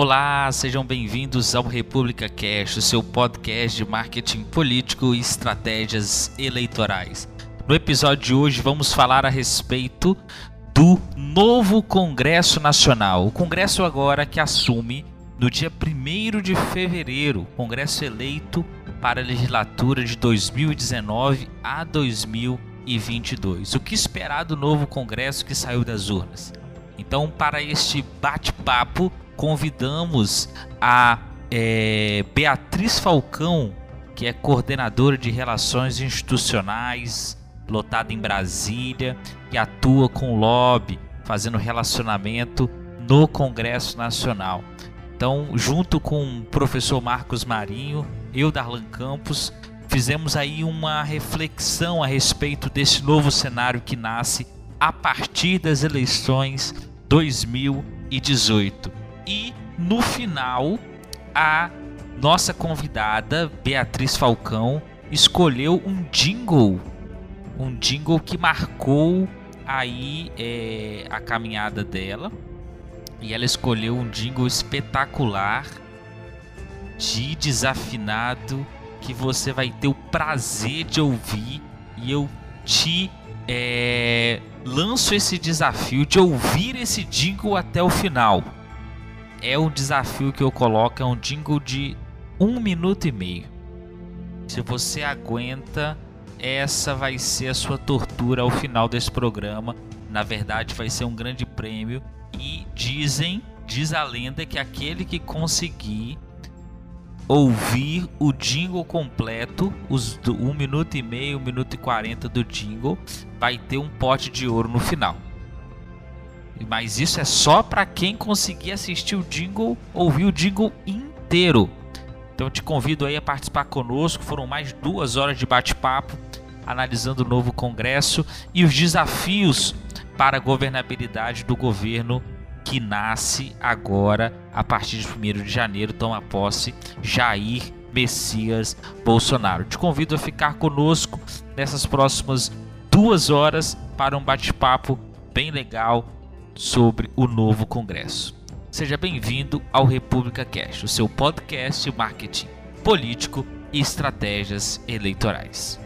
Olá, sejam bem-vindos ao República Cash, o seu podcast de marketing político e estratégias eleitorais. No episódio de hoje vamos falar a respeito do novo Congresso Nacional. O Congresso agora que assume no dia 1 de fevereiro, Congresso eleito para a legislatura de 2019 a 2022. O que esperar do novo Congresso que saiu das urnas? Então, para este bate-papo, convidamos a é, Beatriz Falcão, que é coordenadora de Relações Institucionais, lotada em Brasília, que atua com lobby, fazendo relacionamento no Congresso Nacional. Então, junto com o professor Marcos Marinho, eu, Darlan Campos, fizemos aí uma reflexão a respeito desse novo cenário que nasce a partir das eleições 2018. E no final, a nossa convidada, Beatriz Falcão, escolheu um jingle, um jingle que marcou aí é, a caminhada dela. E ela escolheu um jingle espetacular de desafinado que você vai ter o prazer de ouvir e eu te é, lanço esse desafio de ouvir esse jingle até o final. É um desafio que eu coloco, é um jingle de um minuto e meio. Se você aguenta, essa vai ser a sua tortura ao final desse programa. Na verdade, vai ser um grande prêmio. E dizem, diz a lenda, que aquele que conseguir ouvir o jingle completo, os 1 um minuto e meio, 1 um minuto e 40 do jingle, vai ter um pote de ouro no final. Mas isso é só para quem conseguir assistir o jingle, ouvir o jingle inteiro. Então te convido aí a participar conosco. Foram mais duas horas de bate-papo analisando o novo Congresso e os desafios para a governabilidade do governo que nasce agora, a partir de 1 de janeiro, toma posse Jair Messias Bolsonaro. Te convido a ficar conosco nessas próximas duas horas para um bate-papo bem legal sobre o novo Congresso. Seja bem-vindo ao República Cash, o seu podcast de marketing político e estratégias eleitorais.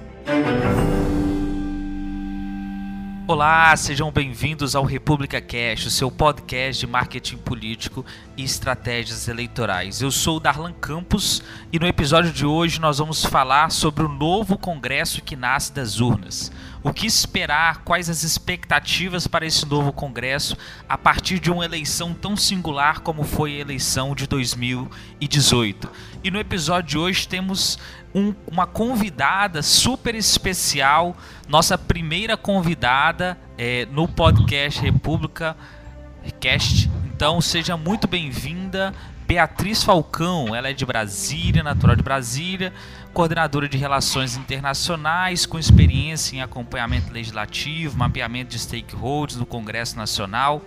Olá, sejam bem-vindos ao República Cash, o seu podcast de marketing político e estratégias eleitorais. Eu sou o Darlan Campos e no episódio de hoje nós vamos falar sobre o novo Congresso que nasce das urnas. O que esperar, quais as expectativas para esse novo Congresso a partir de uma eleição tão singular como foi a eleição de 2018. E no episódio de hoje temos um, uma convidada super especial, nossa primeira convidada é, no podcast República Cast. Então seja muito bem-vinda, Beatriz Falcão. Ela é de Brasília, natural de Brasília, coordenadora de relações internacionais, com experiência em acompanhamento legislativo, mapeamento de stakeholders no Congresso Nacional.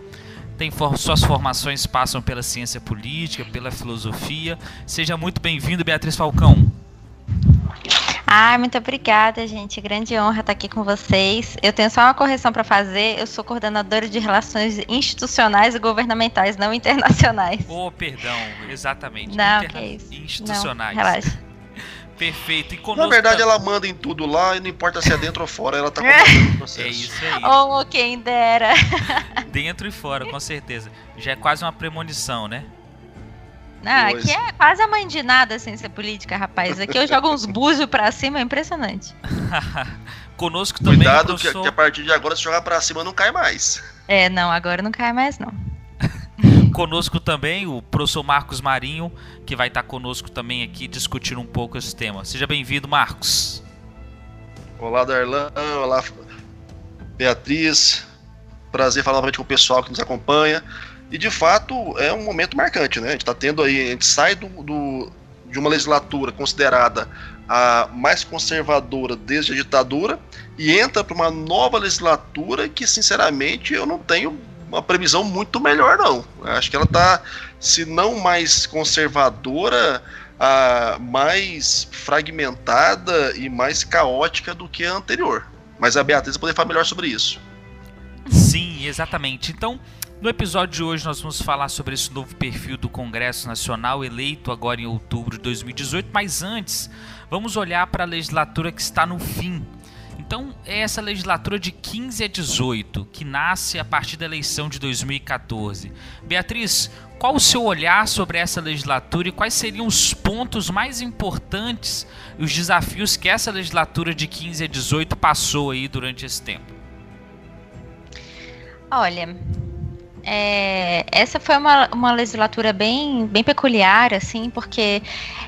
Tem for suas formações passam pela ciência política, pela filosofia. Seja muito bem-vindo, Beatriz Falcão. Ah, muito obrigada, gente. Grande honra estar aqui com vocês. Eu tenho só uma correção para fazer. Eu sou coordenadora de relações institucionais e governamentais, não internacionais. Oh, perdão, exatamente. Não, Interna que é isso. Institucionais. Não, relaxa. Perfeito. E conosco... Na verdade, ela manda em tudo lá e não importa se é dentro ou fora, ela tá comandando o processo. É isso aí. Oh, quem dera. Dentro e fora, com certeza. Já é quase uma premonição, né? Ah, aqui é quase a mãe de nada a ciência política, rapaz. Aqui eu jogo uns búzios pra cima, é impressionante. Conosco também. Cuidado professor... que, que, a partir de agora, se jogar pra cima, não cai mais. É, não, agora não cai mais, não. Conosco também o professor Marcos Marinho, que vai estar conosco também aqui discutindo um pouco esse tema. Seja bem-vindo, Marcos. Olá, Darlan. Olá, Beatriz. Prazer falar novamente com o pessoal que nos acompanha. E de fato é um momento marcante, né? A gente está tendo aí, a gente sai do, do, de uma legislatura considerada a mais conservadora desde a ditadura e entra para uma nova legislatura que, sinceramente, eu não tenho uma previsão muito melhor, não. Acho que ela está, se não mais conservadora, a mais fragmentada e mais caótica do que a anterior. Mas a Beatriz poder falar melhor sobre isso. Sim, exatamente. Então, No episódio de hoje nós vamos falar sobre esse novo perfil do Congresso Nacional eleito agora em outubro de 2018, mas antes vamos olhar para a legislatura que está no fim. Então, é essa legislatura de 15 a 18, que nasce a partir da eleição de 2014. Beatriz, qual o seu olhar sobre essa legislatura e quais seriam os pontos mais importantes e os desafios que essa legislatura de 15 a 18 passou aí durante esse tempo? Olha, é, essa foi uma, uma legislatura bem, bem peculiar, assim, porque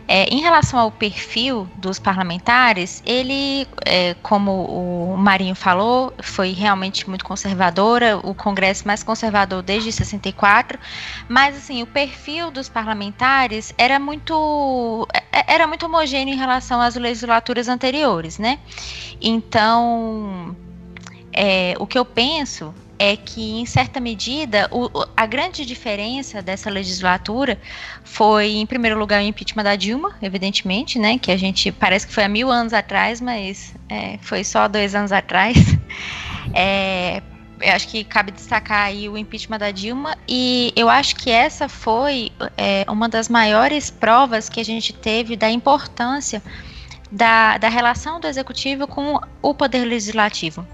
é, em relação ao perfil dos parlamentares, ele, é, como o Marinho falou, foi realmente muito conservadora, o Congresso mais conservador desde 64, mas assim, o perfil dos parlamentares era muito é, era muito homogêneo em relação às legislaturas anteriores, né? Então, é, o que eu penso é que, em certa medida, o, a grande diferença dessa legislatura foi, em primeiro lugar, o impeachment da Dilma, evidentemente, né? Que a gente parece que foi há mil anos atrás, mas é, foi só dois anos atrás. É, eu acho que cabe destacar aí o impeachment da Dilma e eu acho que essa foi é, uma das maiores provas que a gente teve da importância da, da relação do executivo com o poder legislativo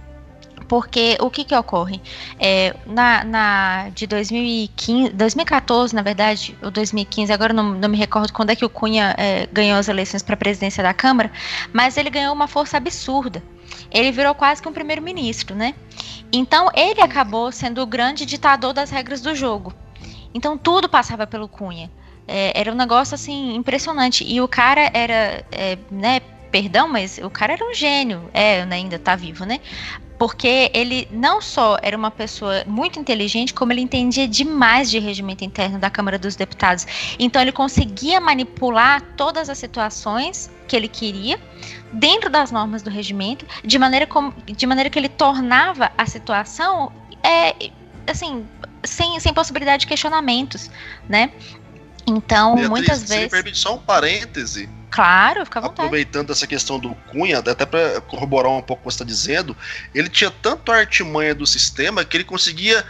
porque o que que ocorre? É, na, na, de 2015, 2014, na verdade, ou 2015, agora não, não me recordo quando é que o Cunha é, ganhou as eleições para a presidência da Câmara, mas ele ganhou uma força absurda. Ele virou quase que um primeiro-ministro, né? Então ele acabou sendo o grande ditador das regras do jogo. Então tudo passava pelo Cunha. É, era um negócio assim impressionante. E o cara era, é, né? Perdão, mas o cara era um gênio. É, ainda tá vivo, né? porque ele não só era uma pessoa muito inteligente, como ele entendia demais de regimento interno da Câmara dos Deputados. Então ele conseguia manipular todas as situações que ele queria dentro das normas do regimento, de maneira como, de maneira que ele tornava a situação é, assim sem, sem possibilidade de questionamentos, né? Então, Beatriz, muitas vezes. Se me permite só um parêntese. Claro, fica à vontade. Aproveitando essa questão do Cunha, até para corroborar um pouco o que você está dizendo, ele tinha tanto a artimanha do sistema que ele conseguia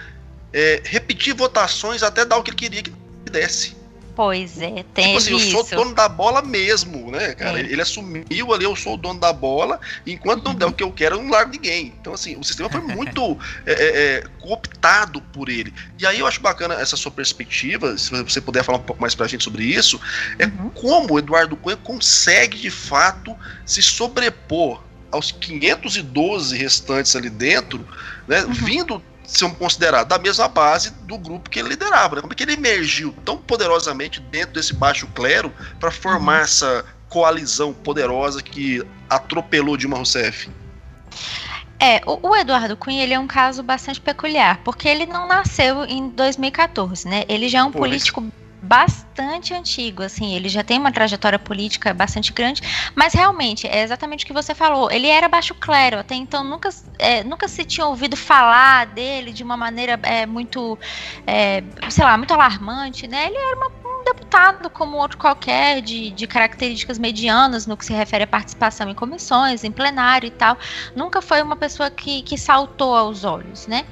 é, repetir votações até dar o que ele queria que desse. Pois é, tem tipo assim, isso. eu sou dono da bola mesmo, né, cara? É. Ele, ele, assumiu ali, eu sou o dono da bola, enquanto não der o que eu quero, eu não largo ninguém. Então, assim, o sistema foi muito é, é, é, cooptado por ele. E aí eu acho bacana essa sua perspectiva, se você puder falar um pouco mais pra gente sobre isso, é uhum. como o Eduardo Cunha consegue, de fato, se sobrepor aos 512 restantes ali dentro, né, uhum. vindo são considerados da mesma base do grupo que ele liderava. Né? Como é que ele emergiu tão poderosamente dentro desse baixo clero para formar uhum. essa coalizão poderosa que atropelou Dilma Rousseff? É, o, o, Eduardo Cunha ele é um caso bastante peculiar, porque ele não nasceu em 2014, né? Ele já é um pois. político bastante antigo, assim, ele já tem uma trajetória política bastante grande, mas realmente, é exatamente o que você falou, ele era baixo clero, até então nunca, é, nunca se tinha ouvido falar dele de uma maneira é, muito, é, sei lá, muito alarmante, né, ele era uma, um deputado como outro qualquer, de, de características medianas no que se refere à participação em comissões, em plenário e tal, nunca foi uma pessoa que, que saltou aos olhos, né,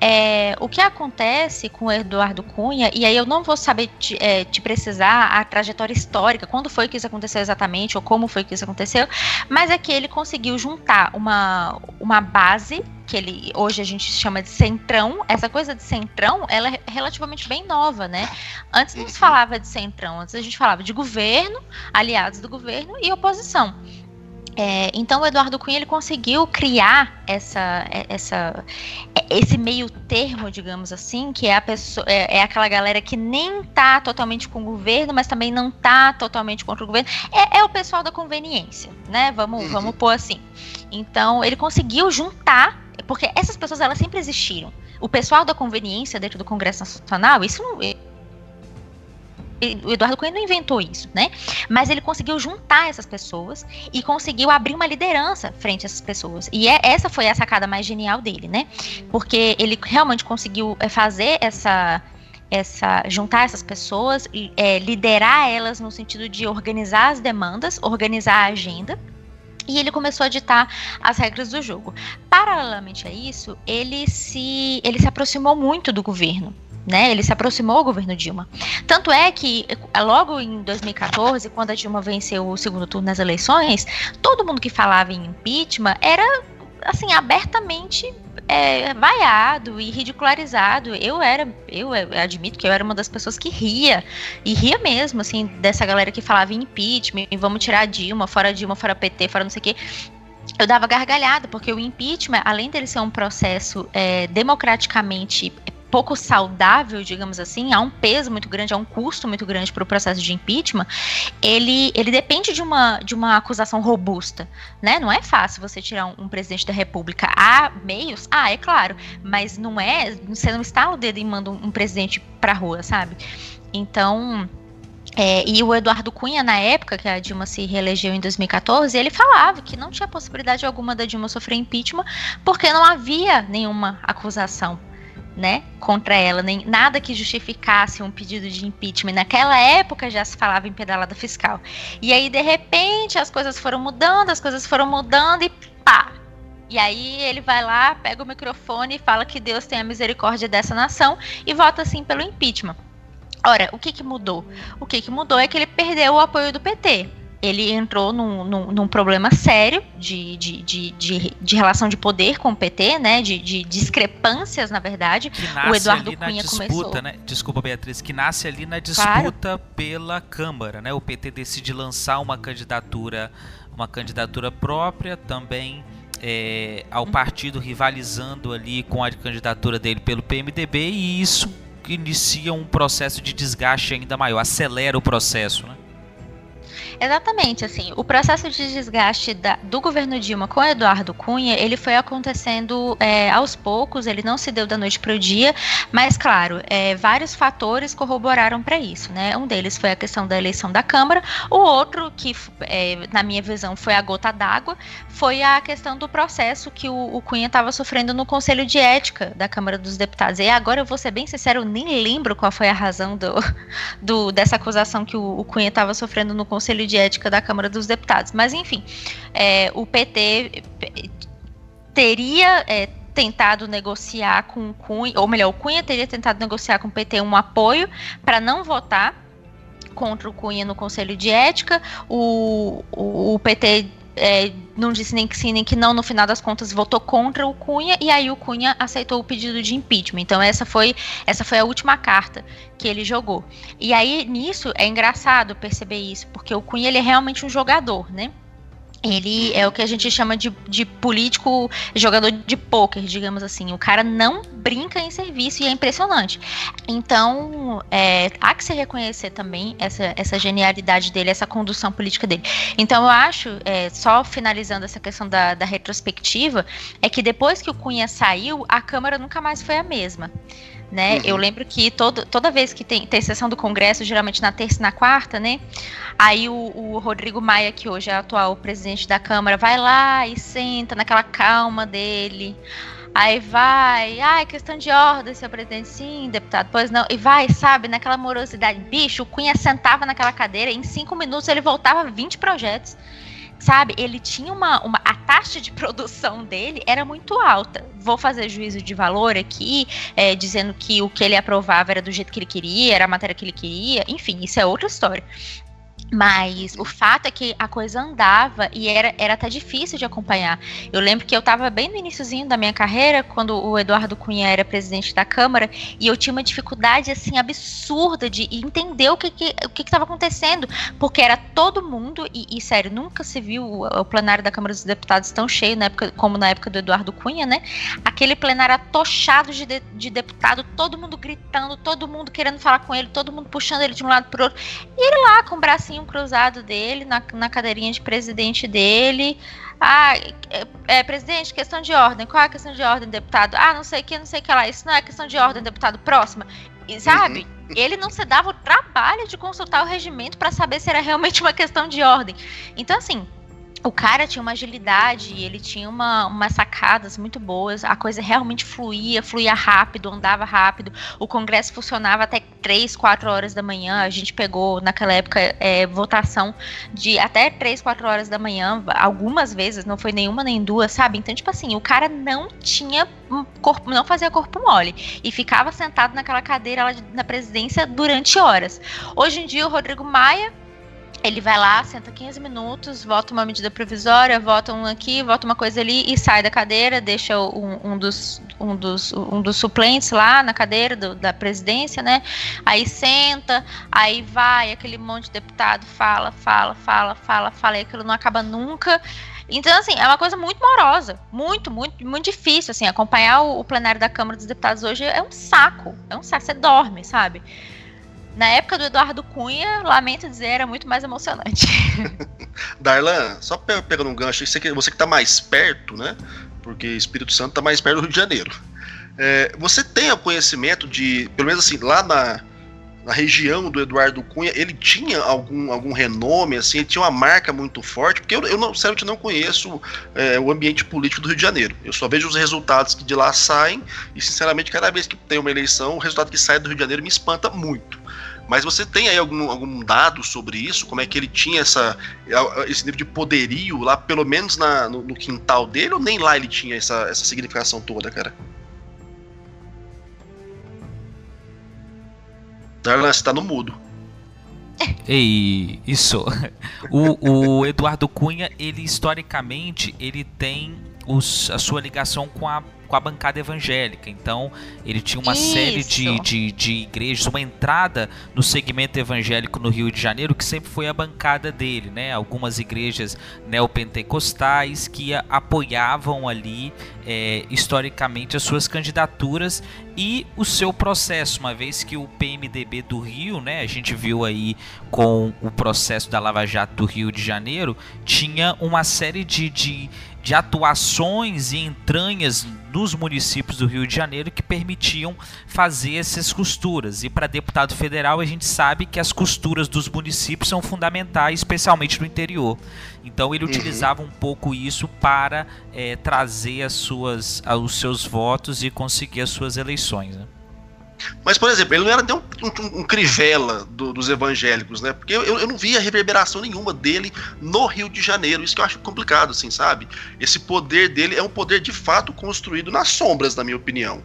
é, o que acontece com o Eduardo Cunha, e aí eu não vou saber te, é, te, precisar a trajetória histórica, quando foi que isso aconteceu exatamente, ou como foi que isso aconteceu, mas é que ele conseguiu juntar uma, uma base, que ele hoje a gente chama de centrão, essa coisa de centrão, ela é relativamente bem nova, né? Antes não se falava de centrão, antes a gente falava de governo, aliados do governo e oposição. É, então o Eduardo Cunha ele conseguiu criar essa, é, essa, é, esse meio termo, digamos assim, que é a pessoa, é, é, aquela galera que nem tá totalmente com o governo, mas também não tá totalmente contra o governo. É, é o pessoal da conveniência, né? Vamos, uhum. vamos pôr assim. Então ele conseguiu juntar, porque essas pessoas elas sempre existiram. O pessoal da conveniência dentro do Congresso Nacional, isso não o Eduardo Cunha não inventou isso, né? Mas ele conseguiu juntar essas pessoas e conseguiu abrir uma liderança frente a essas pessoas. E é, essa foi a sacada mais genial dele, né? Porque ele realmente conseguiu é, fazer essa essa juntar essas pessoas, é, liderar elas no sentido de organizar as demandas, organizar a agenda e ele começou a ditar as regras do jogo. Paralelamente a isso, ele se, ele se aproximou muito do governo. Né, ele se aproximou do governo Dilma. Tanto é que, logo em 2014, quando a Dilma venceu o segundo turno nas eleições, todo mundo que falava em impeachment era assim, abertamente é, vaiado e ridicularizado. Eu era, eu, admito que eu era uma das pessoas que ria, e ria mesmo, assim, dessa galera que falava em impeachment, vamos tirar Dilma, fora Dilma, fora PT, fora não sei o quê eu dava gargalhada, porque o impeachment, além dele ser um processo é, democraticamente pouco saudável, digamos assim, há um peso muito grande, há um custo muito grande para o processo de impeachment, ele, ele depende de uma, de uma acusação robusta, né? Não é fácil você tirar um, um presidente da república. Há meios? Ah, é claro, mas não é, você não está o dedo e manda um, um presidente para rua, sabe? Então, é, e o Eduardo Cunha, na época que a Dilma se reelegeu em 2014, ele falava que não tinha possibilidade alguma da Dilma sofrer impeachment porque não havia nenhuma acusação né, contra ela, nem nada que justificasse um pedido de impeachment. Naquela época já se falava em pedalada fiscal. E aí de repente as coisas foram mudando, as coisas foram mudando e pá. E aí ele vai lá, pega o microfone e fala que Deus tem a misericórdia dessa nação e vota assim pelo impeachment. Ora, o que, que mudou? O que, que mudou é que ele perdeu o apoio do PT ele entrou num, num, num problema sério de, de, de, de, de relação de poder com o PT, né? De, de discrepâncias, na verdade. Que nasce o Eduardo ali na Cunha disputa, começou... né? Desculpa, Beatriz, que nasce ali na disputa claro. pela Câmara, né? O PT decide lançar uma candidatura, uma candidatura própria também. É, ao uhum. partido rivalizando ali com a candidatura dele pelo PMDB e isso inicia um processo de desgaste ainda maior, acelera o processo, né? Exatamente, assim, o processo de desgaste da, do governo Dilma com Eduardo Cunha, ele foi acontecendo é, aos poucos, ele não se deu da noite para o dia, mas claro, é, vários fatores corroboraram para isso, né? Um deles foi a questão da eleição da Câmara, o outro, que é, na minha visão foi a gota d'água, foi a questão do processo que o, o Cunha estava sofrendo no Conselho de Ética da Câmara dos Deputados. E agora eu vou ser bem sincero, eu nem lembro qual foi a razão do, do dessa acusação que o, o Cunha estava sofrendo no Conselho de Ética da Câmara dos Deputados. Mas, enfim, é, o PT teria é, tentado negociar com o Cunha, ou melhor, o Cunha teria tentado negociar com o PT um apoio para não votar contra o Cunha no Conselho de Ética. O, o, o PT é, não disse nem que sim nem que não, no final das contas votou contra o Cunha e aí o Cunha aceitou o pedido de impeachment. Então essa foi essa foi a última carta que ele jogou. E aí nisso é engraçado perceber isso, porque o Cunha ele é realmente um jogador, né? Ele é o que a gente chama de, de político jogador de pôquer, digamos assim. O cara não brinca em serviço e é impressionante. Então, é, há que se reconhecer também essa, essa genialidade dele, essa condução política dele. Então, eu acho, é, só finalizando essa questão da, da retrospectiva, é que depois que o Cunha saiu, a Câmara nunca mais foi a mesma né? Uhum. Eu lembro que todo, toda vez que tem, tem sessão do Congresso, geralmente na terça e na quarta, né? Aí o, o, Rodrigo Maia, que hoje é atual presidente da Câmara, vai lá e senta naquela calma dele. Aí vai, ai, questão de ordem, seu presidente, sim, deputado, pois não. E vai, sabe, naquela morosidade. Bicho, o Cunha sentava naquela cadeira, em cinco minutos ele voltava 20 projetos sabe? Ele tinha uma, uma. A taxa de produção dele era muito alta. Vou fazer juízo de valor aqui, é, dizendo que o que ele aprovava era do jeito que ele queria, era a matéria que ele queria, enfim, isso é outra história. Mas o fato é que a coisa andava e era, era até difícil de acompanhar. Eu lembro que eu estava bem no iníciozinho da minha carreira, quando o Eduardo Cunha era presidente da Câmara, e eu tinha uma dificuldade assim absurda de entender o que que, o que estava acontecendo, porque era todo mundo, e, e, sério, nunca se viu o, o, plenário da Câmara dos Deputados tão cheio na época, como na época do Eduardo Cunha, né? Aquele plenário atochado de, de, de deputado, todo mundo gritando, todo mundo querendo falar com ele, todo mundo puxando ele de um lado para outro, e ele lá com o bracinho bracinho cruzado dele, na, na cadeirinha de presidente dele. Ah, é, é, presidente, questão de ordem. Qual é a questão de ordem, deputado? Ah, não sei o que, não sei o que lá. Isso não é questão de ordem, deputado. Próxima. E, sabe? Uhum. Ele não se dava o trabalho de consultar o regimento para saber se era realmente uma questão de ordem. Então, assim, o cara tinha uma agilidade, ele tinha uma, umas sacadas muito boas, a coisa realmente fluía, fluía rápido, andava rápido, o Congresso funcionava até 3, 4 horas da manhã, a gente pegou naquela época é, votação de até 3, 4 horas da manhã, algumas vezes, não foi nenhuma nem duas, sabe? Então, tipo assim, o cara não tinha corpo, não fazia corpo mole, e ficava sentado naquela cadeira lá na presidência durante horas. Hoje em dia, o Rodrigo Maia ele vai lá, senta 15 minutos, vota uma medida provisória, vota um aqui, vota uma coisa ali e sai da cadeira, deixa um, um dos, um, dos, um dos suplentes lá na cadeira do, da presidência, né? Aí senta, aí vai, aquele monte de deputado fala, fala, fala, fala, fala, e aquilo não acaba nunca. Então, assim, é uma coisa muito morosa, muito, muito, muito difícil, assim, acompanhar o, o plenário da Câmara dos Deputados hoje é um saco, é um saco, você dorme, sabe? Na época do Eduardo Cunha, lamento dizer, era muito mais emocionante. Darlan, só pegando um gancho, você que, você que tá mais perto, né? Porque Espírito Santo tá mais perto do Rio de Janeiro. É, você tem o conhecimento de, pelo menos assim, lá na, na região do Eduardo Cunha, ele tinha algum, algum renome, assim, ele tinha uma marca muito forte, porque eu, eu não, sinceramente não conheço é, o ambiente político do Rio de Janeiro. Eu só vejo os resultados que de lá saem, e sinceramente, cada vez que tem uma eleição, o resultado que sai do Rio de Janeiro me espanta muito. Mas você tem aí algum, algum dado sobre isso? Como é que ele tinha essa, esse nível de poderio lá, pelo menos na, no, no quintal dele, ou nem lá ele tinha essa, essa significação toda, cara? Darlan, você tá no mudo. Ei, isso. O, o Eduardo Cunha, ele historicamente, ele tem os, a sua ligação com a com a bancada evangélica. Então, ele tinha uma Isso. série de, de, de igrejas, uma entrada no segmento evangélico no Rio de Janeiro, que sempre foi a bancada dele, né? Algumas igrejas neopentecostais que apoiavam ali é, historicamente as suas candidaturas e o seu processo, uma vez que o PMDB do Rio, né, a gente viu aí com o processo da Lava Jato do Rio de Janeiro, tinha uma série de, de de atuações e entranhas dos municípios do Rio de Janeiro que permitiam fazer essas costuras. E para deputado federal, a gente sabe que as costuras dos municípios são fundamentais, especialmente no interior. Então ele uhum. utilizava um pouco isso para é, trazer as suas, os seus votos e conseguir as suas eleições. Né? Mas, por exemplo, ele não era nem um, um, um crivela do, dos evangélicos, né? Porque eu, eu não via reverberação nenhuma dele no Rio de Janeiro. Isso que eu acho complicado, assim, sabe? Esse poder dele é um poder de fato construído nas sombras, na minha opinião.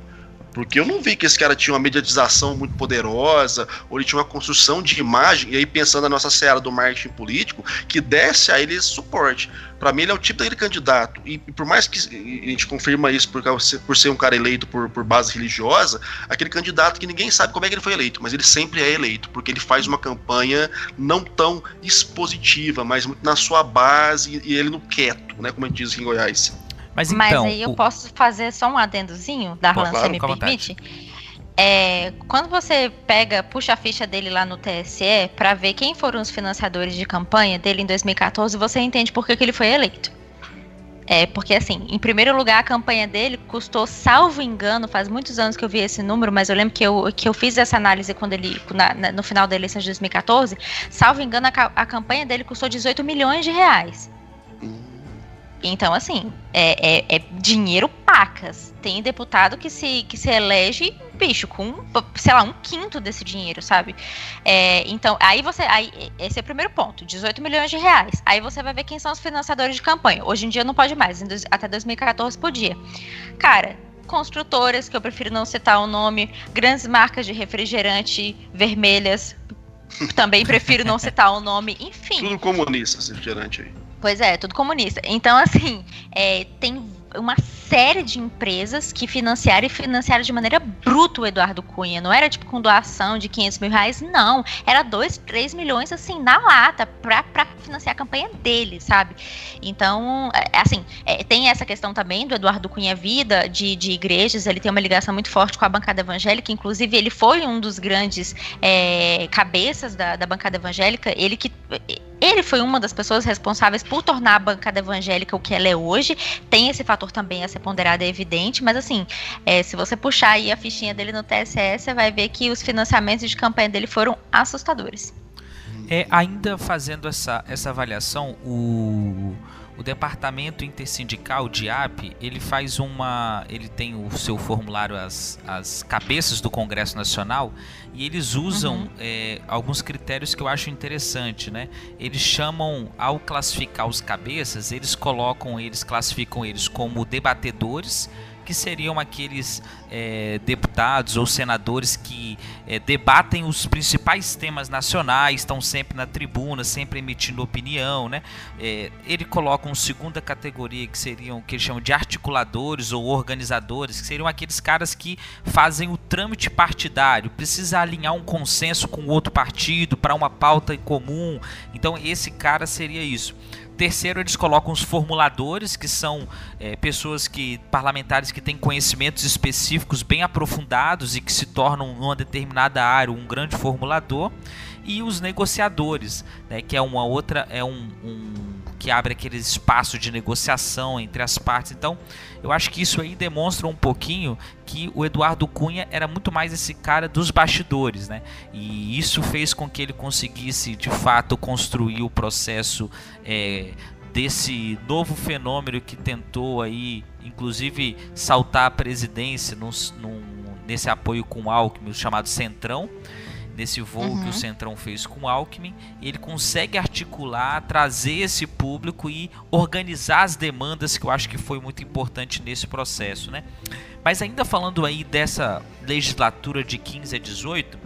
Porque eu não vi que esse cara tinha uma mediatização muito poderosa, ou ele tinha uma construção de imagem, e aí pensando na nossa seara do marketing político, que desse a ele esse suporte. Para mim, ele é o tipo daquele candidato, e, e, por mais que a gente confirma isso por, por ser um cara eleito por, por base religiosa, aquele candidato que ninguém sabe como é que ele foi eleito, mas ele sempre é eleito, porque ele faz uma campanha não tão expositiva, mas muito na sua base e ele no quieto, né, como a gente diz aqui em Goiás. Mas, então, Mas aí eu o... posso fazer só um adendozinho, Darlan, claro, você me permite? É, quando você pega, puxa a ficha dele lá no TSE para ver quem foram os financiadores de campanha dele em 2014, você entende por que, que ele foi eleito. É, porque assim, em primeiro lugar, a campanha dele custou, salvo engano, faz muitos anos que eu vi esse número, mas eu lembro que eu, que eu fiz essa análise quando ele, na, na, no final da eleição de 2014, salvo engano, a, a campanha dele custou 18 milhões de reais. Então, assim, é, é, é, dinheiro pacas. Tem deputado que se, que se elege, bicho, com, sei lá, um quinto desse dinheiro, sabe? É, então, aí você. Aí, esse é o primeiro ponto: 18 milhões de reais. Aí você vai ver quem são os financiadores de campanha. Hoje em dia não pode mais, até 2014 podia. Cara, construtoras, que eu prefiro não citar o nome, grandes marcas de refrigerante vermelhas, também prefiro não citar o nome, enfim. Tudo comunista refrigerante aí. Pois é, tudo comunista. Então, assim, é, tem uma série de empresas que financiaram e financiaram de maneira bruta o Eduardo Cunha. Não era tipo com doação de 500 mil reais, não. Era 2, 3 milhões, assim, na lata, pra, financiar a campanha dele, sabe? Então, é, assim, é, tem essa questão também do Eduardo Cunha Vida, de, de igrejas. Ele tem uma ligação muito forte com a bancada evangélica. Inclusive, ele foi um dos grandes é, cabeças da, da bancada evangélica. Ele que. Ele foi uma das pessoas responsáveis por tornar a bancada evangélica o que ela é hoje. Tem esse fator também a ser ponderado, é evidente, mas assim, é, se você puxar aí a fichinha dele no TSE, você vai ver que os financiamentos de campanha dele foram assustadores. É, ainda fazendo essa, essa avaliação, o, o departamento intersindical DIAP, ele faz uma, ele tem o seu formulário as, as cabeças do Congresso Nacional e eles usam uhum. é, alguns critérios que eu acho interessante, né? Eles chamam ao classificar os cabeças, eles colocam, eles classificam eles como debatedores que seriam aqueles é, deputados ou senadores que é, debatem os principais temas nacionais, estão sempre na tribuna, sempre emitindo opinião, né? É, ele coloca uma segunda categoria que seriam que ele chama de articuladores ou organizadores, que seriam aqueles caras que fazem o trâmite partidário, precisa alinhar um consenso com outro partido para uma pauta em comum. Então esse cara seria isso. Terceiro, eles colocam os formuladores, que são é, pessoas que parlamentares que têm conhecimentos específicos bem aprofundados e que se tornam numa determinada área um grande formulador, e os negociadores, né, que é uma outra é um, um que abre aquele espaço de negociação entre as partes. Então, eu acho que isso aí demonstra um pouquinho que o Eduardo Cunha era muito mais esse cara dos bastidores, né? E isso fez com que ele conseguisse, de fato, construir o processo é, desse novo fenômeno que tentou aí, inclusive, saltar a presidência num, num, nesse apoio com o Alckmin, chamado Centrão nesse voo uhum. que o uhum. Centrão fez com o Alckmin, ele consegue articular, trazer esse público e organizar as demandas, que eu acho que foi muito importante nesse processo, né? Mas ainda falando aí dessa legislatura de 15 a 18,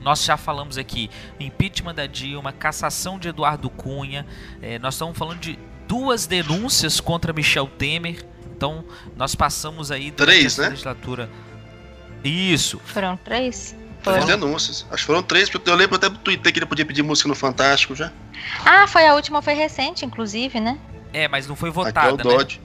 nós já falamos aqui impeachment da Dilma, cassação de Eduardo Cunha, é, nós estamos falando de duas denúncias contra Michel Temer, então nós passamos aí três, né? legislatura. Isso. Foram três? Três denúncias. Acho que foram três, porque eu lembro até do Twitter que ele podia pedir música no Fantástico já. Ah, foi a última, foi recente, inclusive, né? É, mas não foi votada, Aqui é o né? Dodge. Né?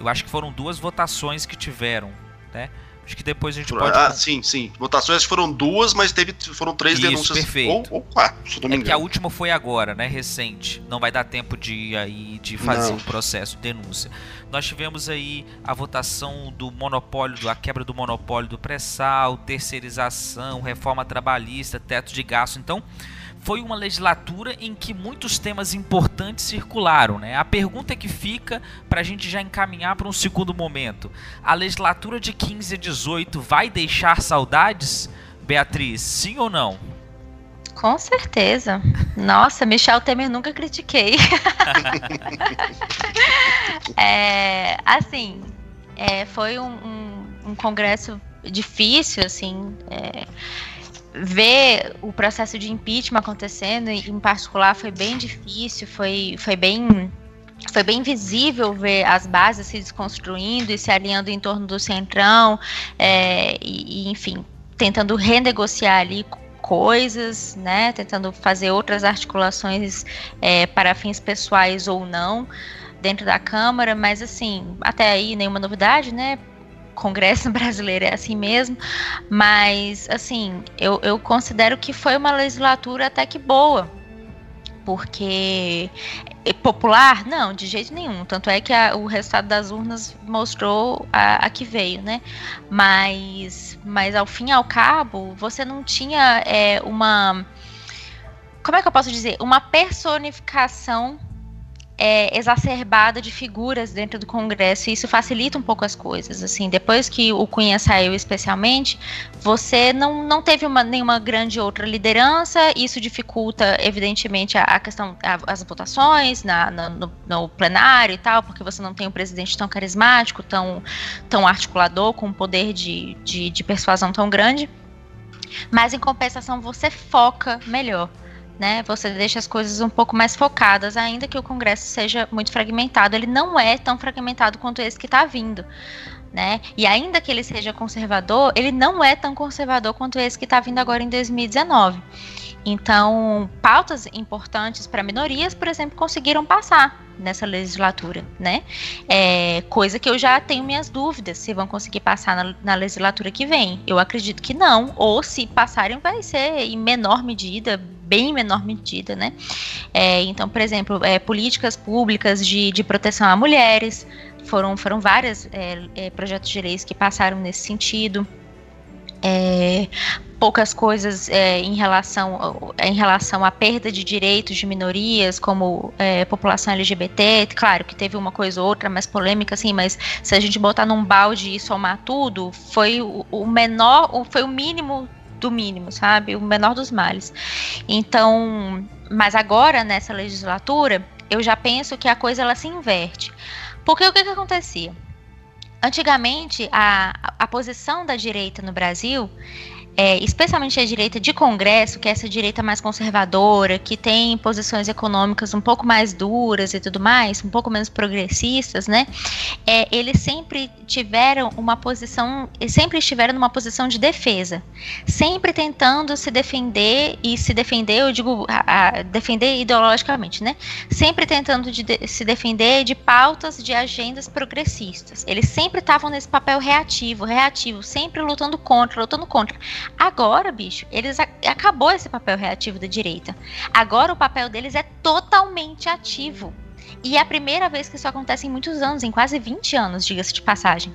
Eu acho que foram duas votações que tiveram, né? Acho que depois a gente pode. Ah, sim, sim. Votações foram duas, mas teve, foram três Isso, denúncias. Perfeito. Ou, ou quatro, se não me É que a última foi agora, né? Recente. Não vai dar tempo de aí de fazer o processo de denúncia. Nós tivemos aí a votação do monopólio, a quebra do monopólio do pré-sal, terceirização, reforma trabalhista, teto de gasto. Então, foi uma legislatura em que muitos temas importantes circularam. Né? A pergunta que fica para a gente já encaminhar para um segundo momento: a legislatura de 15 a 18 vai deixar saudades, Beatriz? Sim ou não? Com certeza. Nossa, Michel Temer nunca critiquei. é, assim, é, foi um, um, um, congresso difícil, assim. É, ver o processo de impeachment acontecendo, em particular, foi bem difícil, foi, foi bem foi bem visível ver as bases se desconstruindo e se alinhando em torno do centrão, é, e, e, enfim, tentando renegociar ali coisas, né, tentando fazer outras articulações é, para fins pessoais ou não dentro da Câmara, mas assim, até aí nenhuma novidade, né? Congresso brasileiro é assim mesmo, mas assim, eu, eu considero que foi uma legislatura até que boa, porque é popular? Não, de jeito nenhum. Tanto é que a, o resultado das urnas mostrou a, a, que veio, né? Mas, mas ao fim e ao cabo, você não tinha é, uma. Como é que eu posso dizer? Uma personificação é, exacerbada de figuras dentro do Congresso e isso facilita um pouco as coisas. Assim, depois que o Cunha saiu, especialmente, você não, não teve uma, nenhuma grande outra liderança. Isso dificulta, evidentemente, a, a questão, a, as votações na, na, no, no, plenário e tal, porque você não tem um presidente tão carismático, tão, tão articulador, com um poder de, de, de persuasão tão grande. Mas em compensação, você foca melhor né? Você deixa as coisas um pouco mais focadas, ainda que o Congresso seja muito fragmentado. Ele não é tão fragmentado quanto esse que está vindo. Né? E ainda que ele seja conservador, ele não é tão conservador quanto esse que está vindo agora em 2019. Então, pautas importantes para minorias, por exemplo, conseguiram passar nessa legislatura, né? É, coisa que eu já tenho minhas dúvidas se vão conseguir passar na, na, legislatura que vem. Eu acredito que não, ou se passarem, vai ser em menor medida, bem menor medida, né? É, então, por exemplo, é, políticas públicas de, de proteção a mulheres, foram, foram vários é, é, projetos de leis que passaram nesse sentido É, poucas coisas é, em, relação, em relação à perda de direitos de minorias, como é, população LGBT. Claro que teve uma coisa ou outra mais polêmica, assim, mas se a gente botar num balde e somar tudo, foi o, o menor, foi o mínimo do mínimo, sabe? O menor dos males. Então, mas agora nessa legislatura, eu já penso que a coisa ela se inverte. Porque o que, que acontecia? Antigamente, a, a posição da direita no Brasil é, especialmente a direita de Congresso, que é essa direita mais conservadora, que tem posições econômicas um pouco mais duras e tudo mais, um pouco menos progressistas, né? É, eles sempre tiveram uma posição, sempre estiveram numa posição de defesa, sempre tentando se defender e se defender, eu digo, a, a defender ideologicamente, né? Sempre tentando de, de, se defender de pautas de agendas progressistas. Eles sempre estavam nesse papel reativo, reativo, sempre lutando contra, lutando contra. Agora, bicho, eles acabou esse papel reativo da direita. Agora o papel deles é totalmente ativo. E é a primeira vez que isso acontece em muitos anos, em quase 20 anos, diga-se de passagem.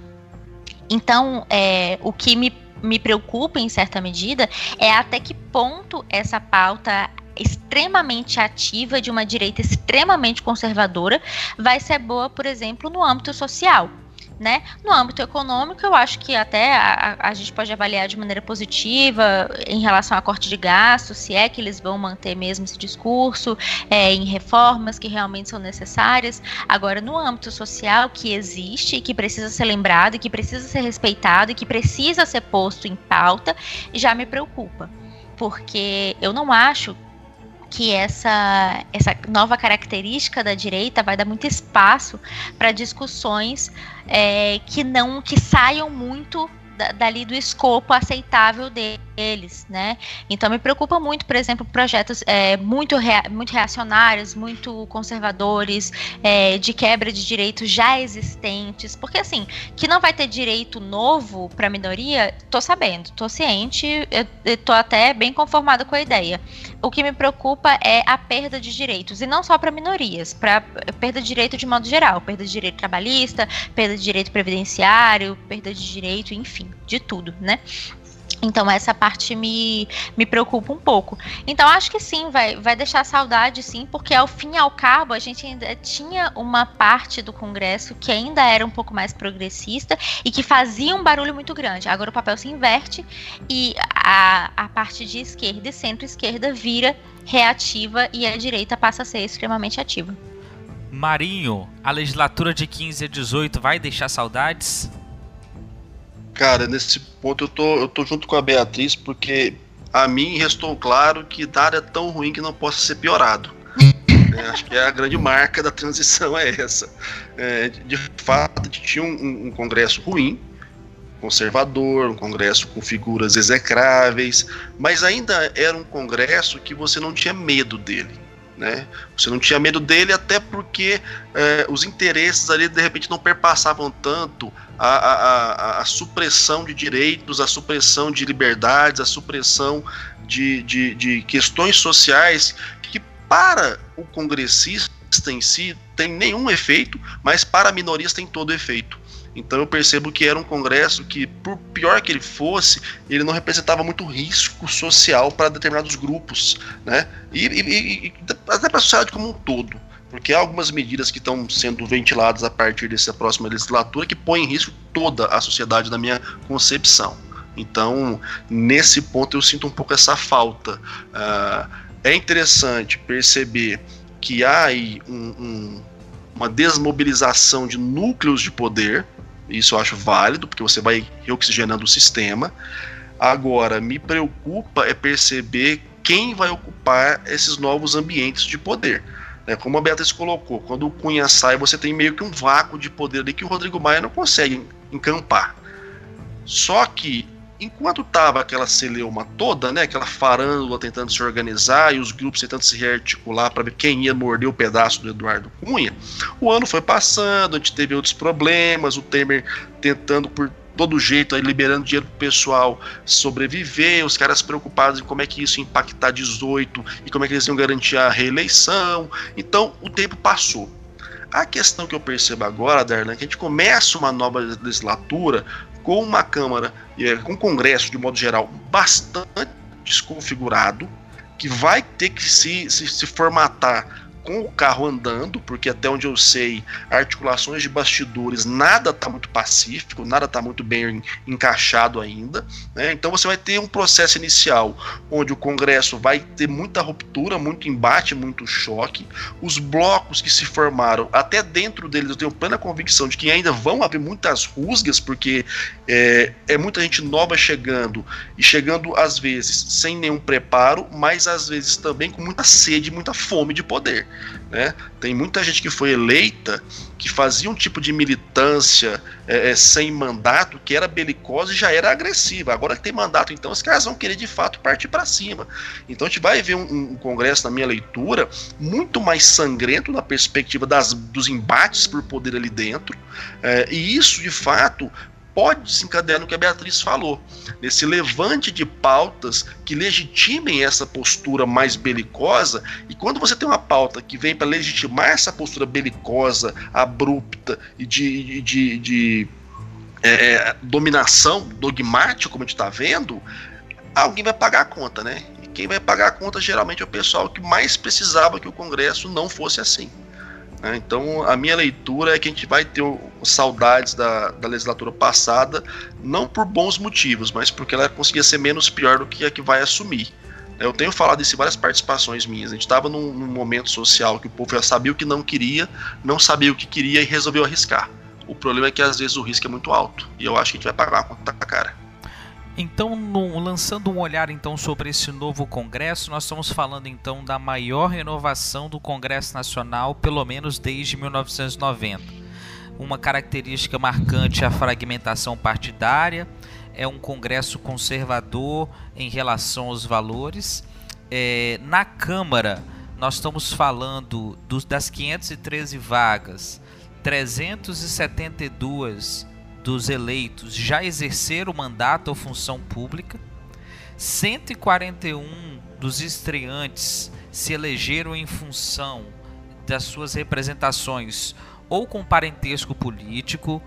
Então, é, o que me, me preocupa, em certa medida, é até que ponto essa pauta extremamente ativa de uma direita extremamente conservadora vai ser boa, por exemplo, no âmbito social. Né? No âmbito econômico, eu acho que até a, a, gente pode avaliar de maneira positiva em relação a corte de gastos, se é que eles vão manter mesmo esse discurso, é, em reformas que realmente são necessárias. Agora, no âmbito social que existe, que precisa ser lembrado, que precisa ser respeitado, e que precisa ser posto em pauta, já me preocupa. Porque eu não acho que essa, essa nova característica da direita vai dar muito espaço para discussões é, que não que saiam muito dali do escopo aceitável deles, né? Então me preocupa muito, por exemplo, projetos é, muito, rea muito reacionários, muito conservadores, é, de quebra de direitos já existentes, porque assim, que não vai ter direito novo para minoria, tô sabendo, tô ciente, eu, eu tô até bem conformada com a ideia. O que me preocupa é a perda de direitos, e não só para minorias, para perda de direito de modo geral, perda de direito trabalhista, perda de direito previdenciário, perda de direito, enfim de tudo, né? Então essa parte me, me preocupa um pouco. Então acho que sim, vai, vai deixar saudade sim, porque ao fim e ao cabo a gente ainda tinha uma parte do Congresso que ainda era um pouco mais progressista e que fazia um barulho muito grande. Agora o papel se inverte e a, a parte de esquerda e centro-esquerda vira reativa e a direita passa a ser extremamente ativa. Marinho, a legislatura de 15 a 18 vai deixar saudades? Cara, nesse ponto eu tô, eu tô junto com a Beatriz, porque a mim restou claro que nada é tão ruim que não possa ser piorado. é, acho que é a grande marca da transição é essa. É, de fato, tinha um, um congresso ruim, conservador, um congresso com figuras execráveis, mas ainda era um congresso que você não tinha medo dele. Né? Você não tinha medo dele, até porque é, os interesses ali de repente não perpassavam tanto a, a, a, a, supressão de direitos, a supressão de liberdades, a supressão de, de, de questões sociais que, para o congressista em si, tem nenhum efeito, mas para minorias tem todo efeito. Então eu percebo que era um congresso que, por pior que ele fosse, ele não representava muito risco social para determinados grupos, né? E, e, e até para a sociedade como um todo. Porque há algumas medidas que estão sendo ventiladas a partir dessa próxima legislatura que põem em risco toda a sociedade, na minha concepção. Então, nesse ponto, eu sinto um pouco essa falta. Uh, é interessante perceber que há aí um, um, uma desmobilização de núcleos de poder, isso eu acho válido, porque você vai reoxigenando o sistema. Agora, me preocupa é perceber quem vai ocupar esses novos ambientes de poder. Né? Como a Beatriz colocou, quando o Cunha sai, você tem meio que um vácuo de poder ali que o Rodrigo Maia não consegue encampar. Só que, enquanto tava aquela celeuma toda, né, aquela farândula tentando se organizar e os grupos tentando se rearticular para ver quem ia morder o pedaço do Eduardo Cunha, o ano foi passando, a gente teve outros problemas, o Temer tentando por todo jeito aí liberando dinheiro pro pessoal sobreviver, os caras preocupados em como é que isso ia impactar 18 e como é que eles iam garantir a reeleição. Então o tempo passou. A questão que eu percebo agora, Darlan, é que a gente começa uma nova legislatura com uma Câmara, com um Congresso, de modo geral, bastante desconfigurado, que vai ter que se, se, se formatar com o carro andando, porque até onde eu sei, articulações de bastidores, nada está muito pacífico, nada está muito bem encaixado ainda. Né? Então você vai ter um processo inicial onde o Congresso vai ter muita ruptura, muito embate, muito choque. Os blocos que se formaram, até dentro deles, eu tenho plena convicção de que ainda vão haver muitas rusgas, porque é, é muita gente nova chegando e chegando às vezes sem nenhum preparo, mas às vezes também com muita sede, muita fome de poder. Né? Tem muita gente que foi eleita que fazia um tipo de militância é, é, sem mandato que era belicosa e já era agressiva. Agora que tem mandato, então os caras vão querer de fato partir para cima. Então a gente vai ver um, um, Congresso, na minha leitura, muito mais sangrento na perspectiva das, dos embates por poder ali dentro. É, e isso, de fato, pode desencadear no que a Beatriz falou, nesse levante de pautas que legitimem essa postura mais belicosa, e quando você tem uma pauta que vem para legitimar essa postura belicosa, abrupta e de, de, de é, é, dominação dogmática, como a gente está vendo, alguém vai pagar a conta, né? E quem vai pagar a conta geralmente é o pessoal que mais precisava que o Congresso não fosse assim. Né? Então, a minha leitura é que a gente vai ter saudades da, da legislatura passada, não por bons motivos, mas porque ela conseguia ser menos pior do que a que vai assumir. Eu tenho falado isso em várias participações minhas. A gente estava num, num, momento social que o povo já sabia o que não queria, não sabia o que queria e resolveu arriscar. O problema é que às vezes o risco é muito alto. E eu acho que a gente vai pagar a conta cara. Então, no, lançando um olhar então sobre esse novo Congresso, nós estamos falando então da maior renovação do Congresso Nacional, pelo menos desde 1990. Uma característica marcante é a fragmentação partidária, é um Congresso conservador em relação aos valores. É, na Câmara, nós estamos falando dos, das 513 vagas, 372 dos eleitos já exerceram mandato ou função pública, 141 dos estreantes se elegeram em função das suas representações ou com parentesco político,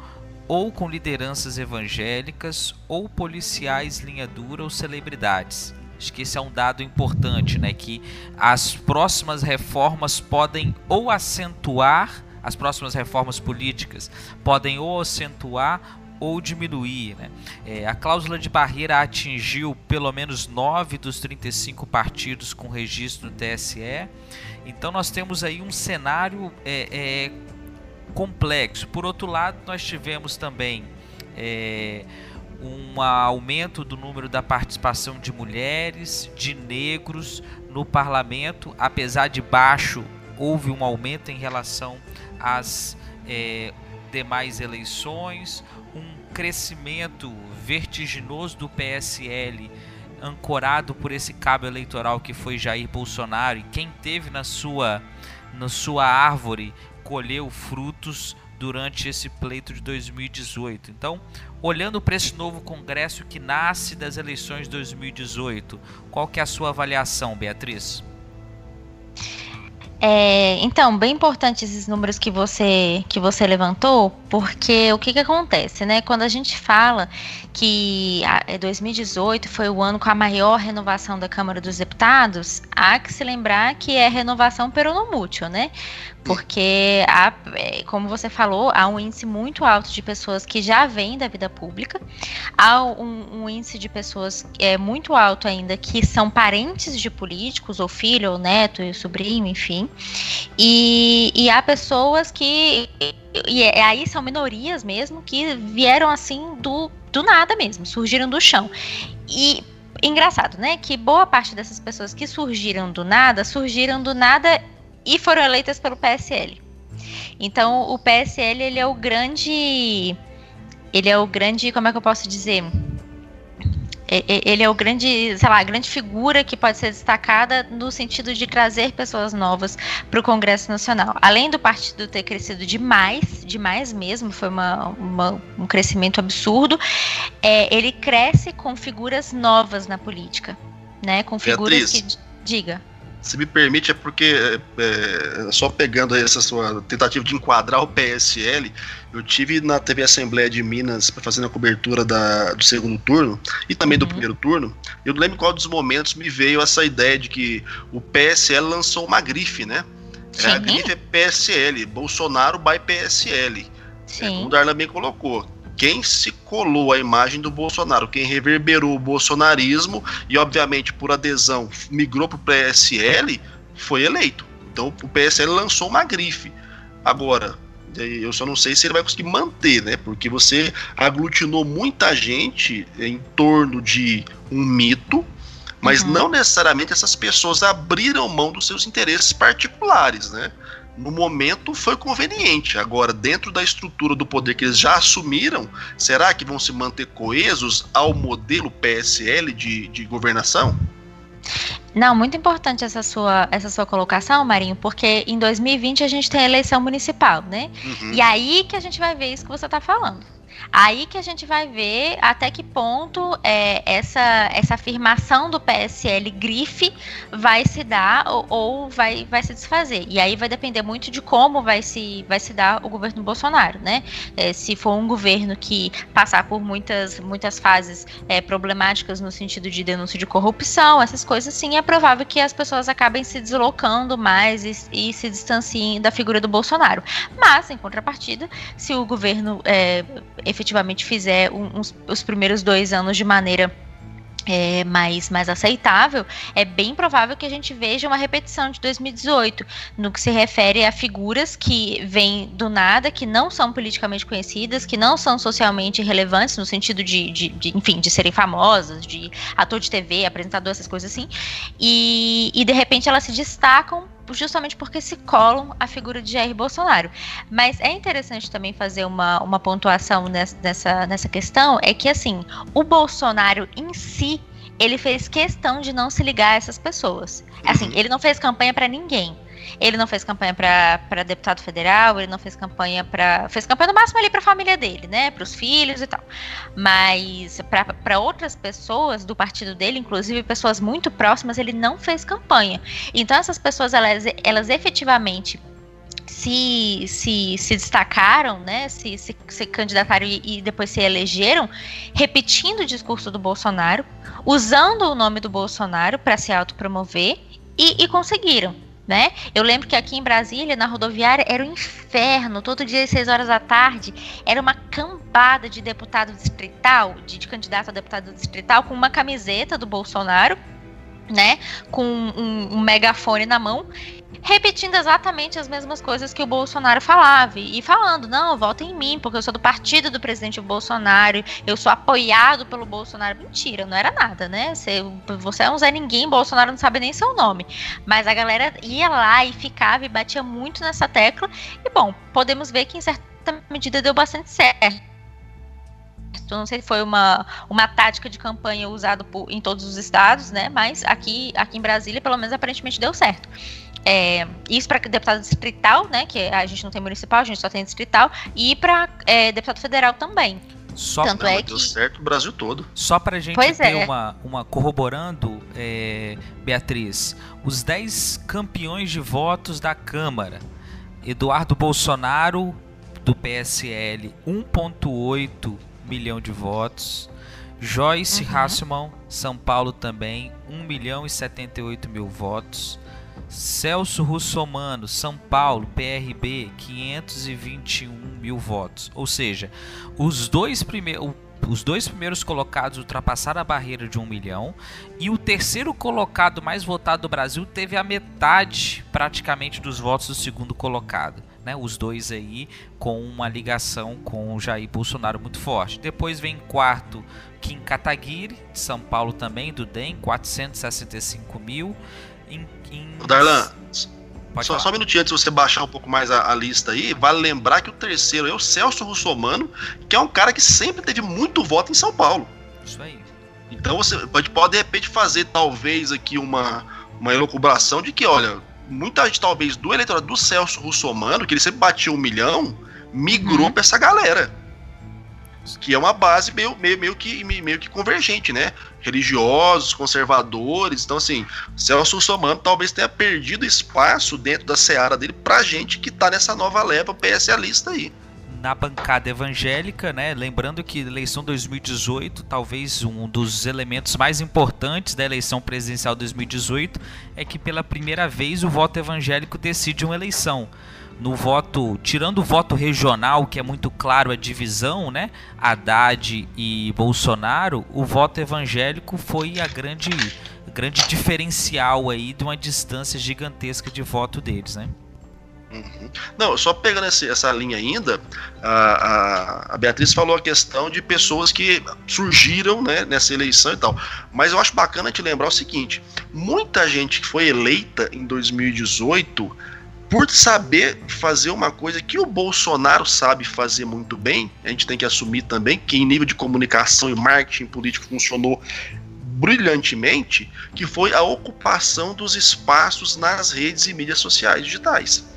ou com lideranças evangélicas, ou policiais linha dura ou celebridades. Acho que esse é um dado importante, né? Que as próximas reformas podem ou acentuar as próximas reformas políticas podem ou acentuar ou diminuir. Né? É, a cláusula de barreira atingiu pelo menos 9 dos 35 partidos com registro no TSE. Então nós temos aí um cenário é, é, complexo. Por outro lado, nós tivemos também é, um aumento do número da participação de mulheres, de negros no parlamento, apesar de baixo, houve um aumento em relação as é, demais eleições, um crescimento vertiginoso do PSL ancorado por esse cabo eleitoral que foi Jair Bolsonaro e quem teve na sua na sua árvore colheu frutos durante esse pleito de 2018. Então, olhando para esse novo congresso que nasce das eleições de 2018, qual que é a sua avaliação, Beatriz? É, então, bem importante esses números que você que você levantou, porque o que, que acontece, né? Quando a gente fala que 2018 é, foi o ano com a maior renovação da Câmara dos Deputados, há que se lembrar que é renovação peronomútil, né? Porque, há, é, como você falou, há um índice muito alto de pessoas que já vêm da vida pública, há um, um índice de pessoas é, muito alto ainda que são parentes de políticos, ou filho, ou neto, ou sobrinho, enfim, e, e há pessoas que e é, aí são minorias mesmo que vieram assim do, do nada mesmo, surgiram do chão. E engraçado, né? Que boa parte dessas pessoas que surgiram do nada, surgiram do nada e foram eleitas pelo PSL. Então o PSL ele é o grande. Ele é o grande. Como é que eu posso dizer? ele é o grande, sei lá, a grande figura que pode ser destacada no sentido de trazer pessoas novas para o Congresso Nacional. Além do partido ter crescido demais, demais mesmo, foi uma, uma, um crescimento absurdo, é, ele cresce com figuras novas na política, né? Com figuras Beatriz, que. Diga. Se me permite, é porque, é, é, só pegando essa sua tentativa de enquadrar o PSL, eu tive na TV Assembleia de Minas fazer a cobertura da, do segundo turno e também do uhum. primeiro turno. Eu não lembro qual dos momentos me veio essa ideia de que o PSL lançou uma grife, né? É, a grife é PSL, Bolsonaro by PSL. Sim. É, como o Darlan bem colocou quem se colou a imagem do Bolsonaro, quem reverberou o bolsonarismo e, obviamente, por adesão, migrou para o PSL, foi eleito. Então o PSL lançou uma grife. Agora, eu só não sei se ele vai conseguir manter, né? Porque você aglutinou muita gente em torno de um mito, mas uhum. não necessariamente essas pessoas abriram mão dos seus interesses particulares, né? No momento foi conveniente. Agora, dentro da estrutura do poder que eles já assumiram, será que vão se manter coesos ao modelo PSL de, de governação? Não, muito importante essa sua, essa sua colocação, Marinho, porque em 2020 a gente tem a eleição municipal, né? Uhum. E aí que a gente vai ver isso que você está falando. Aí que a gente vai ver até que ponto é, essa, essa afirmação do PSL grife vai se dar ou, ou, vai, vai se desfazer. E aí vai depender muito de como vai se, vai se dar o governo Bolsonaro, né? É, se for um governo que passar por muitas, muitas fases é, problemáticas no sentido de denúncia de corrupção, essas coisas, sim, é provável que as pessoas acabem se deslocando mais e, e se distanciem da figura do Bolsonaro. Mas, em contrapartida, se o governo é, efetivamente fizer uns, os primeiros dois anos de maneira é, mais, mais aceitável, é bem provável que a gente veja uma repetição de 2018, no que se refere a figuras que vêm do nada, que não são politicamente conhecidas, que não são socialmente relevantes, no sentido de, de, de enfim, de serem famosas, de ator de TV, apresentador, essas coisas assim, e, e de repente elas se destacam justamente porque se colam a figura de Jair Bolsonaro. Mas é interessante também fazer uma, uma pontuação nessa, nessa questão, é que assim, o Bolsonaro em si, ele fez questão de não se ligar a essas pessoas. Assim, uhum. ele não fez campanha para ninguém. Ele não fez campanha para deputado federal, ele não fez campanha para. Fez campanha no máximo ali para a família dele, né? Para os filhos e tal. Mas para outras pessoas do partido dele, inclusive pessoas muito próximas, ele não fez campanha. Então essas pessoas, elas, elas efetivamente se, se, se destacaram, né, se, se, se candidataram e, e, depois se elegeram, repetindo o discurso do Bolsonaro, usando o nome do Bolsonaro para se autopromover e, e conseguiram né? Eu lembro que aqui em Brasília, na rodoviária, era um inferno. Todo dia às 6 horas da tarde, era uma cambada de deputado distrital, de, de candidato a deputado distrital, com uma camiseta do Bolsonaro, né? Com um, um megafone na mão repetindo exatamente as mesmas coisas que o Bolsonaro falava e falando, não, votem em mim, porque eu sou do partido do presidente Bolsonaro, eu sou apoiado pelo Bolsonaro. Mentira, não era nada, né? Você, você é um Zé Ninguém, Bolsonaro não sabe nem seu nome. Mas a galera ia lá e ficava e batia muito nessa tecla. E bom, podemos ver que em certa medida deu bastante certo. Não sei se foi uma, uma tática de campanha usada por, em todos os estados, né? Mas aqui, aqui em Brasília, pelo menos aparentemente deu certo. É, isso para deputado distrital, né? Que a gente não tem municipal, a gente só tem distrital, e para é, deputado federal também. Só Tanto é que... deu certo o Brasil todo. Só para a gente pois ter é. uma, uma corroborando, é, Beatriz, os 10 campeões de votos da Câmara. Eduardo Bolsonaro, do PSL, 1,8 milhão de votos. Joyce uhum. Hasselman, São Paulo também, 1 milhão e 78 mil votos. Celso Russomano, São Paulo, PRB, 521 mil votos. Ou seja, os dois primeiros. Os dois primeiros colocados ultrapassaram a barreira de um milhão e o terceiro colocado mais votado do Brasil teve a metade praticamente dos votos do segundo colocado. Né, os dois aí com uma ligação com o Jair Bolsonaro muito forte. Depois vem quarto Kim Kataguiri, de São Paulo também, do DEM, 465 mil. Em, em... Darlan, só, só, um minutinho antes de você baixar um pouco mais a, a, lista aí, vale lembrar que o terceiro é o Celso Russomano, que é um cara que sempre teve muito voto em São Paulo. Isso aí. Então você pode, pode de repente fazer talvez aqui uma, uma elucubração de que, olha, muita gente talvez do eleitorado do Celso Russomano, que ele sempre batia um milhão, migrou uhum. pra essa galera. que é uma base meio, meio, meio, que, meio que convergente, né? Religiosos, conservadores. Então, assim, Celso Russomano talvez tenha perdido espaço dentro da seara dele pra gente que tá nessa nova leva PSLista aí na bancada evangélica, né? Lembrando que eleição 2018, talvez um dos elementos mais importantes da eleição presidencial 2018 é que pela primeira vez o voto evangélico decide uma eleição. No voto, tirando o voto regional, que é muito claro a divisão, né? Haddad e Bolsonaro, o voto evangélico foi a grande grande diferencial aí de uma distância gigantesca de voto deles, né? Não, só pegando esse, essa linha ainda, a, a, a, Beatriz falou a questão de pessoas que surgiram né, nessa eleição e tal. Mas eu acho bacana te lembrar o seguinte: muita gente que foi eleita em 2018 por saber fazer uma coisa que o Bolsonaro sabe fazer muito bem, a gente tem que assumir também que em nível de comunicação e marketing político funcionou brilhantemente, que foi a ocupação dos espaços nas redes e mídias sociais digitais.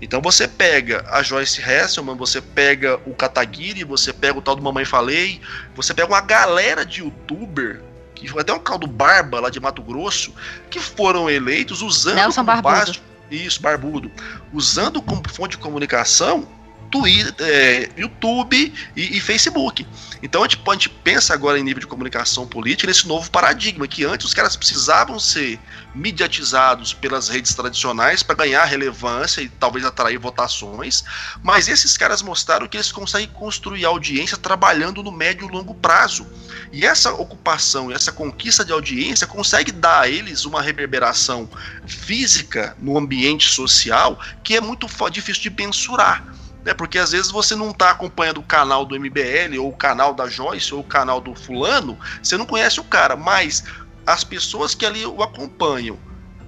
Então você pega a Joyce Hasselman, você pega o Kataguiri, você pega o tal do Mamãe Falei, você pega uma galera de youtuber, que foi até um caldo Barba lá de Mato Grosso, que foram eleitos usando Nelson como base, isso, barbudo, usando como fonte de comunicação Twitter, é, YouTube e, e, Facebook. Então a gente, a gente pensa agora em nível de comunicação política nesse novo paradigma, que antes os caras precisavam ser mediatizados pelas redes tradicionais para ganhar relevância e talvez atrair votações, mas esses caras mostraram que eles conseguem construir audiência trabalhando no médio e longo prazo. E essa ocupação, essa conquista de audiência consegue dar a eles uma reverberação física no ambiente social que é muito difícil de mensurar né? Porque às vezes você não está acompanhando o canal do MBL, ou o canal da Joyce, ou o canal do fulano, você não conhece o cara, mas as pessoas que ali o acompanham,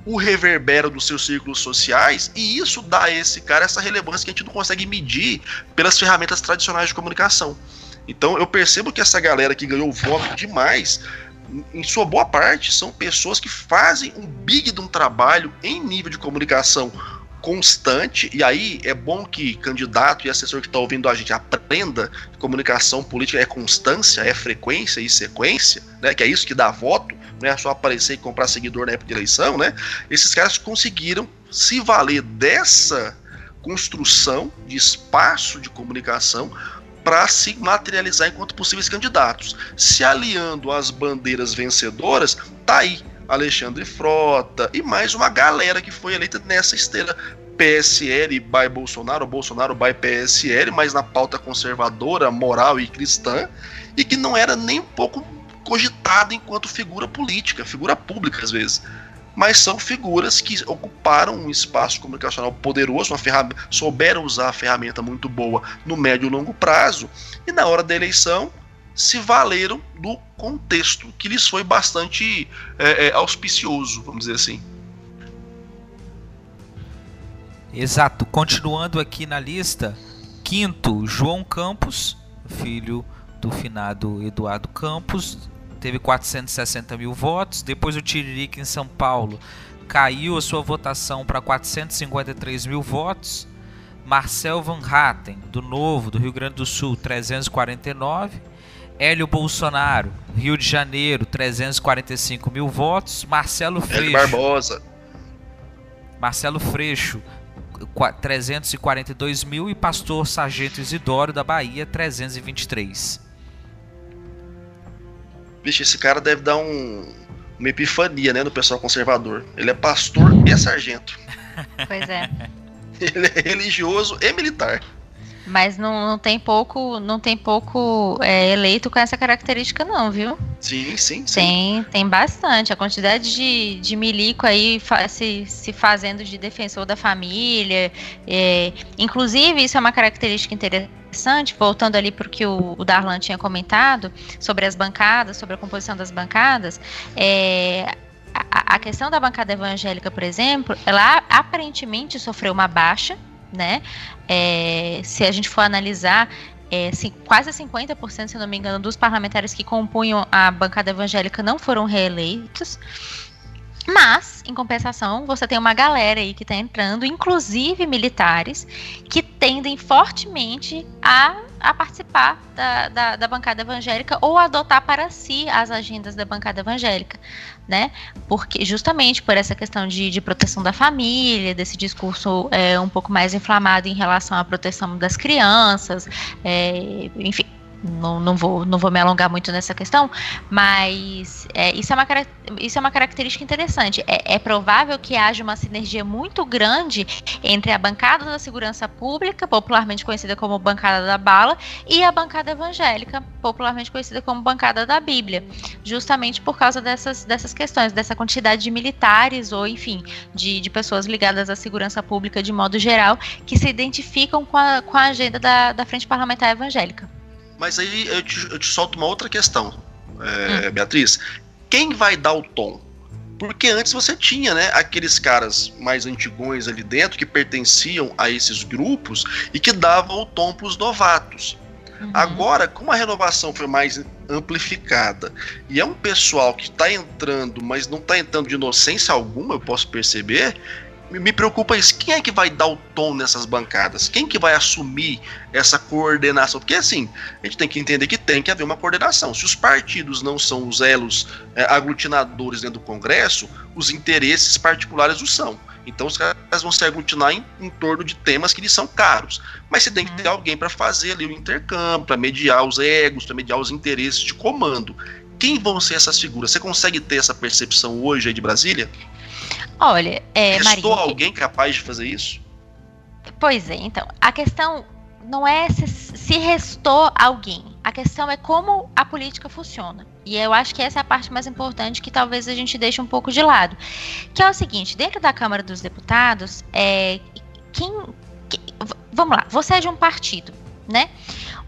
o reverbero dos seus círculos sociais, e isso dá a esse cara essa relevância que a gente não consegue medir pelas ferramentas tradicionais de comunicação. Então eu percebo que essa galera que ganhou voto demais, em sua boa parte, são pessoas que fazem um big de um trabalho em nível de comunicação constante, e aí é bom que candidato e assessor que está ouvindo a gente aprenda que comunicação política é constância, é frequência e sequência, né? Que é isso que dá voto, não é só aparecer e comprar seguidor na época de eleição, né? Esses caras conseguiram se valer dessa construção de espaço de comunicação para se materializar enquanto possíveis candidatos. Se aliando às bandeiras vencedoras, tá aí Alexandre Frota e mais uma galera que foi eleita nessa esteira PSL by Bolsonaro, Bolsonaro by PSL, mas na pauta conservadora, moral e cristã, e que não era nem um pouco cogitada enquanto figura política, figura pública às vezes. Mas são figuras que ocuparam um espaço comunicacional poderoso, uma ferramenta, souberam usar a ferramenta muito boa no médio e longo prazo, e na hora da eleição se valeram do contexto, que lhes foi bastante é, é, auspicioso, vamos dizer assim. Exato. Continuando aqui na lista, quinto, João Campos, filho do finado Eduardo Campos, teve 460 mil votos. Depois o Tiririca em São Paulo caiu a sua votação para 453 mil votos. Marcel Van Hatten, do Novo, do Rio Grande do Sul, 349. Hélio Bolsonaro, Rio de Janeiro, 345 mil votos. Marcelo Freixo. Hélio Barbosa. Marcelo Freixo, 342 mil. E Pastor Sargento Isidoro, da Bahia, 323. Vixe, esse cara deve dar um, uma epifania, né, no pessoal conservador. Ele é pastor e é sargento. Pois é. Ele é religioso e militar. Mas não, não tem pouco, não tem pouco é, eleito com essa característica, não, viu? Sim, sim, sim. Tem, tem bastante. A quantidade de, de milico aí se, se fazendo de defensor da família. É, inclusive, isso é uma característica interessante, voltando ali para o que o, Darlan tinha comentado sobre as bancadas, sobre a composição das bancadas. É, a, a questão da bancada evangélica, por exemplo, ela aparentemente sofreu uma baixa né? É, se a gente for analisar, é, quase 50%, se não me engano, dos parlamentares que compunham a bancada evangélica não foram reeleitos. Mas, em compensação, você tem uma galera aí que está entrando, inclusive militares, que tendem fortemente a a participar da, da, da, bancada evangélica ou adotar para si as agendas da bancada evangélica, né? Porque justamente por essa questão de, de proteção da família, desse discurso é, um pouco mais inflamado em relação à proteção das crianças, é, enfim, não, não, vou, não vou me alongar muito nessa questão, mas é, isso, é uma, isso é uma característica interessante. É, é, provável que haja uma sinergia muito grande entre a bancada da segurança pública, popularmente conhecida como bancada da bala, e a bancada evangélica, popularmente conhecida como bancada da Bíblia, justamente por causa dessas, dessas questões, dessa quantidade de militares ou, enfim, de, de pessoas ligadas à segurança pública de modo geral, que se identificam com a, com a agenda da, da Frente Parlamentar Evangélica. Mas aí eu te, eu te solto uma outra questão, é, hum. Beatriz. Quem vai dar o tom? Porque antes você tinha, né, aqueles caras mais antigões ali dentro que pertenciam a esses grupos e que davam o tom para os novatos. Uhum. Agora, como a renovação foi mais amplificada e é um pessoal que está entrando, mas não está entrando de inocência alguma, eu posso perceber, me preocupa isso. Quem é que vai dar o tom nessas bancadas? Quem que vai assumir essa coordenação? Porque assim, a gente tem que entender que tem que haver uma coordenação. Se os partidos não são os elos é, aglutinadores dentro do Congresso, os interesses particulares o são. Então os caras vão se aglutinar em, em torno de temas que lhes são caros. Mas você tem que ter uhum. alguém para fazer ali o intercâmbio, para mediar os egos, para mediar os interesses de comando. Quem vão ser essas figuras? Você consegue ter essa percepção hoje aí de Brasília? Olha, é, Restou Maria, alguém capaz de fazer isso? Pois é, então. A questão não é se, se restou alguém. A questão é como a política funciona. E eu acho que essa é a parte mais importante que talvez a gente deixe um pouco de lado. Que é o seguinte, dentro da Câmara dos Deputados, é, quem, quem vamos lá, você é de um partido, né?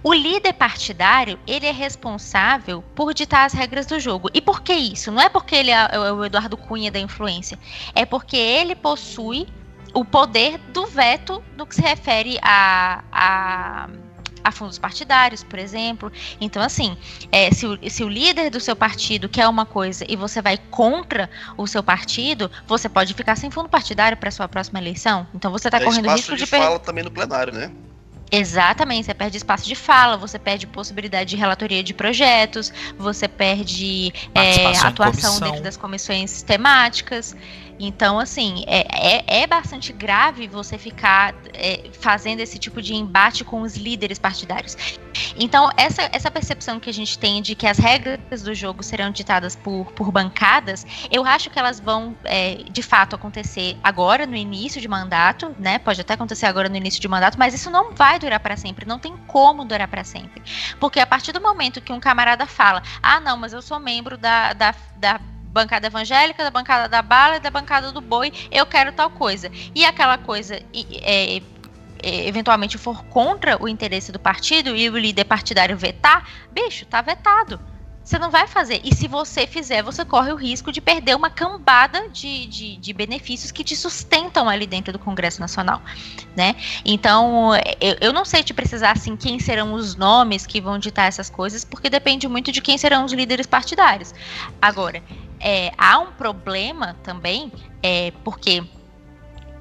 O líder partidário, ele é responsável por ditar as regras do jogo. E por que isso? Não é porque ele é, é o Eduardo Cunha da influência. É porque ele possui o poder do veto no que se refere a, a, a fundos partidários, por exemplo. Então, assim, é, se, o, se o líder do seu partido quer uma coisa e você vai contra o seu partido, você pode ficar sem fundo partidário para sua próxima eleição. Então, você está é correndo risco de, de fala também no plenário, né? Exatamente, você perde espaço de fala, você perde possibilidade de relatoria de projetos, você perde é, atuação dentro das comissões temáticas. Então, assim, é, é, é bastante grave você ficar é, fazendo esse tipo de embate com os líderes partidários. Então, essa, essa percepção que a gente tem de que as regras do jogo serão ditadas por, por bancadas, eu acho que elas vão, é, de fato, acontecer agora, no início de mandato, né? Pode até acontecer agora no início de mandato, mas isso não vai durar para sempre, não tem como durar para sempre. Porque a partir do momento que um camarada fala, ah, não, mas eu sou membro da, da, da bancada evangélica, da bancada da bala da bancada do boi, eu quero tal coisa. E aquela coisa é, é, eventualmente for contra o interesse do partido e o líder partidário vetar, bicho, tá vetado. Você não vai fazer. E se você fizer, você corre o risco de perder uma cambada de, de, de, benefícios que te sustentam ali dentro do Congresso Nacional. Né? Então, eu, eu não sei te precisar assim quem serão os nomes que vão ditar essas coisas, porque depende muito de quem serão os líderes partidários. Agora, é, há um problema também, é, porque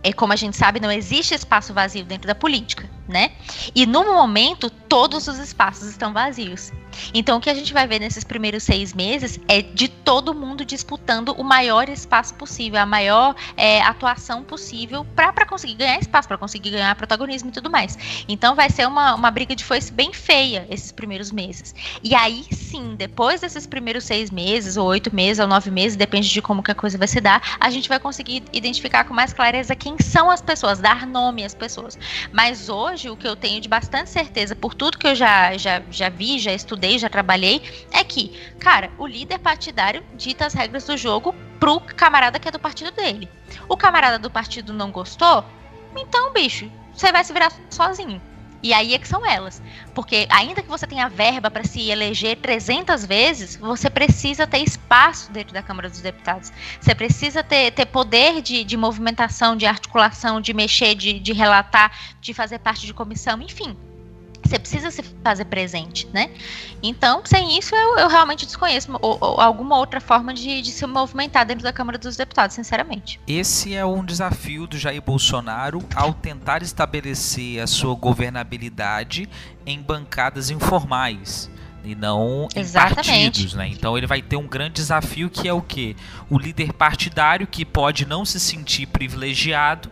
é como a gente sabe, não existe espaço vazio dentro da política, né? E no momento, todos os espaços estão vazios. Então, o que a gente vai ver nesses primeiros seis meses é de todo mundo disputando o maior espaço possível, a maior é, atuação possível para conseguir ganhar espaço, para conseguir ganhar protagonismo e tudo mais. Então, vai ser uma, uma briga de foice bem feia esses primeiros meses. E aí sim, depois desses primeiros seis meses, ou oito meses, ou nove meses, depende de como que a coisa vai se dar, a gente vai conseguir identificar com mais clareza quem são as pessoas, dar nome às pessoas. Mas hoje, o que eu tenho de bastante certeza, por tudo que eu já, já, já vi, já estudei, já trabalhei, é que, cara, o líder partidário dita as regras do jogo pro camarada que é do partido dele. O camarada do partido não gostou? Então, bicho, você vai se virar sozinho. E aí é que são elas. Porque ainda que você tenha verba para se eleger 300 vezes, você precisa ter espaço dentro da Câmara dos Deputados. Você precisa ter, ter poder de, de movimentação, de articulação, de mexer, de, de relatar, de fazer parte de comissão, enfim você precisa se fazer presente, né? Então, sem isso, eu, eu realmente desconheço ou, ou alguma outra forma de, de, se movimentar dentro da Câmara dos Deputados, sinceramente. Esse é um desafio do Jair Bolsonaro ao tentar estabelecer a sua governabilidade em bancadas informais e não Exatamente. em partidos, né? Então ele vai ter um grande desafio que é o que o líder partidário que pode não se sentir privilegiado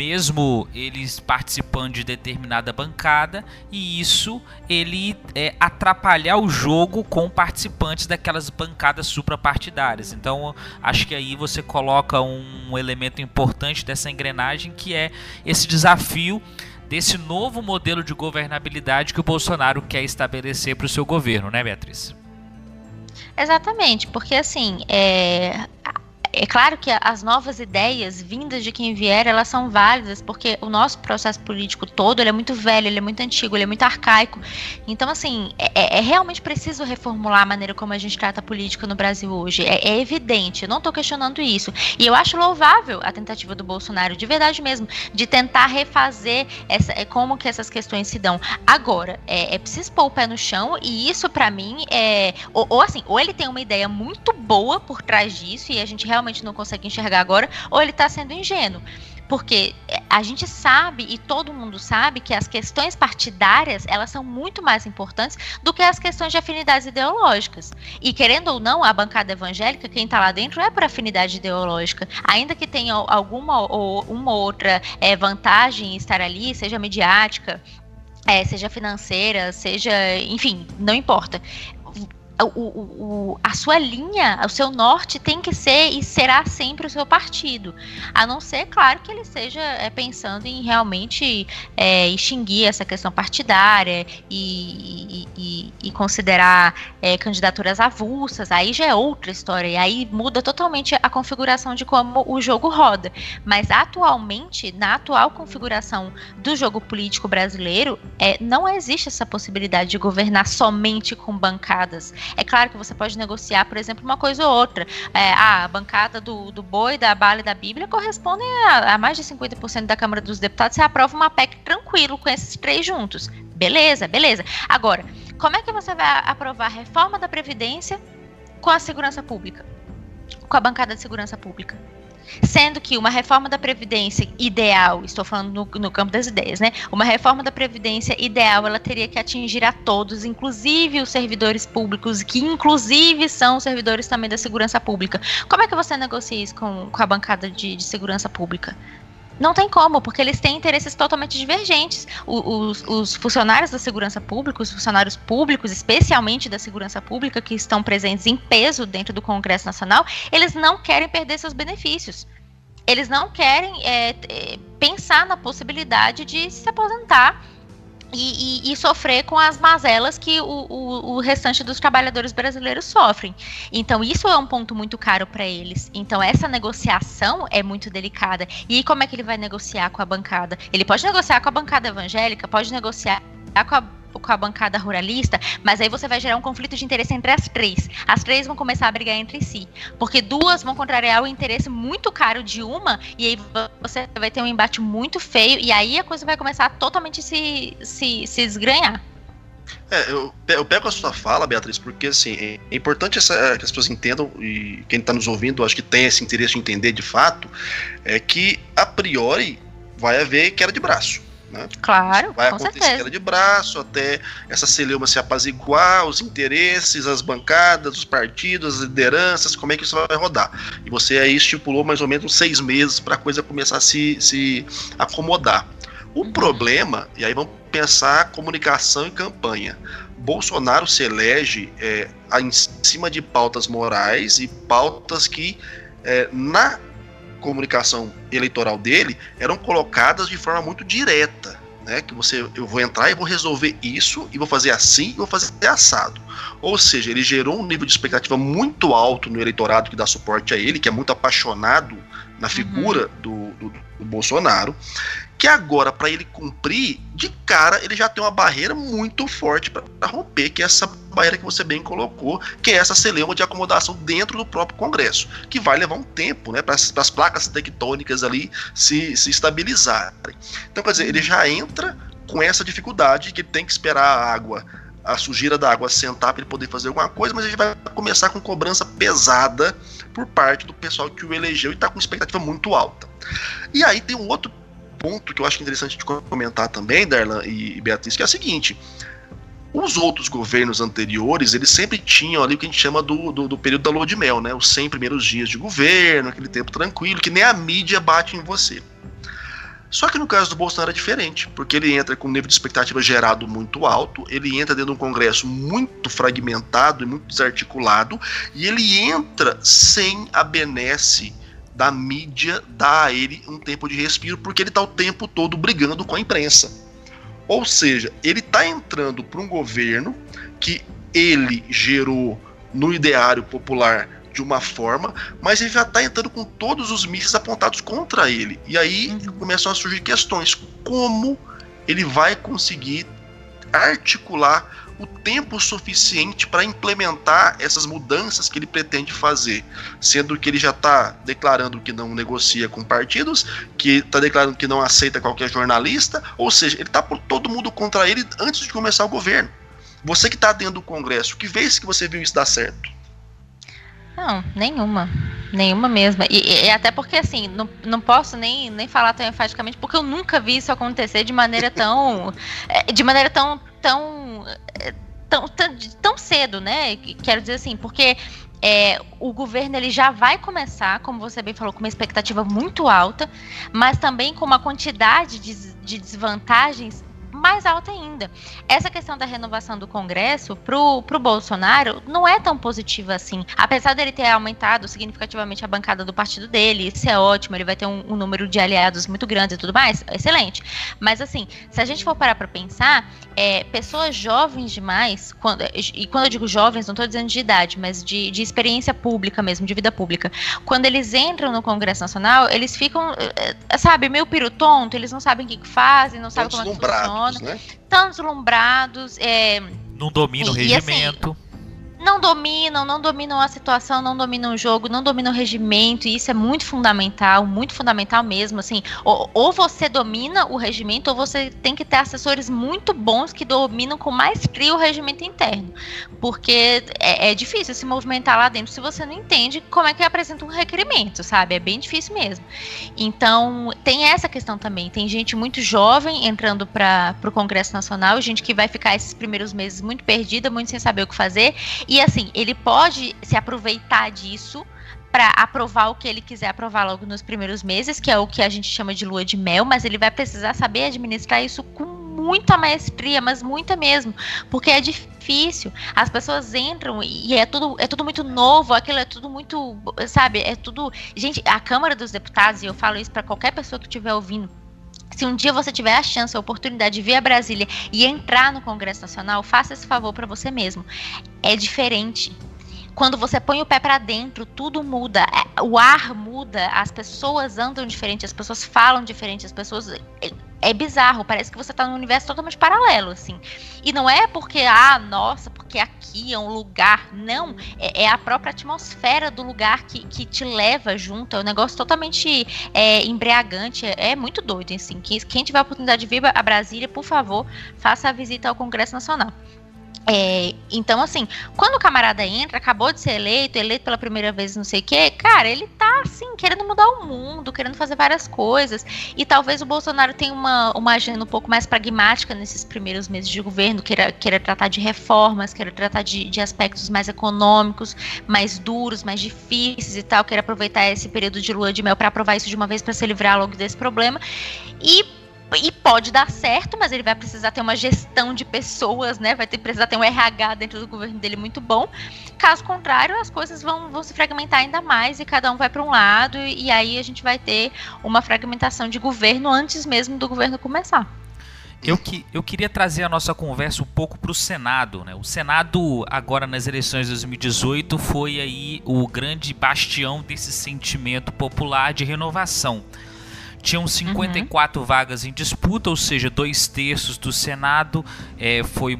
mesmo eles participando de determinada bancada, e isso ele é, atrapalhar o jogo com participantes daquelas bancadas suprapartidárias. Então, acho que aí você coloca um elemento importante dessa engrenagem que é esse desafio desse novo modelo de governabilidade que o Bolsonaro quer estabelecer para o seu governo, né, Beatriz? Exatamente, porque assim, é, é claro que as novas ideias vindas de quem vier, elas são válidas, porque o nosso processo político todo, ele é muito velho, ele é muito antigo, ele é muito arcaico. Então, assim, é, é, é realmente preciso reformular a maneira como a gente trata a política no Brasil hoje. É, é evidente, eu não estou questionando isso. E eu acho louvável a tentativa do Bolsonaro, de verdade mesmo, de tentar refazer essa, é, como que essas questões se dão. Agora, é, é preciso pôr o pé no chão, e isso, para mim, é. Ou, ou assim, ou ele tem uma ideia muito boa por trás disso, e a gente realmente realmente não consegue enxergar agora, ou ele está sendo ingênuo. Porque a gente sabe e todo mundo sabe que as questões partidárias elas são muito mais importantes do que as questões de afinidades ideológicas. E querendo ou não, a bancada evangélica, quem está lá dentro é por afinidade ideológica. Ainda que tenha alguma ou uma outra é, vantagem em estar ali, seja mediática, é, seja financeira, seja, enfim, não importa o, o, a sua linha, o seu norte tem que ser e será sempre o seu partido. A não ser, claro, que ele seja é, pensando em realmente é, extinguir essa questão partidária e, e, e considerar é, candidaturas avulsas. Aí já é outra história. E aí muda totalmente a configuração de como o jogo roda. Mas atualmente, na atual configuração do jogo político brasileiro, é, não existe essa possibilidade de governar somente com bancadas. É claro que você pode negociar, por exemplo, uma coisa ou outra. É, a bancada do, do boi, da bala e da Bíblia correspondem a, a mais de 50% da Câmara dos Deputados. Você aprova uma PEC tranquilo com esses três juntos. Beleza, beleza. Agora, como é que você vai aprovar a reforma da Previdência com a segurança pública? Com a bancada de segurança pública? Sendo que uma reforma da Previdência ideal, estou falando no, no, campo das ideias, né? Uma reforma da Previdência ideal, ela teria que atingir a todos, inclusive os servidores públicos, que inclusive são servidores também da segurança pública. Como é que você negocia isso com, com a bancada de, de segurança pública? Não tem como, porque eles têm interesses totalmente divergentes. Os, os, funcionários da segurança pública, os funcionários públicos, especialmente da segurança pública, que estão presentes em peso dentro do Congresso Nacional, eles não querem perder seus benefícios. Eles não querem é, pensar na possibilidade de se aposentar e, e, e, sofrer com as mazelas que o, o, o, restante dos trabalhadores brasileiros sofrem. Então, isso é um ponto muito caro para eles. Então, essa negociação é muito delicada. E como é que ele vai negociar com a bancada? Ele pode negociar com a bancada evangélica, pode negociar com a com a bancada ruralista, mas aí você vai gerar um conflito de interesse entre as três. As três vão começar a brigar entre si, porque duas vão contrariar o interesse muito caro de uma, e aí você vai ter um embate muito feio, e aí a coisa vai começar a totalmente se, se, se. É, eu, eu pego a sua fala, Beatriz, porque assim, é, é importante essa, é, que as pessoas entendam, e quem está nos ouvindo, acho que tem esse interesse de entender de fato, é que a priori vai haver queda de braço. Né? Claro, vai acontecer certeza. queda de braço até essa celeuma se apaziguar, os interesses, as bancadas, os partidos, as lideranças, como é que isso vai rodar. E você aí estipulou mais ou menos seis meses para a coisa começar a se, se acomodar. O uhum. problema, e aí vamos pensar comunicação e campanha. Bolsonaro se elege é, em cima de pautas morais e pautas que é, na comunicação eleitoral dele eram colocadas de forma muito direta. Né, que você eu vou entrar e vou resolver isso e vou fazer assim e vou fazer assado. Ou seja, ele gerou um nível de expectativa muito alto no eleitorado que dá suporte a ele, que é muito apaixonado na figura uhum. do, do, do Bolsonaro, que agora, para ele cumprir, de cara, ele já tem uma barreira muito forte para romper, que é essa barreira que você bem colocou, que é essa celeuma de acomodação dentro do próprio Congresso, que vai levar um tempo né, para as placas tectônicas ali se, se estabilizarem. Então, quer dizer, ele já entra com essa dificuldade que tem que esperar a água, a sujeira da água sentar para ele poder fazer alguma coisa, mas gente vai começar com cobrança pesada por parte do pessoal que o elegeu e está com expectativa muito alta. E aí tem um outro ponto que eu acho interessante de comentar também, Darlan e Beatriz, que é o seguinte: os outros governos anteriores, eles sempre tinham ali o que a gente chama do, do, do, período da lua de mel, né? Os 100 primeiros dias de governo, aquele tempo tranquilo, que nem a mídia bate em você. Só que no caso do Bolsonaro é diferente, porque ele entra com um nível de expectativa gerado muito alto, ele entra dentro de um Congresso muito fragmentado e muito desarticulado, e ele entra sem a benesse da mídia dar a ele um tempo de respiro, porque ele está o tempo todo brigando com a imprensa. Ou seja, ele está entrando para um governo que ele gerou no ideário popular de uma forma, mas ele já está entrando com todos os mísseis apontados contra ele. E aí uhum. começam a surgir questões: como ele vai conseguir articular o tempo suficiente para implementar essas mudanças que ele pretende fazer, sendo que ele já está declarando que não negocia com partidos, que está declarando que não aceita qualquer jornalista, ou seja, ele está por todo mundo contra ele antes de começar o governo. Você que está dentro do Congresso, que vez que você viu isso dar certo? Não, nenhuma. Nenhuma mesmo. E, e, até porque, assim, não, não posso nem, nem falar tão enfaticamente, porque eu nunca vi isso acontecer de maneira tão. É, de maneira tão. tão, tão, tão, tão cedo, né? Quero dizer assim, porque é, o governo ele já vai começar, como você bem falou, com uma expectativa muito alta, mas também com uma quantidade de, de desvantagens mais alta ainda. Essa questão da renovação do Congresso pro, pro Bolsonaro não é tão positiva assim. Apesar dele ter aumentado significativamente a bancada do partido dele, isso é ótimo, ele vai ter um, um número de aliados muito grande e tudo mais, excelente. Mas assim, se a gente for parar para pensar, é, pessoas jovens demais, quando, e quando eu digo jovens, não estou dizendo de idade, mas de, de experiência pública mesmo, de vida pública, quando eles entram no Congresso Nacional, eles ficam, é, sabe, meio pirutonto, eles não sabem o que, que fazem, não sabem como é que funciona funciona. Né? Tão deslumbrados. É, não domina o regimento. Assim, não dominam, não dominam a situação, não dominam o jogo, não dominam o regimento, e isso é muito fundamental, muito fundamental mesmo, assim, ou, ou, você domina o regimento, ou você tem que ter assessores muito bons que dominam com maestria o regimento interno, porque é, é difícil se movimentar lá dentro se você não entende como é que apresenta um requerimento, sabe, é bem difícil mesmo. Então, tem essa questão também, tem gente muito jovem entrando para o Congresso Nacional, gente que vai ficar esses primeiros meses muito perdida, muito sem saber o que fazer, e assim, ele pode se aproveitar disso para aprovar o que ele quiser aprovar logo nos primeiros meses, que é o que a gente chama de lua de mel, mas ele vai precisar saber administrar isso com muita maestria, mas muita mesmo, porque é difícil. As pessoas entram e é tudo é tudo muito novo, aquilo é tudo muito, sabe, é tudo, gente, a Câmara dos Deputados, e eu falo isso para qualquer pessoa que estiver ouvindo, se um dia você tiver a chance, a oportunidade de vir a Brasília e entrar no Congresso Nacional, faça esse favor para você mesmo. É diferente. Quando você põe o pé para dentro, tudo muda. É, o ar muda, as pessoas andam diferente, as pessoas falam diferente, as pessoas é bizarro, parece que você tá num universo totalmente paralelo, assim. E não é porque, ah, nossa, porque aqui é um lugar. Não, é, é a própria atmosfera do lugar que, que te leva junto. É um negócio totalmente é, embriagante. É, é, muito doido, assim. Quem, quem tiver a oportunidade de vir a Brasília, por favor, faça a visita ao Congresso Nacional. É, então, assim, quando o camarada entra, acabou de ser eleito, eleito pela primeira vez, não sei o quê, cara, ele assim, querendo mudar o mundo, querendo fazer várias coisas. E talvez o Bolsonaro tenha uma, uma agenda um pouco mais pragmática nesses primeiros meses de governo, queira, queira tratar de reformas, queira tratar de, de aspectos mais econômicos, mais duros, mais difíceis e tal, queira aproveitar esse período de lua de mel para aprovar isso de uma vez para se livrar logo desse problema. E e pode dar certo, mas ele vai precisar ter uma gestão de pessoas, né? Vai ter, precisar ter um RH dentro do governo dele muito bom. Caso contrário, as coisas vão, vão se fragmentar ainda mais e cada um vai para um lado, e aí a gente vai ter uma fragmentação de governo antes mesmo do governo começar. Eu, que, eu queria trazer a nossa conversa um pouco para o Senado. Né? O Senado, agora nas eleições de 2018, foi aí o grande bastião desse sentimento popular de renovação tinham 54 uhum. vagas em disputa, ou seja, dois terços do Senado é, foi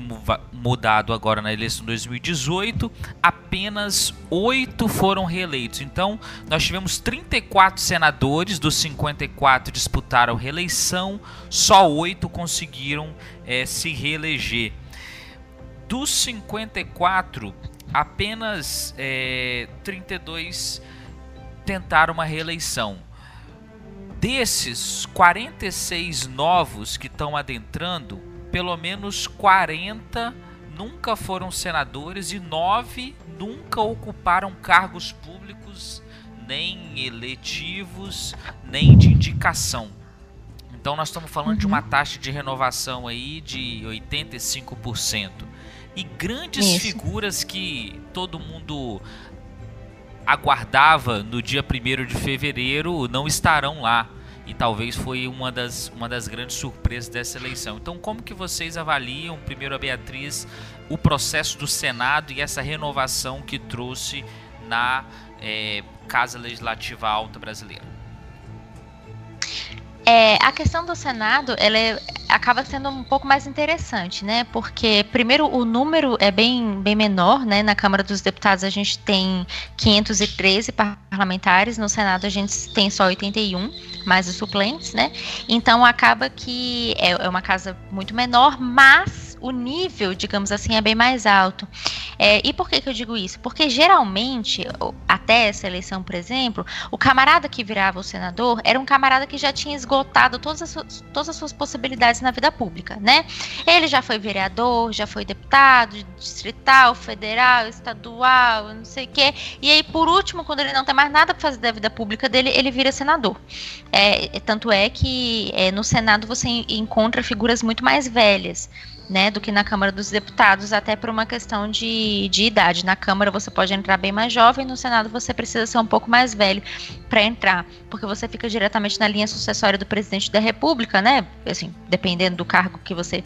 mudado agora na eleição 2018. Apenas oito foram reeleitos. Então, nós tivemos 34 senadores, dos 54 disputaram reeleição, só oito conseguiram é, se reeleger. Dos 54, apenas é, 32 tentaram uma reeleição. Desses 46 novos que estão adentrando, pelo menos 40 nunca foram senadores e 9 nunca ocuparam cargos públicos, nem eletivos, nem de indicação. Então nós estamos falando de uma uhum. taxa de renovação aí de 85%. E grandes Isso. figuras que todo mundo aguardava no dia 1 de fevereiro não estarão lá. E talvez foi uma das, uma das grandes surpresas dessa eleição. Então, como que vocês avaliam, primeiro a Beatriz, o processo do Senado e essa renovação que trouxe na é, Casa Legislativa Alta Brasileira? É, a questão do Senado, ela é, acaba sendo um pouco mais interessante, né? Porque, primeiro, o número é bem, bem menor, né? Na Câmara dos Deputados a gente tem 513 parlamentares, no Senado a gente tem só 81, mais os suplentes, né? Então, acaba que é, é uma casa muito menor, mas o nível, digamos assim, é bem mais alto. É, e por que, que eu digo isso? Porque geralmente, até essa eleição, por exemplo, o camarada que virava o senador era um camarada que já tinha esgotado todas as, suas, todas as suas possibilidades na vida pública, né? Ele já foi vereador, já foi deputado, distrital, federal, estadual, não sei o quê. E aí, por último, quando ele não tem mais nada para fazer da vida pública dele, ele vira senador. É, tanto é que é, no Senado você encontra figuras muito mais velhas né, do que na Câmara dos Deputados, até por uma questão de, de idade. Na Câmara você pode entrar bem mais jovem, no Senado você precisa ser um pouco mais velho para entrar, porque você fica diretamente na linha sucessória do presidente da República, né? Assim, dependendo do cargo que você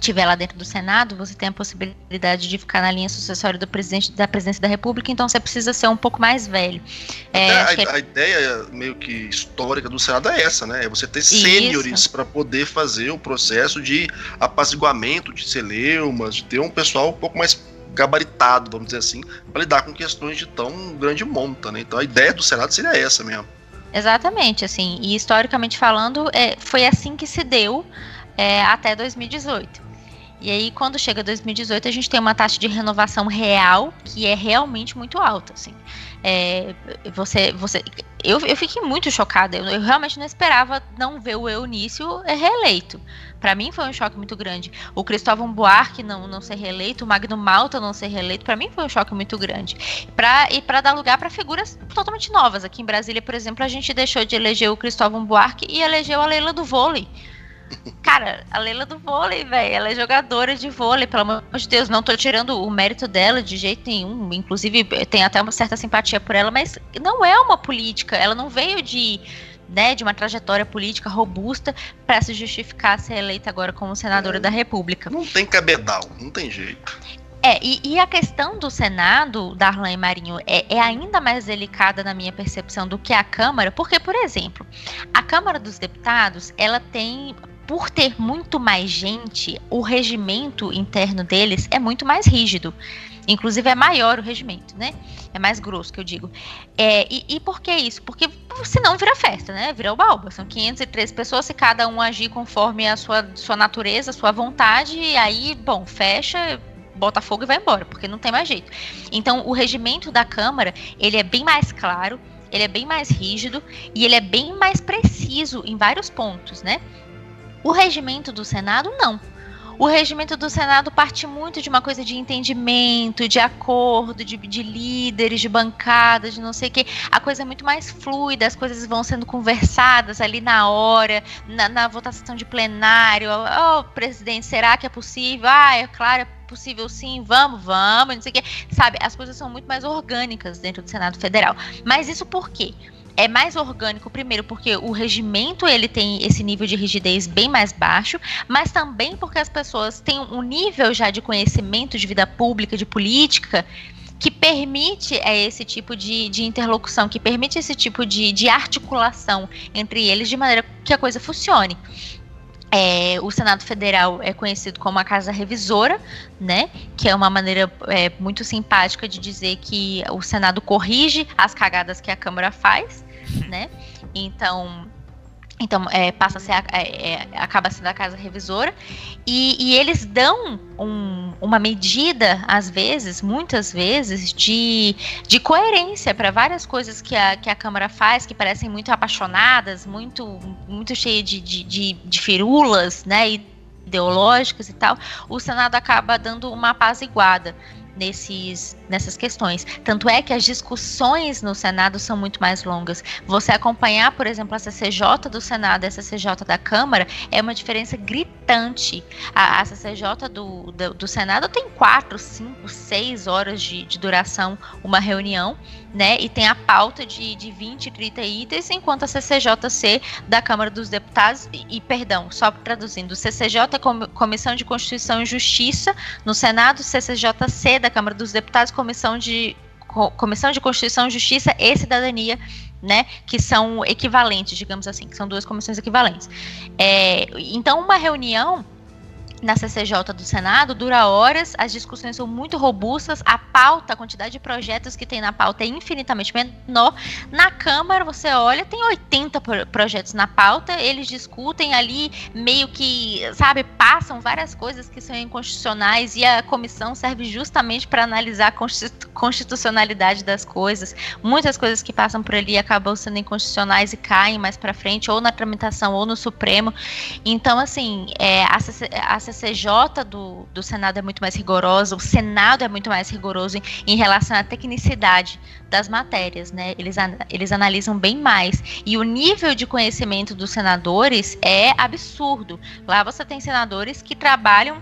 tiver lá dentro do Senado, você tem a possibilidade de ficar na linha sucessória do presidente da presidência da República, então você precisa ser um pouco mais velho. É, a, é... a, ideia meio que histórica do Senado é essa, né? É você ter sêniores para poder fazer o processo de apaziguamento de celeumas, de ter um pessoal um pouco mais gabaritado, vamos dizer assim, para lidar com questões de tão grande monta, né? Então a ideia do Senado seria essa mesmo. Exatamente, assim, e historicamente falando, é, foi assim que se deu é, até 2018. E aí, quando chega 2018, a gente tem uma taxa de renovação real que é realmente muito alta, assim. É, você, você, eu, eu fiquei muito chocada. Eu, eu, realmente não esperava não ver o Eunício reeleito. Para mim foi um choque muito grande. O Cristóvão Buarque não, não ser reeleito, o Magno Malta não ser reeleito, para mim foi um choque muito grande. Pra, e para dar lugar para figuras totalmente novas. Aqui em Brasília, por exemplo, a gente deixou de eleger o Cristóvão Buarque e elegeu a Leila do vôlei. Cara, a Leila do vôlei, velho. Ela é jogadora de vôlei, pelo amor de Deus. Não tô tirando o mérito dela de jeito nenhum. Inclusive, tem até uma certa simpatia por ela, mas não é uma política. Ela não veio de. Né, de uma trajetória política robusta para se justificar ser eleita agora como senadora é, da República. Não tem cabedal, não tem jeito. É, e, e, a questão do Senado, Darlan Marinho, é, é, ainda mais delicada na minha percepção do que a Câmara, porque, por exemplo, a Câmara dos Deputados, ela tem por ter muito mais gente, o regimento interno deles é muito mais rígido. Inclusive é maior o regimento, né? É mais grosso, que eu digo. É, e, e, por que isso? Porque senão vira festa, né? Vira o balba. São 503 pessoas, se cada um agir conforme a sua, sua natureza, sua vontade, e aí, bom, fecha, bota fogo e vai embora, porque não tem mais jeito. Então, o regimento da Câmara, ele é bem mais claro, ele é bem mais rígido e ele é bem mais preciso em vários pontos, né? O regimento do Senado, não. O regimento do Senado parte muito de uma coisa de entendimento, de acordo, de, de líderes, de bancadas, de não sei o quê. A coisa é muito mais fluida, as coisas vão sendo conversadas ali na hora, na, na votação de plenário. Oh, presidente, será que é possível? Ah, é claro, é possível sim, vamos, vamos, não sei o quê. Sabe, as coisas são muito mais orgânicas dentro do Senado Federal. Mas isso por quê? É mais orgânico, primeiro, porque o regimento ele tem esse nível de rigidez bem mais baixo, mas também porque as pessoas têm um nível já de conhecimento de vida pública, de política, que permite é, esse tipo de, de interlocução, que permite esse tipo de, de articulação entre eles de maneira que a coisa funcione. É, o Senado Federal é conhecido como a casa revisora, né? Que é uma maneira é, muito simpática de dizer que o Senado corrige as cagadas que a Câmara faz, né? Então então, é, passa a ser a, é, é, acaba sendo a casa revisora. E, e eles dão um, uma medida, às vezes, muitas vezes, de, de coerência para várias coisas que a, que a Câmara faz, que parecem muito apaixonadas, muito, muito cheias de, de, de, de firulas, né? ideológicas e tal, o Senado acaba dando uma apaziguada nesses, nessas questões. Tanto é que as discussões no Senado são muito mais longas. Você acompanhar, por exemplo, a CCJ do Senado e a CCJ da Câmara é uma diferença gritante. A, a CCJ do, do, do, Senado tem quatro, cinco, seis horas de, de duração uma reunião né? E tem a pauta de, de 20, 30 itens, enquanto a CCJC da Câmara dos Deputados, e, e perdão, só traduzindo, CCJ é Comissão de Constituição e Justiça, no Senado, CCJC da Câmara dos Deputados, Comissão de Comissão de Constituição, Justiça e Cidadania, né, que são equivalentes, digamos assim, que são duas comissões equivalentes. É, então, uma reunião na CCJ do Senado dura horas, as discussões são muito robustas, a pauta, a quantidade de projetos que tem na pauta é infinitamente menor. Na Câmara, você olha, tem 80 projetos na pauta, eles discutem ali, meio que, sabe, passam várias coisas que são inconstitucionais e a comissão serve justamente para analisar a constitucionalidade das coisas. Muitas coisas que passam por ali acabam sendo inconstitucionais e caem mais para frente, ou na tramitação, ou no Supremo. Então, assim, é, a, a CCJ do, do Senado é muito mais rigorosa, o Senado é muito mais rigoroso em, em relação à tecnicidade das matérias, né? Eles, eles analisam bem mais. E o nível de conhecimento dos senadores é absurdo. Lá você tem senadores que trabalham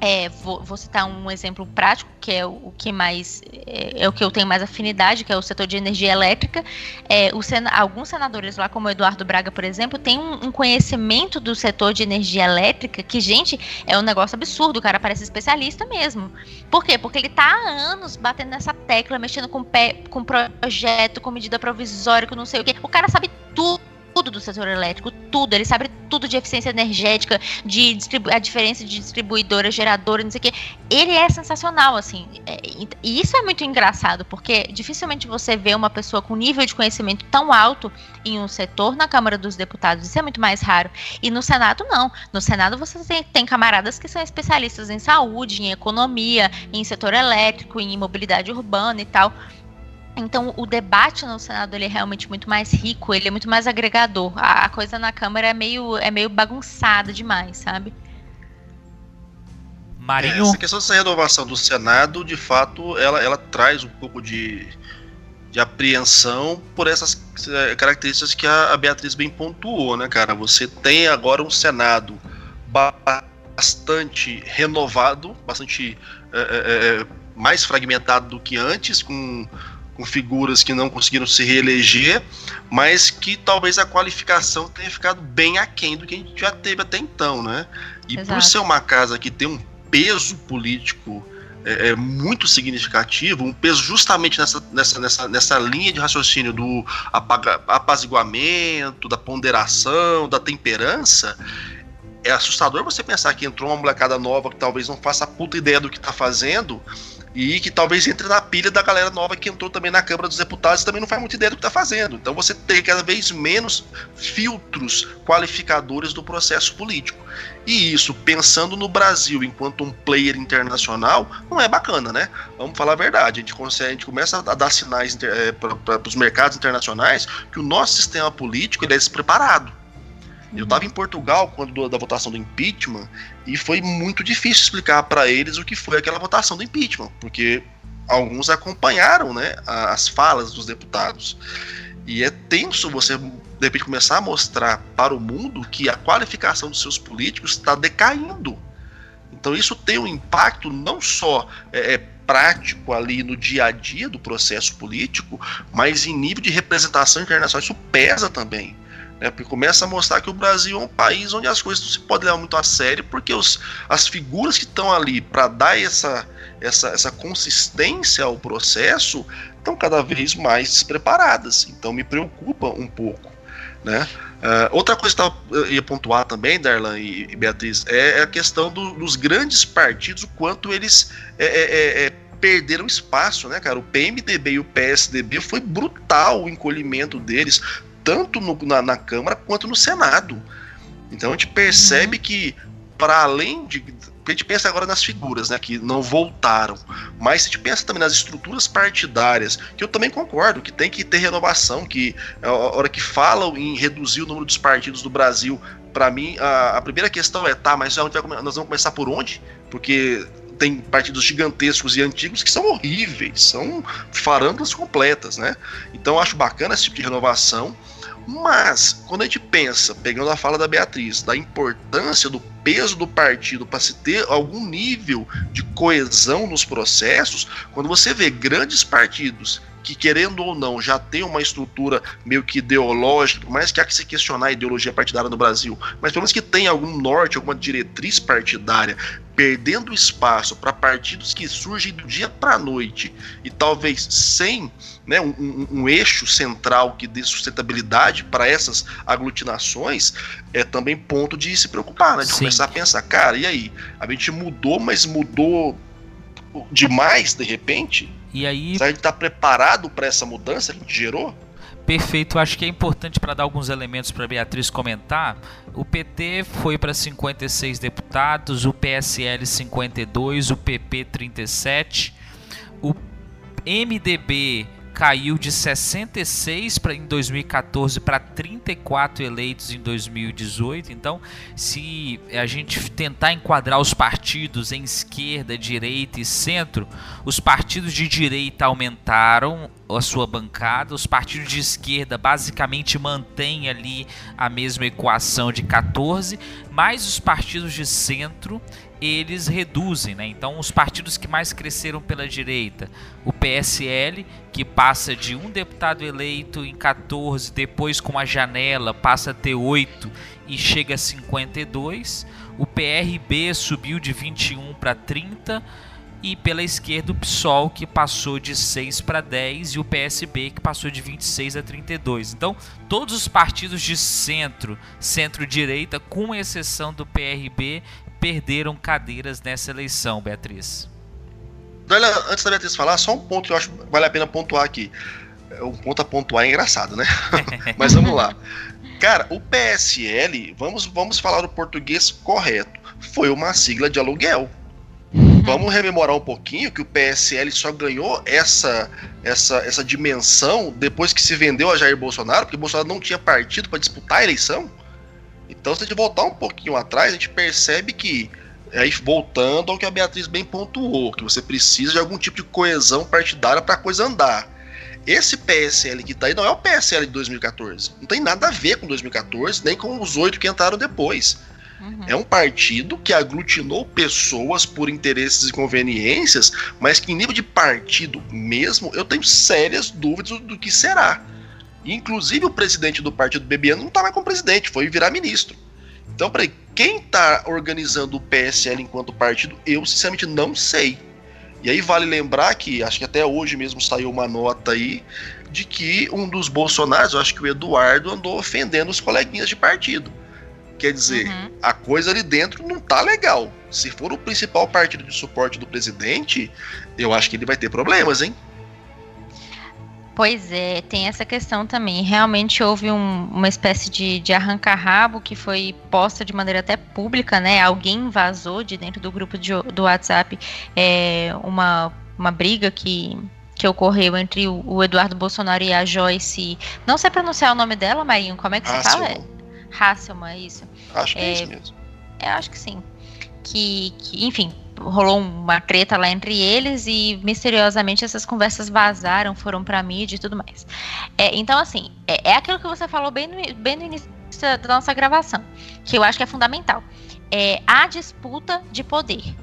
é, vou, vou, citar um exemplo prático, que é o, o que mais é, é, o que eu tenho mais afinidade, que é o setor de energia elétrica. É, sen, alguns senadores lá, como o Eduardo Braga, por exemplo, têm um, um, conhecimento do setor de energia elétrica que, gente, é um negócio absurdo. O cara parece especialista mesmo. Por quê? Porque ele está há anos batendo nessa tecla, mexendo com, pé, com projeto, com medida provisória, com não sei o quê. O cara sabe tudo tudo do setor elétrico, tudo. Ele sabe tudo de eficiência energética, de a diferença de distribuidora, geradora, não sei o quê. Ele é sensacional, assim. É, e isso é muito engraçado, porque dificilmente você vê uma pessoa com nível de conhecimento tão alto em um setor na Câmara dos Deputados. Isso é muito mais raro. E no Senado, não. No Senado, você tem, tem camaradas que são especialistas em saúde, em economia, em setor elétrico, em mobilidade urbana e tal. Então, o debate no Senado ele é realmente muito mais rico, ele é muito mais agregador. A, a coisa na Câmara é meio, é meio bagunçada demais, sabe? Marinho. É, essa questão dessa renovação do Senado, de fato, ela, ela traz um pouco de, de apreensão por essas é, características que a, a Beatriz bem pontuou, né, cara? Você tem agora um Senado bastante renovado, bastante é, é mais fragmentado do que antes, com com figuras que não conseguiram se reeleger, mas que talvez a qualificação tenha ficado bem aquém do que a gente já teve até então, né? E Exato. por ser uma casa que tem um peso político é, é, muito significativo, um peso justamente nessa, nessa, nessa, nessa linha de raciocínio do apaga, apaziguamento, da ponderação, da temperança, é assustador você pensar que entrou uma molecada nova que talvez não faça a puta ideia do que está fazendo e que talvez entre na pilha da galera nova que entrou também na Câmara dos Deputados e também não faz muita ideia do que está fazendo. Então você tem cada vez menos filtros qualificadores do processo político. E isso, pensando no Brasil enquanto um player internacional, não é bacana, né? Vamos falar a verdade. A gente, consegue, a gente começa a dar sinais é, para os mercados internacionais que o nosso sistema político ele é despreparado. Eu estava em Portugal quando da votação do impeachment e foi muito difícil explicar para eles o que foi aquela votação do impeachment, porque alguns acompanharam, né, as falas dos deputados. E é tenso você de repente começar a mostrar para o mundo que a qualificação dos seus políticos está decaindo. Então isso tem um impacto não só é, é, prático ali no dia a dia do processo político, mas em nível de representação internacional isso pesa também. Né, porque começa a mostrar que o Brasil é um país onde as coisas não se podem levar muito a sério, porque os, as figuras que estão ali para dar essa, essa, essa consistência ao processo estão cada vez mais despreparadas. Então me preocupa um pouco. Né? Uh, outra coisa que eu ia pontuar também, Darlan e, Beatriz, é, é a questão do, dos grandes partidos, o quanto eles é, é, é, é perderam espaço, né, cara? O PMDB e o PSDB foi brutal o encolhimento deles, tanto no, na, na, Câmara quanto no Senado. Então a gente percebe uhum. que, para além de. A gente pensa agora nas figuras, né, que não voltaram, mas a gente pensa também nas estruturas partidárias, que eu também concordo, que tem que ter renovação, que a hora que falam em reduzir o número dos partidos do Brasil, para mim, a, a, primeira questão é, tá, mas nós vamos começar por onde? Porque tem partidos gigantescos e antigos que são horríveis, são farândulas completas, né? Então eu acho bacana esse tipo de renovação. Mas, quando a gente pensa, pegando a fala da Beatriz, da importância do peso do partido para se ter algum nível de coesão nos processos, quando você vê grandes partidos que, querendo ou não, já tem uma estrutura meio que ideológica, mais que há que se questionar a ideologia partidária no Brasil, mas pelo menos que tem algum norte, alguma diretriz partidária, perdendo espaço para partidos que surgem do dia para a noite e talvez sem né, um, um, um, eixo central que dê sustentabilidade para essas aglutinações, é também ponto de se preocupar, né, de Sim. começar a pensar, cara, e aí? A gente mudou, mas mudou demais de repente? E aí. A gente está preparado para essa mudança que a gente gerou? Perfeito, acho que é importante para dar alguns elementos para Beatriz comentar. O PT foi para 56 deputados, o PSL 52, o PP 37, o MDB caiu de 66 pra, em 2014 para 34 eleitos em 2018. Então, se a gente tentar enquadrar os partidos em esquerda, direita e centro, os partidos de direita aumentaram a sua bancada, os partidos de esquerda basicamente mantêm ali a mesma equação de 14, mas os partidos de centro eles reduzem, né? Então, os partidos que mais cresceram pela direita, o PSL, que passa de um deputado eleito em 14, depois com a janela passa a ter 8 e chega a 52, o PRB subiu de 21 para 30 e pela esquerda o PSOL que passou de 6 para 10 e o PSB que passou de 26 a 32. Então, todos os partidos de centro, centro-direita, com exceção do PRB, perderam cadeiras nessa eleição, Beatriz. Olha, antes da Beatriz falar, só um ponto que eu acho que vale a pena pontuar aqui. É, um ponto a pontuar é engraçado, né? Mas vamos lá. Cara, o PSL, vamos, vamos falar o português correto, foi uma sigla de aluguel. Vamos rememorar um pouquinho que o PSL só ganhou essa, essa, essa dimensão depois que se vendeu a Jair Bolsonaro, porque Bolsonaro não tinha partido para disputar a eleição. Então, se a gente voltar um pouquinho atrás, a gente percebe que, aí voltando ao que a Beatriz bem pontuou, que você precisa de algum tipo de coesão partidária para a coisa andar. Esse PSL que está aí não é o PSL de 2014. Não tem nada a ver com 2014, nem com os oito que entraram depois. Uhum. É um partido que aglutinou pessoas por interesses e conveniências, mas que em nível de partido mesmo, eu tenho sérias dúvidas do, do que será. Inclusive o presidente do partido Bebiano não está mais como presidente, foi virar ministro. Então, peraí, quem está organizando o PSL enquanto partido, eu sinceramente não sei. E aí vale lembrar que, acho que até hoje mesmo saiu uma nota aí, de que um dos Bolsonaros, eu acho que o Eduardo, andou ofendendo os coleguinhas de partido. Quer dizer, uhum. a coisa ali dentro não tá legal. Se for o principal partido de suporte do presidente, eu acho que ele vai ter problemas, hein? Pois é, tem essa questão também. Realmente houve um, uma espécie de, de arranca-rabo que foi posta de maneira até pública, né? Alguém vazou de dentro do grupo de, do WhatsApp é, uma, uma briga que, que ocorreu entre o, o, Eduardo Bolsonaro e a Joyce. Não sei pronunciar o nome dela, Marinho. Como é que Hasselman. se fala? Hasselman, é isso. Acho que é, é isso mesmo. É, acho que sim. Que, que, enfim, rolou uma treta lá entre eles e misteriosamente essas conversas vazaram, foram pra mídia e tudo mais. É, então, assim, é, é, aquilo que você falou bem no, bem no início da nossa gravação, que eu acho que é fundamental. É a disputa de poder.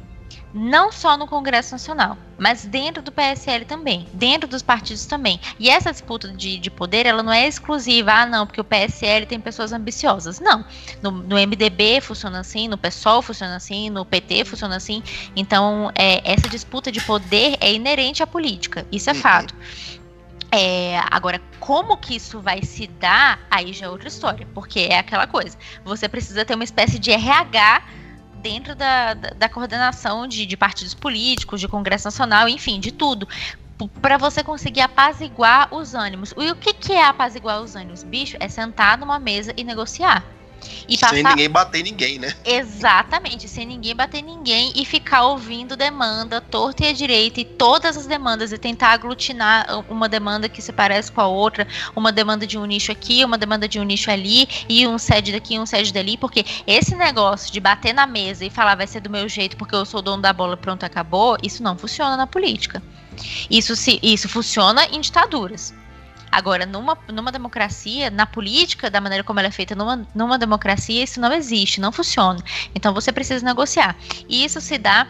Não só no Congresso Nacional, mas dentro do PSL também, dentro dos partidos também. E essa disputa de, de poder, ela não é exclusiva, ah, não, porque o PSL tem pessoas ambiciosas. Não. No, no MDB funciona assim, no PSOL funciona assim, no PT funciona assim. Então, é, essa disputa de poder é inerente à política. Isso é uhum. fato. É, agora, como que isso vai se dar, aí já é outra história, porque é aquela coisa. Você precisa ter uma espécie de RH dentro da, da, da coordenação de, de partidos políticos, de Congresso Nacional, enfim, de tudo para você conseguir apaziguar os ânimos. E o que, que é apaziguar os ânimos, bicho? É sentar numa mesa e negociar. E passar... Sem ninguém bater ninguém, né? Exatamente, sem ninguém bater ninguém e ficar ouvindo demanda torta e à direita e todas as demandas e tentar aglutinar uma demanda que se parece com a outra, uma demanda de um nicho aqui, uma demanda de um nicho ali e um sede daqui, um sede dali, porque esse negócio de bater na mesa e falar vai ser do meu jeito porque eu sou dono da bola, pronto, acabou, isso não funciona na política. Isso, se, isso funciona em ditaduras. Agora, numa, numa democracia, na política, da maneira como ela é feita numa, numa democracia, isso não existe, não funciona. Então você precisa negociar. E isso se dá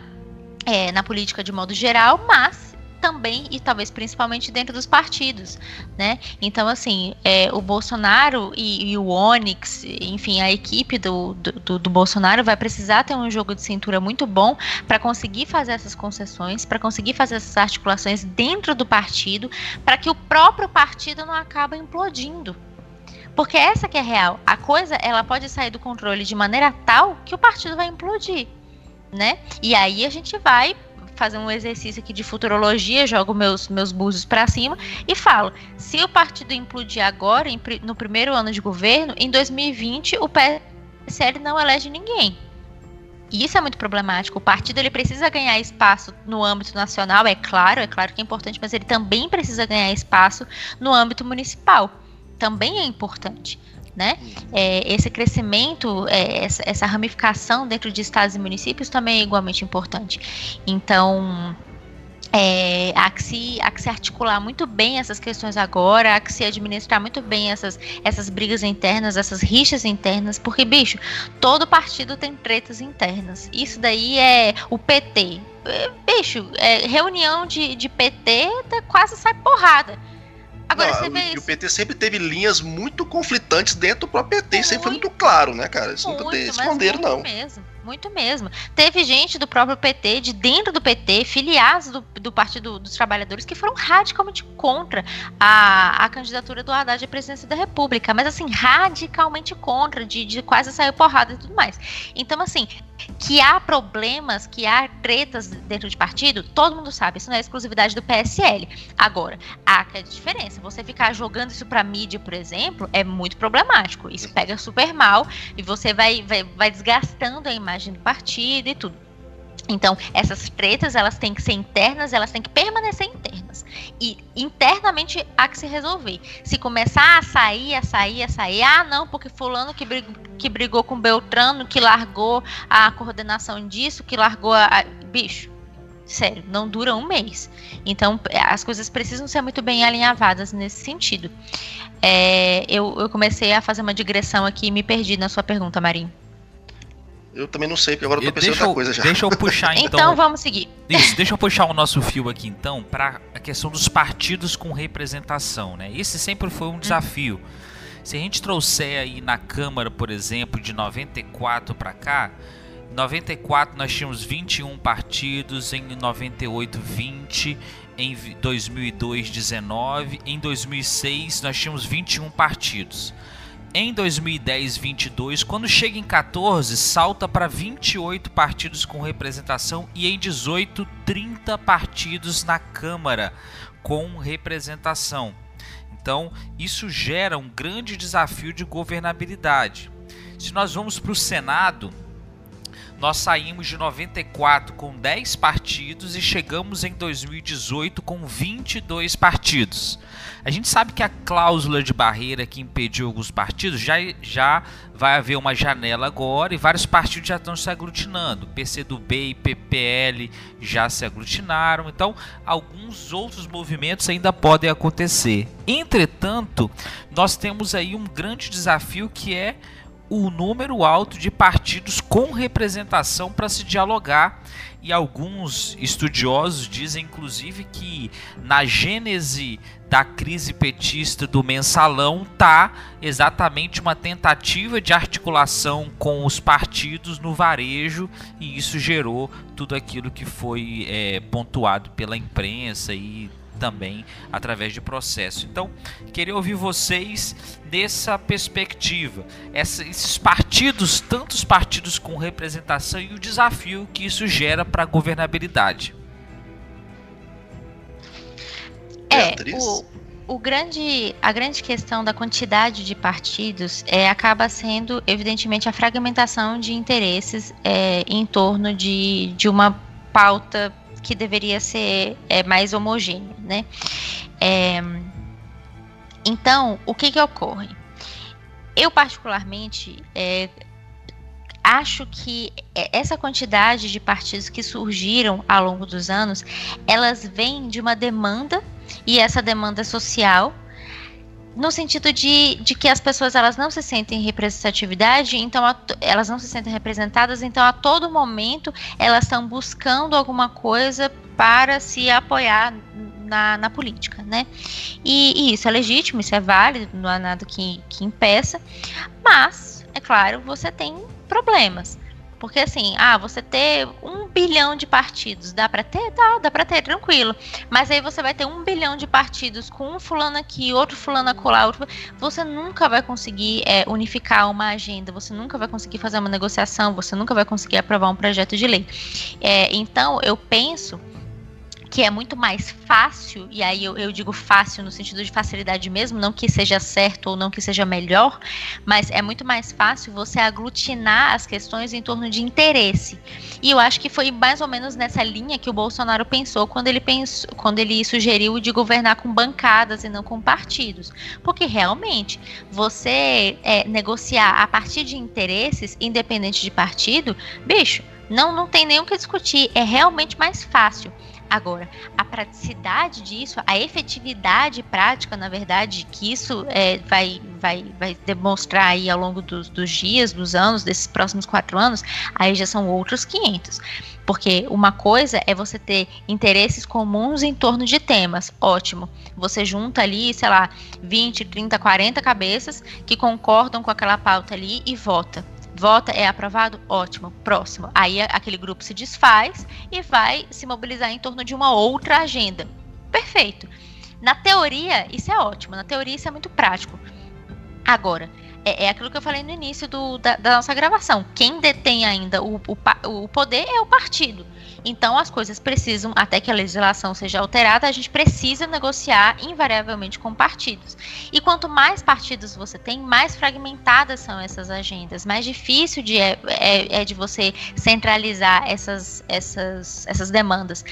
é, na política de modo geral, mas também e talvez principalmente dentro dos partidos, né? Então, assim, é, o Bolsonaro e, e, o Onyx, enfim, a equipe do, do, do, Bolsonaro vai precisar ter um jogo de cintura muito bom para conseguir fazer essas concessões, para conseguir fazer essas articulações dentro do partido, para que o próprio partido não acabe implodindo. Porque essa que é real. A coisa, ela pode sair do controle de maneira tal que o partido vai implodir, né? E aí a gente vai fazer um exercício aqui de futurologia, jogo meus, meus búzios para cima e falo: se o partido implodir agora, em, no primeiro ano de governo, em 2020 o PSL não elege ninguém. E isso é muito problemático. O partido ele precisa ganhar espaço no âmbito nacional, é claro, é claro que é importante, mas ele também precisa ganhar espaço no âmbito municipal. Também é importante né? É, esse crescimento, é, essa, essa, ramificação dentro de estados e municípios também é igualmente importante. Então, é, há, que se, há que se articular muito bem essas questões agora, há que se administrar muito bem essas, essas brigas internas, essas rixas internas, porque, bicho, todo partido tem tretas internas. Isso daí é o PT. É, bicho, é, reunião de, de PT quase sai porrada Agora não, você vê isso. o PT sempre teve linhas muito conflitantes dentro do próprio PT, muito, sempre foi muito claro, né, cara? Isso muito, nunca esconderam, não. Mesmo. Muito mesmo. Teve gente do próprio PT, de dentro do PT, filiados do, do Partido dos Trabalhadores, que foram radicalmente contra a, a candidatura do Haddad à presidência da República. Mas, assim, radicalmente contra, de, de quase sair porrada e tudo mais. Então, assim, que há problemas, que há tretas dentro de partido, todo mundo sabe, isso não é exclusividade do PSL. Agora, há que a diferença. Você ficar jogando isso pra mídia, por exemplo, é muito problemático. Isso pega super mal e você vai, vai, vai desgastando a imagem imagem do partido e tudo. Então, essas tretas, elas têm que ser internas, elas têm que permanecer internas. E internamente há que se resolver. Se começar a sair, a sair, a sair, ah, não, porque fulano que brigou, que brigou com Beltrano, que largou a coordenação disso, que largou a... a... Bicho, sério, não dura um mês. Então, as coisas precisam ser muito bem alinhavadas nesse sentido. É, eu, eu comecei a fazer uma digressão aqui e me perdi na sua pergunta, Marinho. Eu também não sei, porque agora eu tô pensando deixa outra coisa já. Deixa eu puxar então. então vamos seguir. Isso, deixa eu puxar o nosso fio aqui então para a questão dos partidos com representação, né? Esse sempre foi um desafio. Se a gente trouxer aí na Câmara, por exemplo, de 94 para cá, em 94 nós tínhamos 21 partidos, em 98 20, em 2002 19, em 2006 nós tínhamos 21 partidos em 2010 22, quando chega em 14, salta para 28 partidos com representação e em 18 30 partidos na Câmara com representação. Então, isso gera um grande desafio de governabilidade. Se nós vamos para o Senado, nós saímos de 94 com 10 partidos e chegamos em 2018 com 22 partidos. A gente sabe que a cláusula de barreira que impediu alguns partidos já, já vai haver uma janela agora e vários partidos já estão se aglutinando. PCdoB e PPL já se aglutinaram, então alguns outros movimentos ainda podem acontecer. Entretanto, nós temos aí um grande desafio que é o número alto de partidos com representação para se dialogar. E alguns estudiosos dizem, inclusive, que na gênese da crise petista do mensalão tá exatamente uma tentativa de articulação com os partidos no varejo e isso gerou tudo aquilo que foi é, pontuado pela imprensa e também através de processo. Então, queria ouvir vocês dessa perspectiva, Essa, esses partidos, tantos partidos com representação e o desafio que isso gera para a governabilidade. É, o, o grande, a grande questão da quantidade de partidos é, acaba sendo, evidentemente, a fragmentação de interesses é, em torno de, de uma pauta que deveria ser é, mais homogênea, né? É, então, o que que ocorre? Eu particularmente é, acho que essa quantidade de partidos que surgiram ao longo dos anos, elas vêm de uma demanda e essa demanda social no sentido de, de que as pessoas elas não se sentem representatividade, então a, elas não se sentem representadas, então a todo momento elas estão buscando alguma coisa para se apoiar na, na política, né? E, e, isso é legítimo, isso é válido, não há nada que, que impeça, mas, é claro, você tem problemas. Porque assim, ah, você ter um bilhão de partidos, dá para ter? Dá, dá para ter, tranquilo. Mas aí você vai ter um bilhão de partidos com um fulano aqui, outro fulano acolá, outro... você nunca vai conseguir é, unificar uma agenda, você nunca vai conseguir fazer uma negociação, você nunca vai conseguir aprovar um projeto de lei. É, então, eu penso que é muito mais fácil, e aí eu, eu, digo fácil no sentido de facilidade mesmo, não que seja certo ou não que seja melhor, mas é muito mais fácil você aglutinar as questões em torno de interesse. E eu acho que foi mais ou menos nessa linha que o Bolsonaro pensou quando ele pensou, quando ele sugeriu de governar com bancadas e não com partidos. Porque realmente, você é, negociar a partir de interesses, independente de partido, bicho, não, não tem nem o que discutir. É realmente mais fácil. Agora, a praticidade disso, a efetividade prática, na verdade, que isso é, vai, vai, vai demonstrar aí ao longo dos, dos dias, dos anos, desses próximos quatro anos, aí já são outros 500. Porque uma coisa é você ter interesses comuns em torno de temas, ótimo. Você junta ali, sei lá, 20, 30, 40 cabeças que concordam com aquela pauta ali e vota. Vota, é aprovado? Ótimo. Próximo. Aí aquele grupo se desfaz e vai se mobilizar em torno de uma outra agenda. Perfeito. Na teoria, isso é ótimo. Na teoria, isso é muito prático. Agora, é, é aquilo que eu falei no início do, da, da, nossa gravação. Quem detém ainda o, o, o poder é o partido. Então as coisas precisam, até que a legislação seja alterada, a gente precisa negociar invariavelmente com partidos. E quanto mais partidos você tem, mais fragmentadas são essas agendas, mais difícil de, é, é, é de você centralizar essas, essas, essas demandas.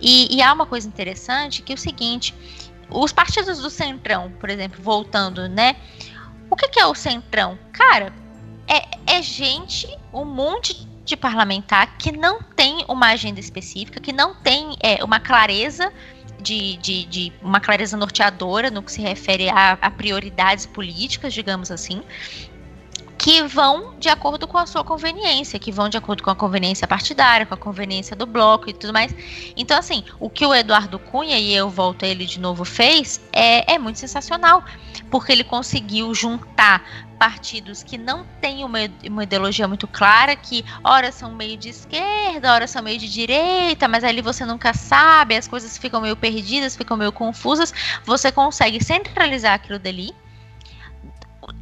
E, e há uma coisa interessante que é o seguinte: os partidos do Centrão, por exemplo, voltando, né? O que, que é o Centrão? Cara, é, é gente, um monte de parlamentar que não tem uma agenda específica, que não tem é, uma clareza de, de, de, uma clareza norteadora no que se refere a, a prioridades políticas, digamos assim, que vão de acordo com a sua conveniência, que vão de acordo com a conveniência partidária, com a conveniência do bloco e tudo mais. Então, assim, o que o Eduardo Cunha, e eu volto a ele de novo, fez é, é muito sensacional, porque ele conseguiu juntar partidos que não têm uma, uma ideologia muito clara, que ora são meio de esquerda, ora são meio de direita, mas ali você nunca sabe, as coisas ficam meio perdidas, ficam meio confusas, você consegue centralizar aquilo dali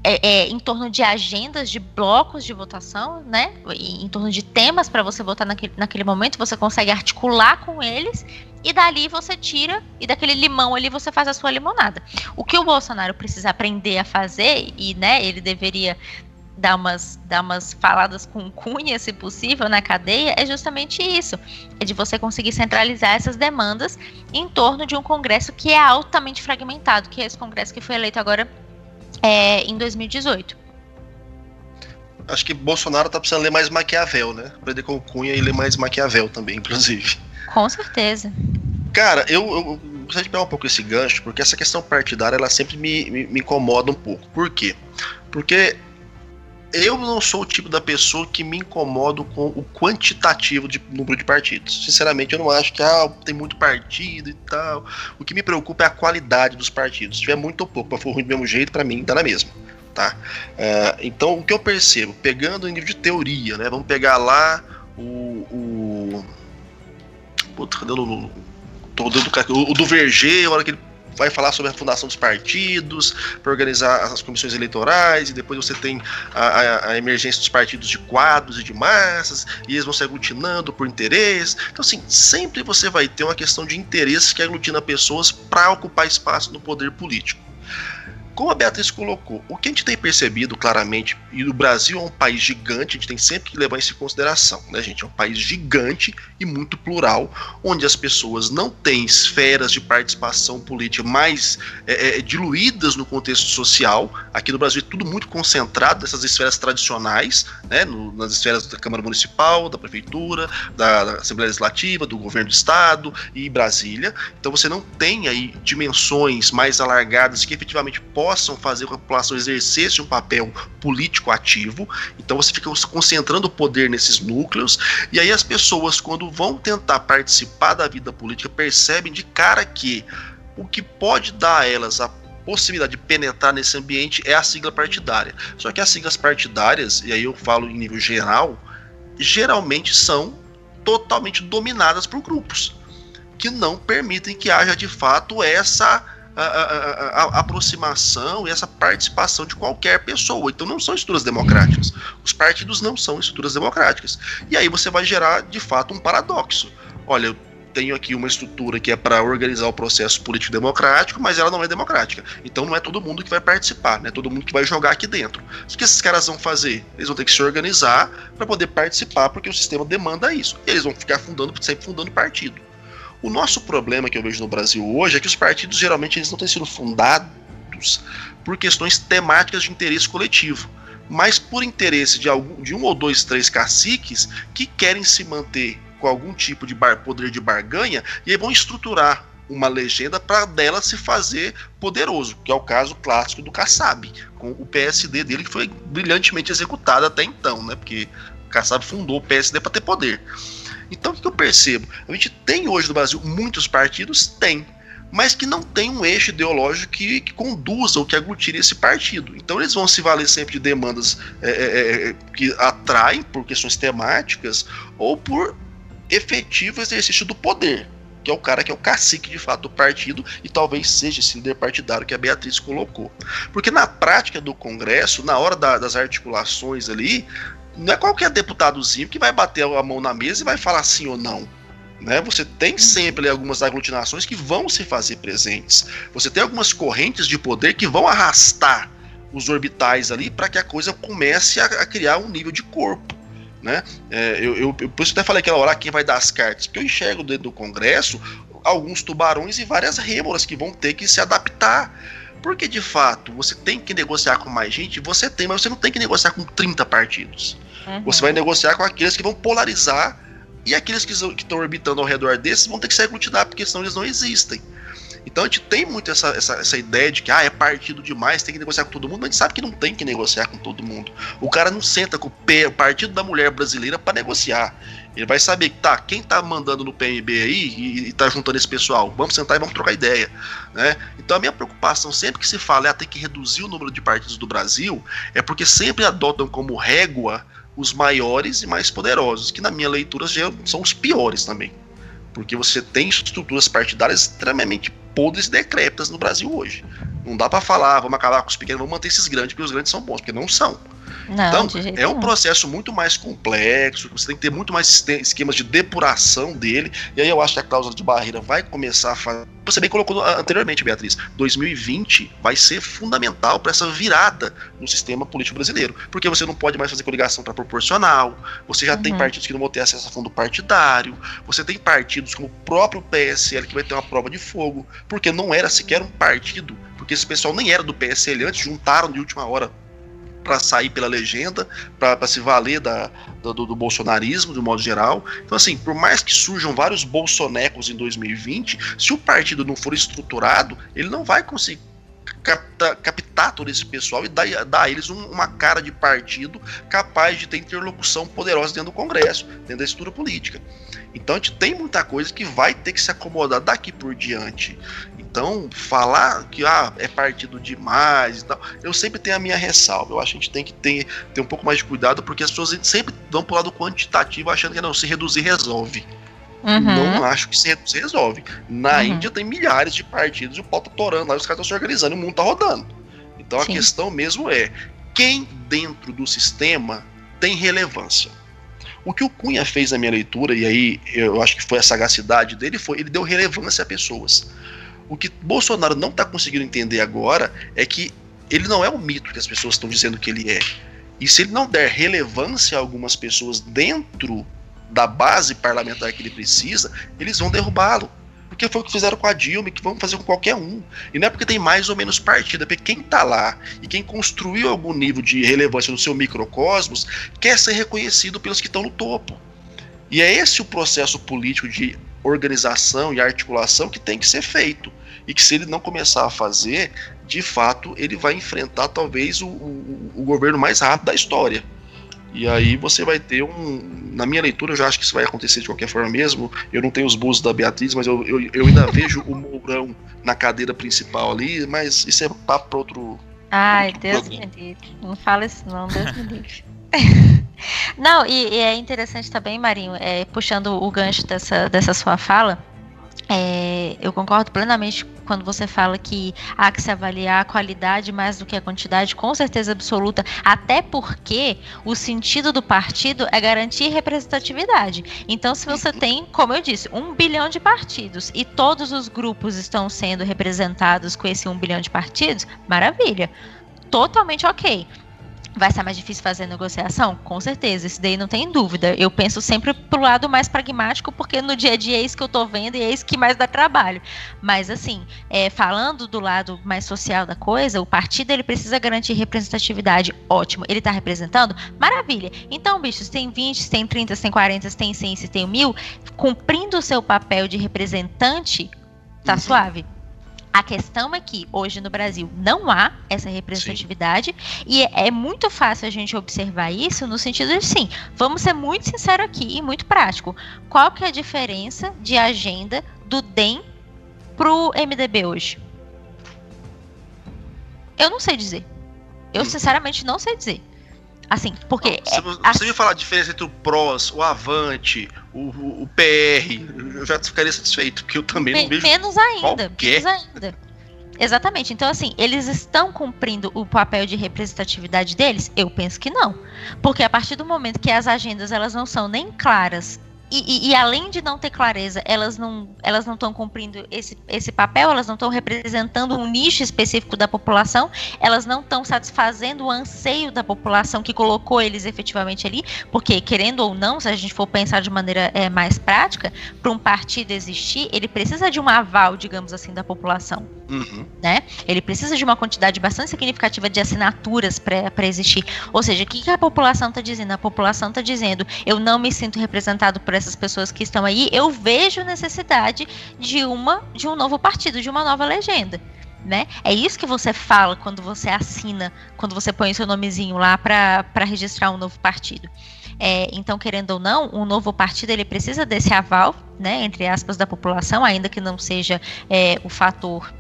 é, é, em torno de agendas, de blocos de votação, né? Em torno de temas para você votar naquele, naquele momento, você consegue articular com eles e dali você tira e daquele limão ali você faz a sua limonada. O que o Bolsonaro precisa aprender a fazer e, né? Ele deveria dar umas, dar umas faladas com cunha, se possível, na cadeia, é justamente isso. É de você conseguir centralizar essas demandas em torno de um Congresso que é altamente fragmentado, que é esse Congresso que foi eleito agora é, em 2018. Acho que Bolsonaro tá precisando ler mais Maquiavel, né? Aprender com Cunha e ler mais Maquiavel também, inclusive. Com certeza. Cara, eu, eu gostaria de pegar um pouco esse gancho, porque essa questão partidária ela sempre me, me, me incomoda um pouco. Por quê? Porque eu não sou o tipo da pessoa que me incomodo com o quantitativo de número de partidos. Sinceramente, eu não acho que ah, tem muito partido e tal. O que me preocupa é a qualidade dos partidos. Se tiver muito ou pouco, para for ruim do mesmo jeito, para mim dá na mesma. Tá? Uh, então, o que eu percebo, pegando em nível de teoria, né? Vamos pegar lá o. o Puta, cadê o. o, o, o do Verger, a hora que ele vai falar sobre a fundação dos partidos, para organizar as comissões eleitorais, e depois você tem a, a, a, emergência dos partidos de quadros e de massas, e eles vão se aglutinando por interesse. Então, assim, sempre você vai ter uma questão de interesse que aglutina pessoas para ocupar espaço no poder político. Como a Beatriz colocou, o que a gente tem percebido claramente, e o Brasil é um país gigante, a gente tem sempre que levar isso em consideração, né, gente? É um país gigante e muito plural, onde as pessoas não têm esferas de participação política mais é, é, diluídas no contexto social. Aqui no Brasil é tudo muito concentrado nessas esferas tradicionais, né, no, nas esferas da Câmara Municipal, da Prefeitura, da, da Assembleia Legislativa, do Governo do Estado e Brasília. Então você não tem aí dimensões mais alargadas que efetivamente podem possam fazer com que a população exercesse um papel político ativo. Então você fica concentrando o poder nesses núcleos, e aí as pessoas, quando vão tentar participar da vida política, percebem de cara que o que pode dar a elas a possibilidade de penetrar nesse ambiente é a sigla partidária. Só que as siglas partidárias, e aí eu falo em nível geral, geralmente são totalmente dominadas por grupos que não permitem que haja de fato essa a, a, a, aproximação e essa participação de qualquer pessoa. Então não são estruturas democráticas. Os partidos não são estruturas democráticas. E aí você vai gerar, de fato, um paradoxo. Olha, eu tenho aqui uma estrutura que é para organizar o processo político democrático, mas ela não é democrática. Então não é todo mundo que vai participar, não é todo mundo que vai jogar aqui dentro. O que esses caras vão fazer? Eles vão ter que se organizar para poder participar, porque o sistema demanda isso. E eles vão ficar fundando, sempre fundando partido. O nosso problema que eu vejo no Brasil hoje é que os partidos geralmente eles não têm sido fundados por questões temáticas de interesse coletivo, mas por interesse de, algum, de um ou dois, três caciques que querem se manter com algum tipo de bar, poder de barganha e aí vão estruturar uma legenda para dela se fazer poderoso, que é o caso clássico do Kassab, com o PSD dele que foi brilhantemente executado até então, né? Porque Kassab fundou o PSD para ter poder. Então o que eu percebo? A gente tem hoje no Brasil muitos partidos? Tem. Mas que não tem um eixo ideológico que, que conduza ou que aglutine esse partido. Então eles vão se valer sempre de demandas é, é, é, que atraem por questões temáticas ou por efetivo exercício do poder que é o cara que é o cacique de fato do partido e talvez seja esse líder partidário que a Beatriz colocou. Porque na prática do Congresso, na hora da, das articulações ali, não é qualquer deputadozinho que vai bater a mão na mesa e vai falar sim ou não. Né? Você tem uhum. sempre algumas aglutinações que vão se fazer presentes. Você tem algumas correntes de poder que vão arrastar os orbitais ali para que a coisa comece a, a, criar um nível de corpo. Né? É, eu, eu, por isso até falei aquela hora quem vai dar as cartas, porque eu enxergo dentro do Congresso alguns tubarões e várias rêmoras que vão ter que se adaptar. Porque de fato você tem que negociar com mais gente, você tem, mas você não tem que negociar com 30 partidos. Uhum. Você vai negociar com aqueles que vão polarizar e aqueles que estão orbitando ao redor desses vão ter que se aglutinar, porque senão eles não existem. Então a gente tem muito essa, essa, essa ideia de que ah, é partido demais, tem que negociar com todo mundo, mas a gente sabe que não tem que negociar com todo mundo. O cara não senta com o, P, o Partido da Mulher Brasileira para negociar. Ele vai saber que tá, quem tá mandando no PMB aí e, e tá juntando esse pessoal, vamos sentar e vamos trocar ideia. Né? Então a minha preocupação sempre que se fala é ter que reduzir o número de partidos do Brasil, é porque sempre adotam como régua os maiores e mais poderosos, que na minha leitura são os piores também. Porque você tem estruturas partidárias extremamente podres e decrépitas no Brasil hoje. Não dá para falar, vamos acabar com os pequenos, vamos manter esses grandes, porque os grandes são bons, porque não são. Não, então, é um processo muito mais complexo, você tem que ter muito mais esquemas de depuração dele, e aí eu acho que a cláusula de barreira vai começar a fazer. Você bem colocou anteriormente, Beatriz, 2020 vai ser fundamental para essa virada no sistema político brasileiro, porque você não pode mais fazer coligação para proporcional, você já uhum. tem partidos que não vão ter acesso a fundo partidário, você tem partidos como o próprio PSL que vai ter uma prova de fogo, porque não era sequer um partido, porque esse pessoal nem era do PSL antes, juntaram de última hora para sair pela legenda, para se valer da, do, do, bolsonarismo, de modo geral. Então, assim, por mais que surjam vários bolsonecos em 2020, se o partido não for estruturado, ele não vai conseguir captar, captar todo esse pessoal e dar, dar a eles um, uma cara de partido capaz de ter interlocução poderosa dentro do Congresso, dentro da estrutura política. Então a gente tem muita coisa que vai ter que se acomodar daqui por diante. Então, falar que ah, é partido demais e tal, eu sempre tenho a minha ressalva. Eu acho que a gente tem que ter, ter um pouco mais de cuidado, porque as pessoas sempre vão pro lado quantitativo achando que não, se reduzir resolve. Uhum. Não acho que se reduzir resolve. Na uhum. Índia tem milhares de partidos e o pau tá torando lá, os caras estão se organizando e o mundo tá rodando. Então Sim. a questão mesmo é quem dentro do sistema tem relevância. O que o Cunha fez na minha leitura, e aí eu acho que foi a sagacidade dele, foi ele deu relevância a pessoas. O que Bolsonaro não está conseguindo entender agora é que ele não é o mito que as pessoas estão dizendo que ele é. E se ele não der relevância a algumas pessoas dentro da base parlamentar que ele precisa, eles vão derrubá-lo. Porque foi o que fizeram com a Dilma que vão fazer com qualquer um. E não é porque tem mais ou menos partida, é porque quem está lá e quem construiu algum nível de relevância no seu microcosmos quer ser reconhecido pelos que estão no topo. E é esse o processo político de organização e articulação que tem que ser feito. E que se ele não começar a fazer, de fato, ele vai enfrentar talvez o, o, o governo mais rápido da história. E aí você vai ter um. Na minha leitura, eu já acho que isso vai acontecer de qualquer forma mesmo. Eu não tenho os búzios da Beatriz, mas eu, eu, eu ainda vejo o Mourão na cadeira principal ali, mas isso é papo para outro. Ai, outro Deus programa. me livre. Não fala isso, não, Deus me livre. Não, e, e, é interessante também, Marinho, é, puxando o gancho dessa, dessa sua fala, é, eu concordo plenamente quando você fala que há que se avaliar a qualidade mais do que a quantidade, com certeza absoluta, até porque o sentido do partido é garantir representatividade. Então, se você tem, como eu disse, um bilhão de partidos e todos os grupos estão sendo representados com esse um bilhão de partidos, maravilha. Totalmente ok. Vai ser mais difícil fazer negociação? Com certeza, isso daí não tem dúvida. Eu penso sempre pro lado mais pragmático, porque no dia a dia é isso que eu tô vendo e é isso que mais dá trabalho. Mas assim, é, falando do lado mais social da coisa, o partido ele precisa garantir representatividade. Ótimo. Ele tá representando? Maravilha. Então, bichos, tem 20, tem 30, tem 40, tem 100, se tem mil, cumprindo o seu papel de representante, tá uhum. suave. A questão é que hoje no Brasil não há essa representatividade sim. e é, é, muito fácil a gente observar isso no sentido de sim, vamos ser muito sinceros aqui e muito prático. Qual que é a diferença de agenda do DEM pro MDB hoje? Eu não sei dizer. Eu hum. sinceramente não sei dizer. Assim, porque. Não, você, é, você me falar a diferença entre o PROS, o Avante, o, o, o PR, eu já ficaria satisfeito, porque eu também não vejo. Menos ainda, qualquer... menos ainda. Exatamente. Então, assim, eles estão cumprindo o papel de representatividade deles? Eu penso que não. Porque a partir do momento que as agendas elas não são nem claras e, e, e, além de não ter clareza, elas não elas não estão cumprindo esse, esse papel, elas não estão representando um nicho específico da população, elas não estão satisfazendo o anseio da população que colocou eles efetivamente ali, porque querendo ou não, se a gente for pensar de maneira é, mais prática, para um partido existir, ele precisa de um aval, digamos assim, da população, uhum. né? Ele precisa de uma quantidade bastante significativa de assinaturas para existir. Ou seja, o que, que a população está dizendo? A população está dizendo, eu não me sinto representado por essas pessoas que estão aí, eu vejo necessidade de uma de um novo partido, de uma nova legenda. Né? É isso que você fala quando você assina, quando você põe seu nomezinho lá para registrar um novo partido. É, então, querendo ou não, um novo partido ele precisa desse aval, né, entre aspas, da população, ainda que não seja é, o fator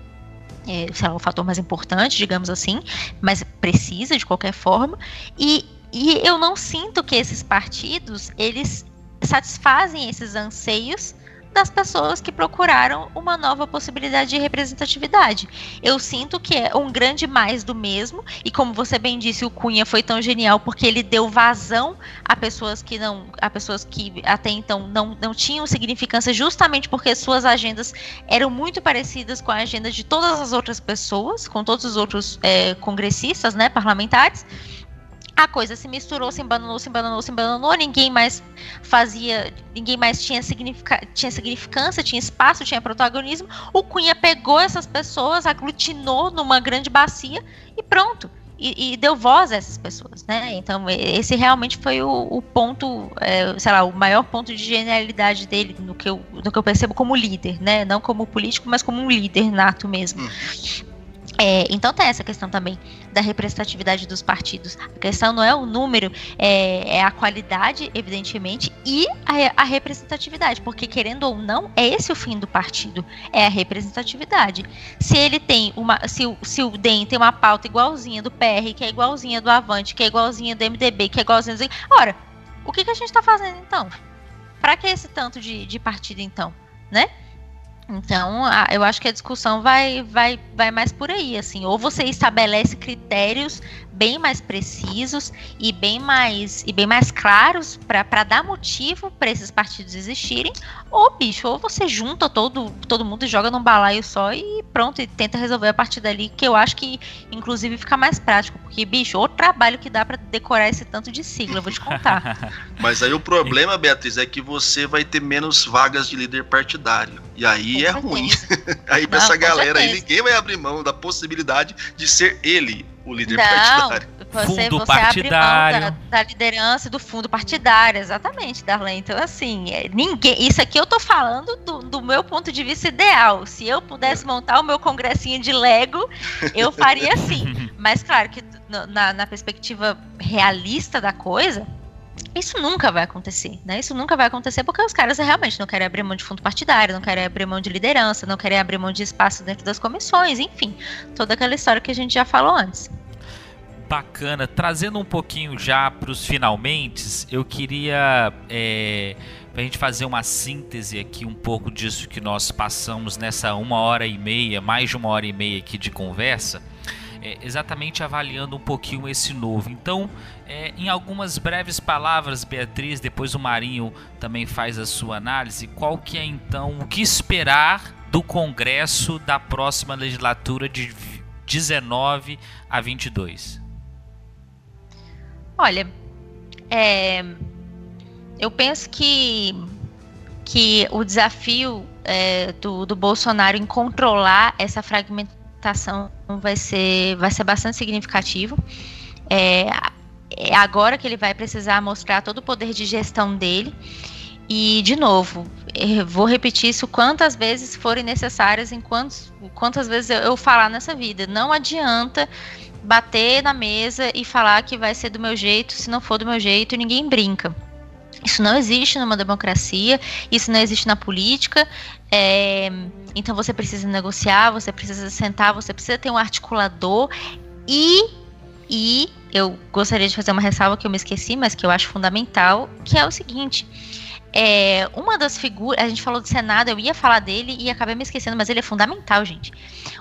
é, lá, o fator mais importante, digamos assim, mas precisa de qualquer forma. E, e eu não sinto que esses partidos eles satisfazem esses anseios das pessoas que procuraram uma nova possibilidade de representatividade. Eu sinto que é um grande mais do mesmo, e como você bem disse, o Cunha foi tão genial porque ele deu vazão a pessoas que não, a pessoas que até então não, não tinham significância, justamente porque suas agendas eram muito parecidas com a agenda de todas as outras pessoas, com todos os outros é, congressistas, né, parlamentares a coisa se misturou, se embananou, se embananou, se embananou, ninguém mais fazia, ninguém mais tinha, significa, tinha significância, tinha espaço, tinha protagonismo. O Cunha pegou essas pessoas, aglutinou numa grande bacia e pronto. E, e deu voz a essas pessoas, né? Então, esse realmente foi o, o ponto, é, sei lá, o maior ponto de genialidade dele, no que, eu, no que eu percebo como líder, né? Não como político, mas como um líder nato mesmo. Hum. É, então tem essa questão também da representatividade dos partidos. A questão não é o número, é, é a qualidade, evidentemente, e a, a, representatividade, porque querendo ou não, é esse o fim do partido, é a representatividade. Se ele tem uma, se, o, se o DEM tem uma pauta igualzinha do PR, que é igualzinha do Avante, que é igualzinha do MDB, que é igualzinha do... Ora, o que, que a gente está fazendo então? Para que esse tanto de, de partido então, né? Então, a, eu acho que a discussão vai, vai, vai mais por aí, assim. Ou você estabelece critérios bem mais precisos e bem mais e bem mais claros para dar motivo para esses partidos existirem, ou bicho, ou você junta todo todo mundo e joga num balaio só e pronto e tenta resolver a partir dali, que eu acho que inclusive fica mais prático, porque bicho, o trabalho que dá para decorar esse tanto de sigla, eu vou te contar. Mas aí o problema, Beatriz, é que você vai ter menos vagas de líder partidário. E aí com é certeza. ruim. aí para essa galera aí ninguém vai abrir mão da possibilidade de ser ele o líder não, partidário. Você, fundo você partidário. abre mão da, da, liderança do fundo partidário, exatamente, Darlene. Então, assim, é, ninguém. Isso aqui eu tô falando do, do, meu ponto de vista ideal. Se eu pudesse montar o meu congressinho de Lego, eu faria assim. Mas, claro, que na, na perspectiva realista da coisa, isso nunca vai acontecer, né? Isso nunca vai acontecer porque os caras realmente não querem abrir mão de fundo partidário, não querem abrir mão de liderança, não querem abrir mão de espaço dentro das comissões, enfim, toda aquela história que a gente já falou antes. Bacana. Trazendo um pouquinho já para os finalmente, eu queria é, para a gente fazer uma síntese aqui um pouco disso que nós passamos nessa uma hora e meia, mais de uma hora e meia aqui de conversa é, exatamente avaliando um pouquinho esse novo. Então, é, em algumas breves palavras, Beatriz, depois o Marinho também faz a sua análise, qual que é então o que esperar do Congresso da próxima legislatura de 19 a 22? Olha, é, eu penso que, que o desafio é, do, do Bolsonaro em controlar essa fragmentação vai ser, vai ser bastante significativo. É, é agora que ele vai precisar mostrar todo o poder de gestão dele. E, de novo, vou repetir isso quantas vezes forem necessárias, em quantos, quantas vezes eu, eu falar nessa vida. Não adianta bater na mesa e falar que vai ser do meu jeito, se não for do meu jeito, ninguém brinca. Isso não existe numa democracia, isso não existe na política. É, então você precisa negociar, você precisa sentar, você precisa ter um articulador e e eu gostaria de fazer uma ressalva que eu me esqueci, mas que eu acho fundamental, que é o seguinte. É, uma das figuras, a gente falou do Senado, eu ia falar dele e acabei me esquecendo, mas ele é fundamental, gente.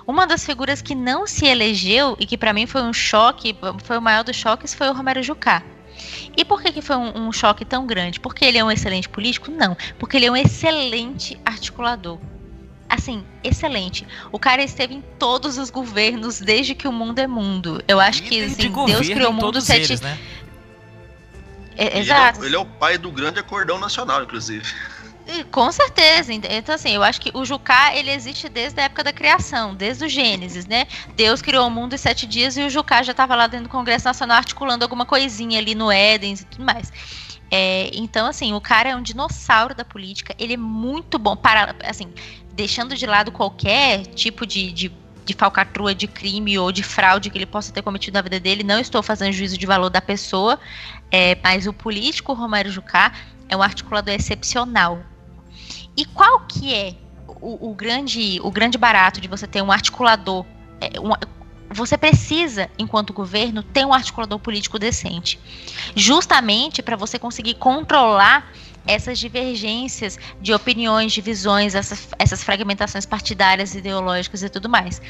Uma das figuras que não se elegeu e que para mim foi um choque, foi o maior dos choques, foi o Romero Jucá. E por que, que foi um, um choque tão grande? Porque ele é um excelente político? Não. Porque ele é um excelente articulador assim, excelente. O cara esteve em todos os governos desde que o mundo é mundo. Eu acho que assim, Deus criou o mundo sete. Eles, né? É, exato. Ele é, ele é, o pai do grande acordão nacional, inclusive. Com certeza. Então, assim, eu acho que o Jucá, ele existe desde a época da criação, desde o Gênesis, né? Deus criou o mundo em sete dias e o Jucá já estava lá dentro do Congresso Nacional articulando alguma coisinha ali no Éden e tudo mais. É, então, assim, o cara é um dinossauro da política, ele é muito bom para, assim, deixando de lado qualquer tipo de, de de falcatrua de crime ou de fraude que ele possa ter cometido na vida dele. Não estou fazendo juízo de valor da pessoa, é, mas o político Romero Jucá é um articulador excepcional. E qual que é o, o, grande, o grande barato de você ter um articulador? É, você precisa, enquanto governo, ter um articulador político decente. Justamente para você conseguir controlar essas divergências de opiniões, de visões, essas, essas fragmentações partidárias, ideológicas e tudo mais.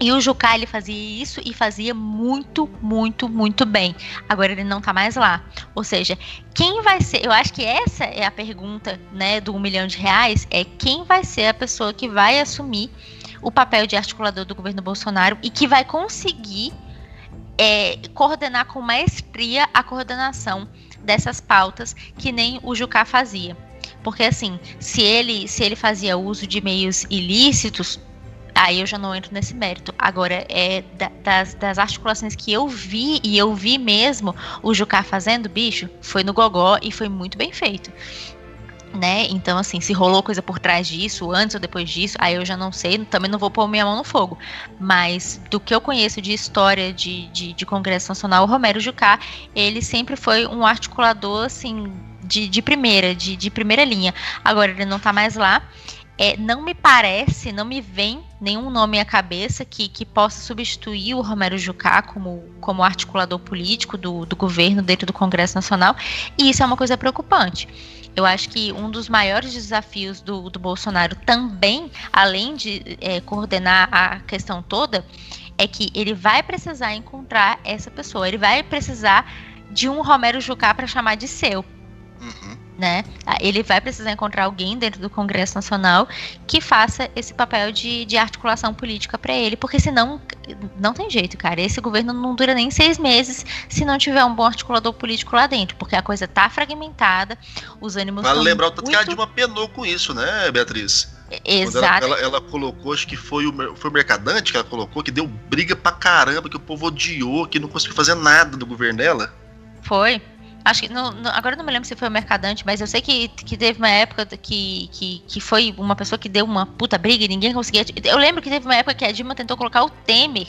E o Jucá, ele fazia isso e fazia muito, muito, muito bem. Agora ele não tá mais lá. Ou seja, quem vai ser. Eu acho que essa é a pergunta, né, do um milhão de reais: é quem vai ser a pessoa que vai assumir o papel de articulador do governo Bolsonaro e que vai conseguir é, coordenar com maestria a coordenação dessas pautas que nem o Jucá fazia. Porque assim, se ele, se ele fazia uso de meios ilícitos, Aí eu já não entro nesse mérito. Agora, é das, das articulações que eu vi, e eu vi mesmo o Jucá fazendo, bicho, foi no gogó e foi muito bem feito. Né? Então, assim, se rolou coisa por trás disso, antes ou depois disso, aí eu já não sei, também não vou pôr minha mão no fogo. Mas do que eu conheço de história de, de, de Congresso Nacional, o Romero Jucá, ele sempre foi um articulador, assim, de, de primeira, de, de primeira linha. Agora ele não tá mais lá. É, não me parece, não me vem nenhum nome à cabeça que, que possa substituir o Romero Jucá como, como articulador político do, do governo dentro do Congresso Nacional, e isso é uma coisa preocupante. Eu acho que um dos maiores desafios do, do Bolsonaro também, além de é, coordenar a questão toda, é que ele vai precisar encontrar essa pessoa, ele vai precisar de um Romero Jucá para chamar de seu. Né? Ele vai precisar encontrar alguém dentro do Congresso Nacional que faça esse papel de, de articulação política para ele, porque senão não tem jeito, cara. Esse governo não dura nem seis meses se não tiver um bom articulador político lá dentro, porque a coisa tá fragmentada, os ânimos. Vale lembrar o tanto muito... que a Dilma penou com isso, né, Beatriz? Exato. Ela, ela, ela, colocou, acho que foi o, foi o Mercadante que ela colocou, que deu briga pra caramba, que o povo odiou, que não conseguiu fazer nada do governo dela. Foi. Acho que. Não, não, agora não me lembro se foi o Mercadante, mas eu sei que, que teve uma época que, que, que foi uma pessoa que deu uma puta briga e ninguém conseguia. Eu lembro que teve uma época que a Dilma tentou colocar o Temer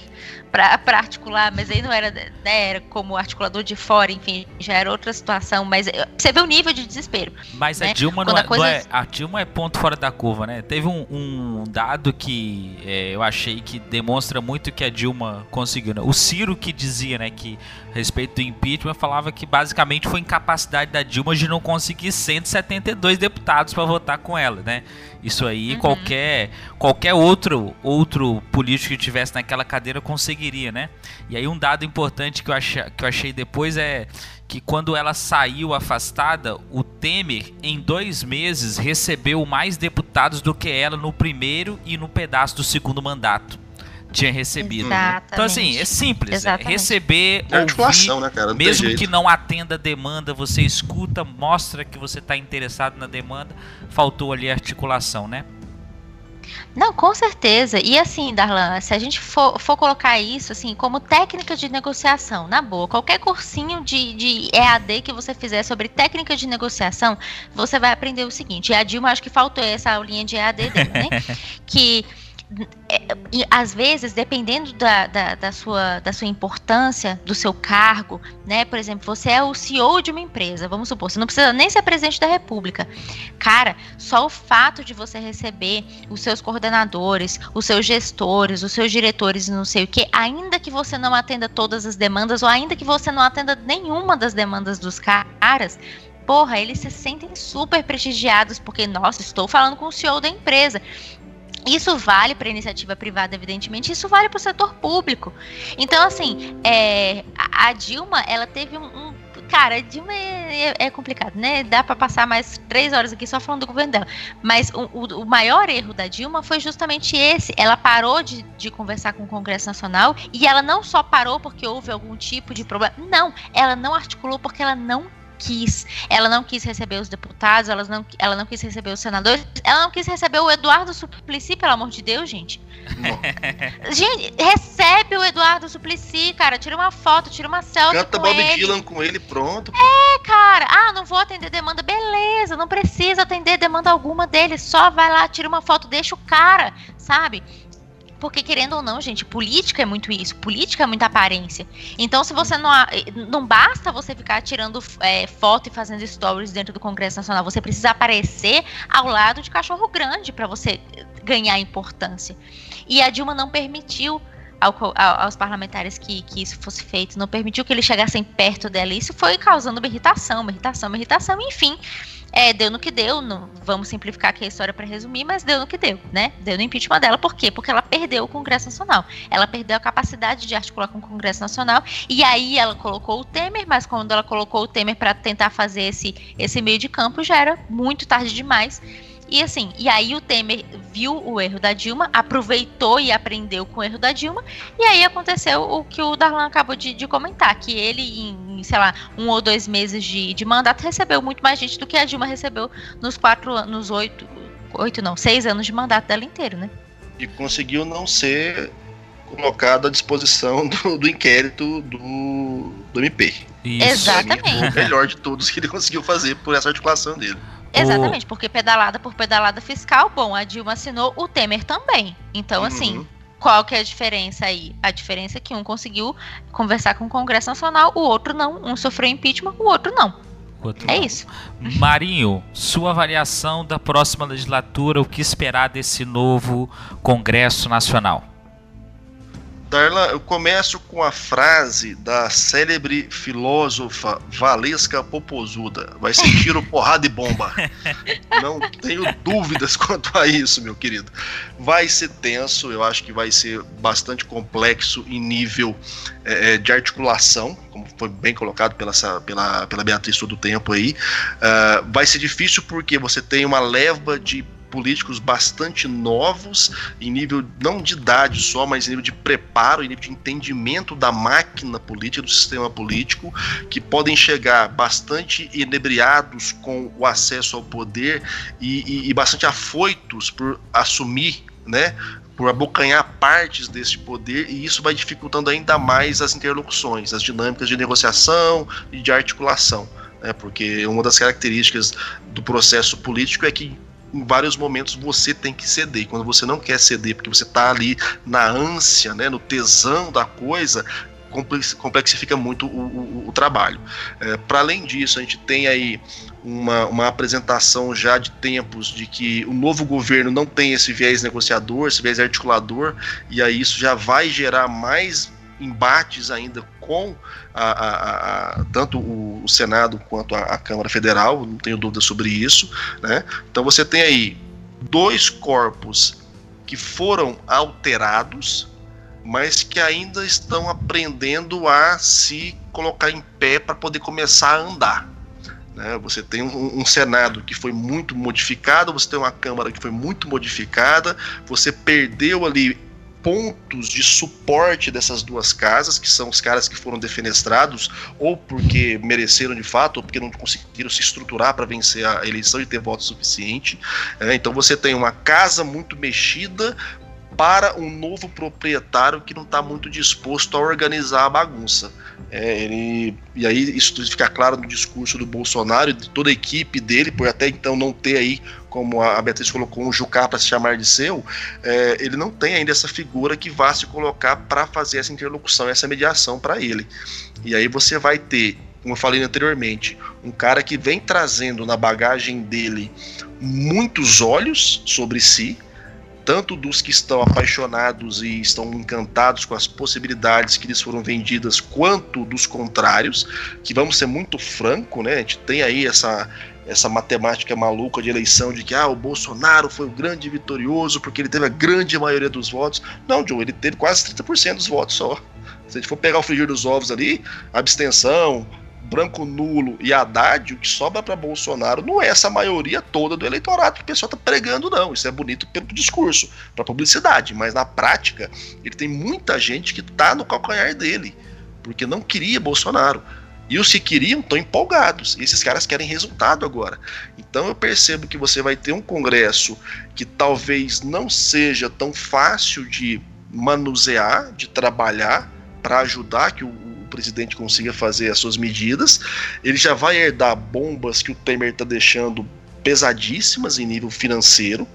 pra, pra articular, mas aí não era, né, era como articulador de fora, enfim, já era outra situação. Mas você vê o nível de desespero. Mas né? a Dilma não, é, a, coisa... não, é, A Dilma é ponto fora da curva, né? Teve um, um dado que é, eu achei que demonstra muito que a Dilma conseguiu. Né? O Ciro que dizia, né, que a respeito do impeachment, falava que basicamente foi incapacidade da Dilma de não conseguir 172 deputados para votar com ela, né? Isso aí uhum. qualquer qualquer outro outro político que tivesse naquela cadeira conseguiria, né? E aí um dado importante que eu achei, que eu achei depois é que quando ela saiu afastada, o Temer em dois meses recebeu mais deputados do que ela no primeiro e no pedaço do segundo mandato tinha recebido. Exatamente. Então, assim, é simples. É receber, é ouvir, né, cara? Não mesmo que não atenda a demanda, você escuta, mostra que você está interessado na demanda. Faltou ali a articulação, né? Não, com certeza. E assim, Darlan, se a gente for, for, colocar isso assim como técnica de negociação, na boa, qualquer cursinho de, de EAD que você fizer sobre técnica de negociação, você vai aprender o seguinte. E a Dilma acho que faltou essa aulinha de EAD dele, né? que e, às vezes, dependendo da, da, da, sua, da sua importância, do seu cargo, né? Por exemplo, você é o CEO de uma empresa, vamos supor, você não precisa nem ser presidente da república. Cara, só o fato de você receber os seus coordenadores, os seus gestores, os seus diretores e não sei o que, ainda que você não atenda todas as demandas, ou ainda que você não atenda nenhuma das demandas dos caras, porra, eles se sentem super prestigiados, porque, nossa, estou falando com o CEO da empresa. Isso vale para iniciativa privada, evidentemente, isso vale para o setor público. Então, assim, é, a Dilma, ela teve um, um cara, a Dilma é, é, é complicado, né? Dá para passar mais três horas aqui só falando do governo dela. Mas o, o, o, maior erro da Dilma foi justamente esse. Ela parou de, de conversar com o Congresso Nacional e ela não só parou porque houve algum tipo de problema. Não, ela não articulou porque ela não quis. Ela não quis receber os deputados, ela não, ela não quis receber os senadores, ela não quis receber o Eduardo Suplicy, pelo amor de Deus, gente. gente, recebe o Eduardo Suplicy, cara. Tira uma foto, tira uma selfie. Canta com Bob ele. Dylan com ele, pronto. É, cara. Ah, não vou atender demanda. Beleza, não precisa atender demanda alguma dele. Só vai lá, tira uma foto, deixa o cara, sabe? Porque, querendo ou não, gente, política é muito isso. Política é muita aparência. Então, se você não. Não basta você ficar tirando é, foto e fazendo stories dentro do Congresso Nacional. Você precisa aparecer ao lado de cachorro grande para você ganhar importância. E a Dilma não permitiu ao, aos parlamentares que, que, isso fosse feito, não permitiu que eles chegassem perto dela. Isso foi causando uma irritação, uma irritação, uma irritação, enfim. É, deu no que deu, não, vamos simplificar aqui a história para resumir, mas deu no que deu, né? Deu no impeachment dela, por quê? Porque ela perdeu o Congresso Nacional. Ela perdeu a capacidade de articular com o Congresso Nacional, e aí ela colocou o Temer, mas quando ela colocou o Temer para tentar fazer esse, esse meio de campo, já era muito tarde demais. E assim, e aí o Temer viu o erro da Dilma, aproveitou e aprendeu com o erro da Dilma, e aí aconteceu o que o Darlan acabou de, de comentar, que ele em, sei lá, um ou dois meses de, de mandato recebeu muito mais gente do que a Dilma recebeu nos quatro, nos oito, oito não, seis anos de mandato dela inteiro, né? E conseguiu não ser colocado à disposição do, do inquérito do, do MP. Isso. Exatamente. O melhor de todos que ele conseguiu fazer por essa articulação dele. Exatamente, porque pedalada por pedalada fiscal, bom, a Dilma assinou, o Temer também. Então, uhum. assim, qual que é a diferença aí? A diferença é que um conseguiu conversar com o Congresso Nacional, o outro não. Um sofreu impeachment, o outro não. Outro é não. isso. Marinho, sua avaliação da próxima legislatura, o que esperar desse novo Congresso Nacional? Darla, eu começo com a frase da célebre filósofa Valesca Popozuda. Vai ser tiro, porrada e bomba. Não tenho dúvidas quanto a isso, meu querido. Vai ser tenso, eu acho que vai ser bastante complexo em nível é, de articulação, como foi bem colocado pela, pela, pela Beatriz todo o tempo aí. Uh, vai ser difícil porque você tem uma leva de políticos bastante novos, em nível não de idade só, mas em nível de preparo, em nível de entendimento da máquina política, do sistema político, que podem chegar bastante inebriados com o acesso ao poder e, e, e bastante afoitos por assumir né, por abocanhar partes desse poder e isso vai dificultando ainda mais as interlocuções, as dinâmicas de negociação e de articulação, né, porque uma das características do processo político é que em vários momentos você tem que ceder. Quando você não quer ceder, porque você está ali na ânsia, né, no tesão da coisa, complexifica muito o, o, o trabalho. É, Para além disso, a gente tem aí uma, uma, apresentação já de tempos de que o novo governo não tem esse viés negociador, esse viés articulador, e aí isso já vai gerar mais embates ainda com a, a, a, tanto o, Senado quanto a, Câmara Federal, não tenho dúvida sobre isso. Né? Então você tem aí dois corpos que foram alterados, mas que ainda estão aprendendo a se colocar em pé para poder começar a andar. Né? Você tem um, Senado que foi muito modificado, você tem uma Câmara que foi muito modificada, você perdeu ali pontos de suporte dessas duas casas, que são os caras que foram defenestrados, ou porque mereceram de fato, ou porque não conseguiram se estruturar para vencer a eleição e ter voto suficiente. É, então você tem uma casa muito mexida, para um novo proprietário que não está muito disposto a organizar a bagunça. É, ele, e aí isso fica claro no discurso do Bolsonaro e de toda a equipe dele, por até então não ter aí, como a Beatriz colocou, um Jucá para se chamar de seu, é, ele não tem ainda essa figura que vá se colocar para fazer essa interlocução, essa mediação para ele. E aí você vai ter, como eu falei anteriormente, um cara que vem trazendo na bagagem dele muitos olhos sobre si, tanto dos que estão apaixonados e estão encantados com as possibilidades que lhes foram vendidas, quanto dos contrários, que vamos ser muito franco, né? A gente tem aí essa essa matemática maluca de eleição de que ah, o Bolsonaro foi o grande vitorioso porque ele teve a grande maioria dos votos. Não, Joe, ele teve quase 30% dos votos só. Se a gente for pegar o frigir dos ovos ali, abstenção, branco nulo e Haddad, o que sobra para Bolsonaro não é essa maioria toda do eleitorado que o pessoal está pregando, não. Isso é bonito pelo discurso, para publicidade, mas na prática ele tem muita gente que está no calcanhar dele, porque não queria Bolsonaro. E os que queriam estão empolgados. E esses caras querem resultado agora. Então eu percebo que você vai ter um Congresso que talvez não seja tão fácil de manusear, de trabalhar, para ajudar que o, presidente consiga fazer as suas medidas. Ele já vai herdar bombas que o Temer está deixando pesadíssimas em nível financeiro.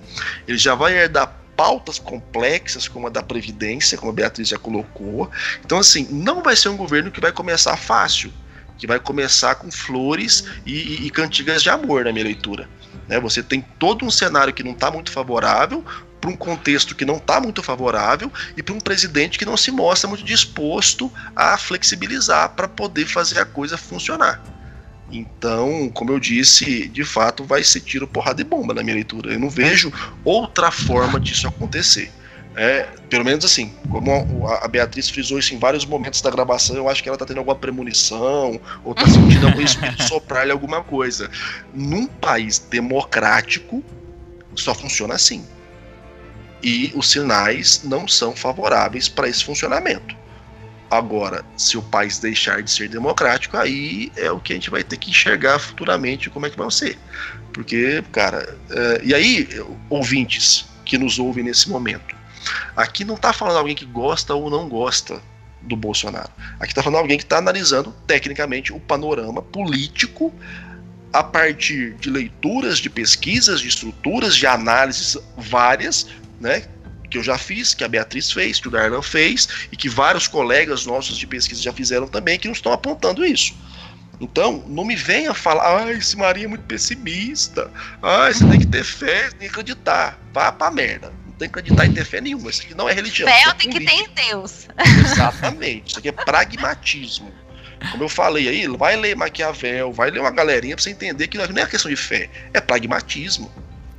Ele já vai herdar pautas complexas como a da Previdência, como a Beatriz já colocou. Então, assim, não vai ser um governo que vai começar fácil, que vai começar com flores e, e, e cantigas de amor, na minha leitura. Né? Você tem todo um cenário que não está muito favorável, para um contexto que não está muito favorável e para um presidente que não se mostra muito disposto a flexibilizar para poder fazer a coisa funcionar. Então, como eu disse, de fato vai ser tiro, porrada e bomba na minha leitura. Eu não vejo outra forma disso acontecer. É, pelo menos assim, como a Beatriz frisou isso em vários momentos da gravação, eu acho que ela está tendo alguma premonição, ou está sentindo algum espírito soprar-lhe alguma coisa. Num país democrático, só funciona assim e os sinais não são favoráveis para esse funcionamento. Agora, se o país deixar de ser democrático, aí é o que a gente vai ter que enxergar futuramente como é que vai ser. Porque, cara, é, e aí, ouvintes que nos ouvem nesse momento, aqui não está falando alguém que gosta ou não gosta do Bolsonaro. Aqui está falando alguém que está analisando tecnicamente o panorama político a partir de leituras, de pesquisas, de estruturas, de análises várias, né? Que eu já fiz, que a Beatriz fez, que o Darlan fez, e que vários colegas nossos de pesquisa já fizeram também, que nos estão apontando isso. Então, não me venha falar, ah, esse Marinho é muito pessimista, ah, você tem que ter fé, tem que acreditar. Vá pra merda. Não tem que acreditar e ter fé nenhuma. Isso aqui não é religião. Fé é tem que ter em Deus. Exatamente. Isso aqui é pragmatismo. Como eu falei aí, vai ler Maquiavel, vai ler uma galerinha pra você entender que não é questão de fé, é pragmatismo.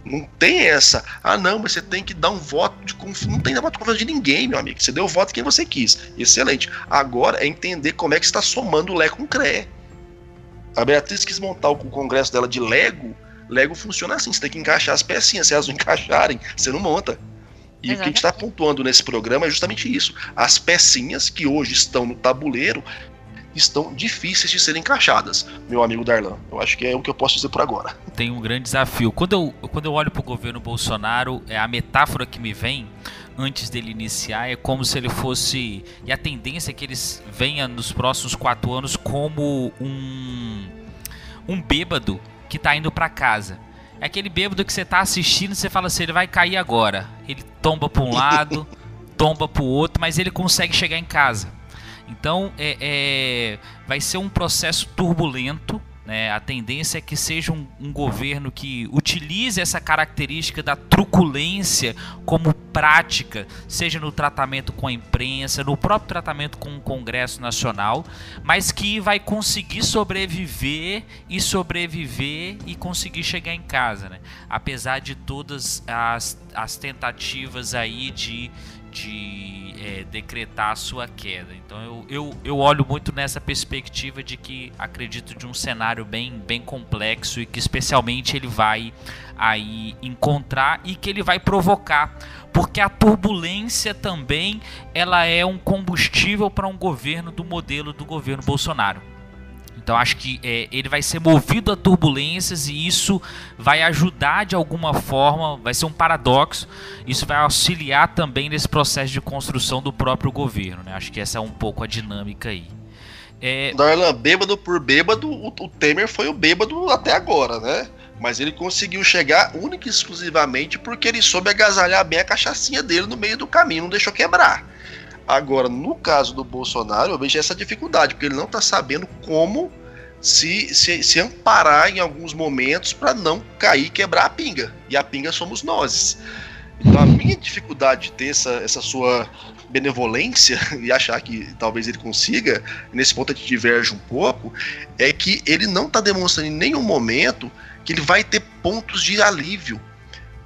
Não tem essa, ah não, mas você tem que dar um voto de confiança. Não tem voto de confiança de ninguém, meu amigo. Você deu o voto quem você quis. Excelente. Agora é entender como é que está somando o Lé com o CRE. A Beatriz quis montar o congresso dela de Lego. Lego funciona assim, você tem que encaixar as pecinhas. Se elas não encaixarem, você não monta. E Exatamente. o que a gente está pontuando nesse programa é justamente isso. As pecinhas que hoje estão no tabuleiro estão difíceis de serem encaixadas, meu amigo Darlan. Eu acho que é o que eu posso dizer por agora. Tem um grande desafio. Quando eu, quando eu olho para o governo Bolsonaro, é a metáfora que me vem antes dele iniciar é como se ele fosse. E a tendência é que ele venha nos próximos quatro anos como um. um bêbado que está indo para casa. É aquele bêbado que você está assistindo e você fala assim: ele vai cair agora. Ele tomba para um lado, tomba para o outro, mas ele consegue chegar em casa. Então é, é, vai ser um processo turbulento né? A tendência é que seja um, um, governo que utilize essa característica da truculência como prática, seja no tratamento com a imprensa, no próprio tratamento com o Congresso Nacional, mas que vai conseguir sobreviver e sobreviver e conseguir chegar em casa, né? apesar de todas as, as tentativas aí de de é, decretar a sua queda. Então eu, eu, eu olho muito nessa perspectiva de que acredito de um cenário bem, bem complexo e que especialmente ele vai aí encontrar e que ele vai provocar, porque a turbulência também ela é um combustível para um governo do modelo do governo Bolsonaro. Então acho que é, ele vai ser movido a turbulências e isso vai ajudar de alguma forma, vai ser um paradoxo, isso vai auxiliar também nesse processo de construção do próprio governo. Né? Acho que essa é um pouco a dinâmica aí. É... Darlan, bêbado por bêbado, o, o Temer foi o bêbado até agora, né? Mas ele conseguiu chegar única e exclusivamente porque ele soube agasalhar bem a cachaçinha dele no meio do caminho, não deixou quebrar. Agora, no caso do Bolsonaro, eu vejo essa dificuldade, porque ele não está sabendo como se, se, se, amparar em alguns momentos para não cair e quebrar a pinga. E a pinga somos nós. Então, a minha dificuldade de ter essa, essa sua benevolência e achar que talvez ele consiga, nesse ponto a gente diverge um pouco, é que ele não está demonstrando em nenhum momento que ele vai ter pontos de alívio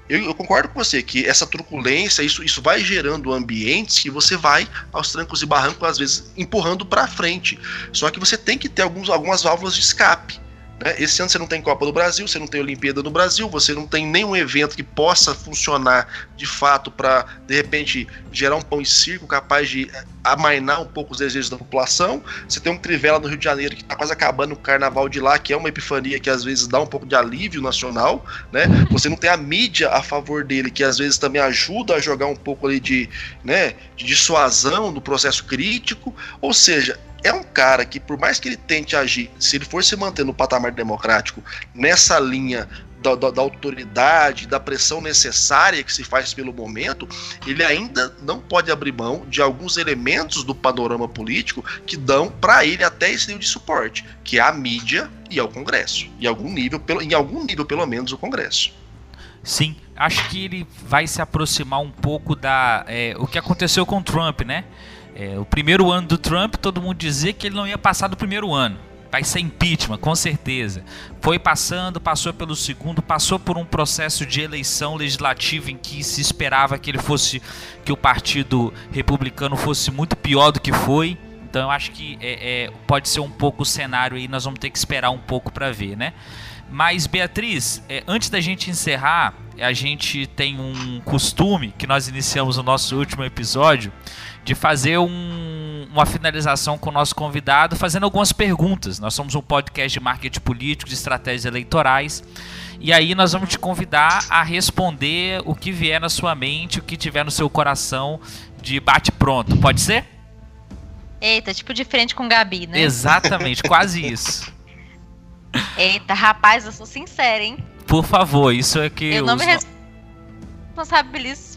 eu, eu, concordo com você que essa truculência, isso, isso vai gerando ambientes que você vai aos trancos e barrancos, às vezes, empurrando para frente. Só que você tem que ter alguns, algumas válvulas de escape. Né? Esse ano você não tem Copa do Brasil, você não tem Olimpíada no Brasil, você não tem nenhum evento que possa funcionar de fato para, de repente, gerar um pão e circo capaz de eh, amainar um pouco os desejos da população. Você tem um Trivela no Rio de Janeiro que está quase acabando o carnaval de lá, que é uma epifania que às vezes dá um pouco de alívio nacional. Né? Você não tem a mídia a favor dele, que às vezes também ajuda a jogar um pouco ali de, né, de dissuasão no processo crítico. Ou seja, é um cara que, por mais que ele tente agir, se ele for se manter no patamar democrático, nessa linha da, da, da, autoridade, da pressão necessária que se faz pelo momento, ele ainda não pode abrir mão de alguns elementos do panorama político que dão para ele até esse nível de suporte, que é a mídia e é o Congresso. Em algum nível, pelo, em algum nível pelo menos, o Congresso. Sim, acho que ele vai se aproximar um pouco da é, o que aconteceu com Trump, né? É, o primeiro ano do Trump, todo mundo dizia que ele não ia passar do primeiro ano. Vai ser impeachment, com certeza. Foi passando, passou pelo segundo, passou por um processo de eleição legislativa em que se esperava que ele fosse, que o partido republicano fosse muito pior do que foi. Então eu acho que é, é, pode ser um pouco o cenário aí, nós vamos ter que esperar um pouco para ver, né? Mas Beatriz, é, antes da gente encerrar, a gente tem um costume que nós iniciamos no nosso último episódio de fazer um, uma finalização com o nosso convidado, fazendo algumas perguntas. Nós somos um podcast de marketing político, de estratégias eleitorais. E aí nós vamos te convidar a responder o que vier na sua mente, o que tiver no seu coração de bate pronto. Pode ser? Eita, tipo de frente com Gabi, né? Exatamente, quase isso. Eita, rapaz, eu sou sincera, hein? Por favor, isso é que. Eu não me responsabilizo.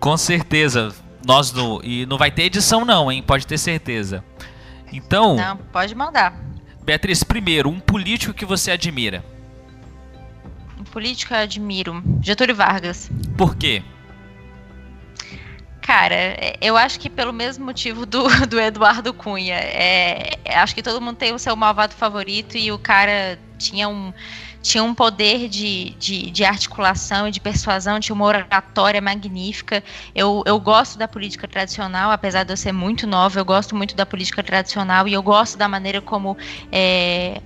Com certeza. Nós no. E não vai ter edição, não, hein? Pode ter certeza. Então. Não, pode mandar. Beatriz, primeiro, um político que você admira. Um político que eu admiro. Getúlio Vargas. Por quê? Cara, eu acho que pelo mesmo motivo do, do Eduardo Cunha. É, acho que todo mundo tem o seu malvado favorito e o cara tinha um, tinha um poder de, de, de, articulação e de persuasão, tinha uma oratória magnífica. Eu, eu gosto da política tradicional, apesar de eu ser muito nova, eu gosto muito da política tradicional e eu gosto da maneira como é,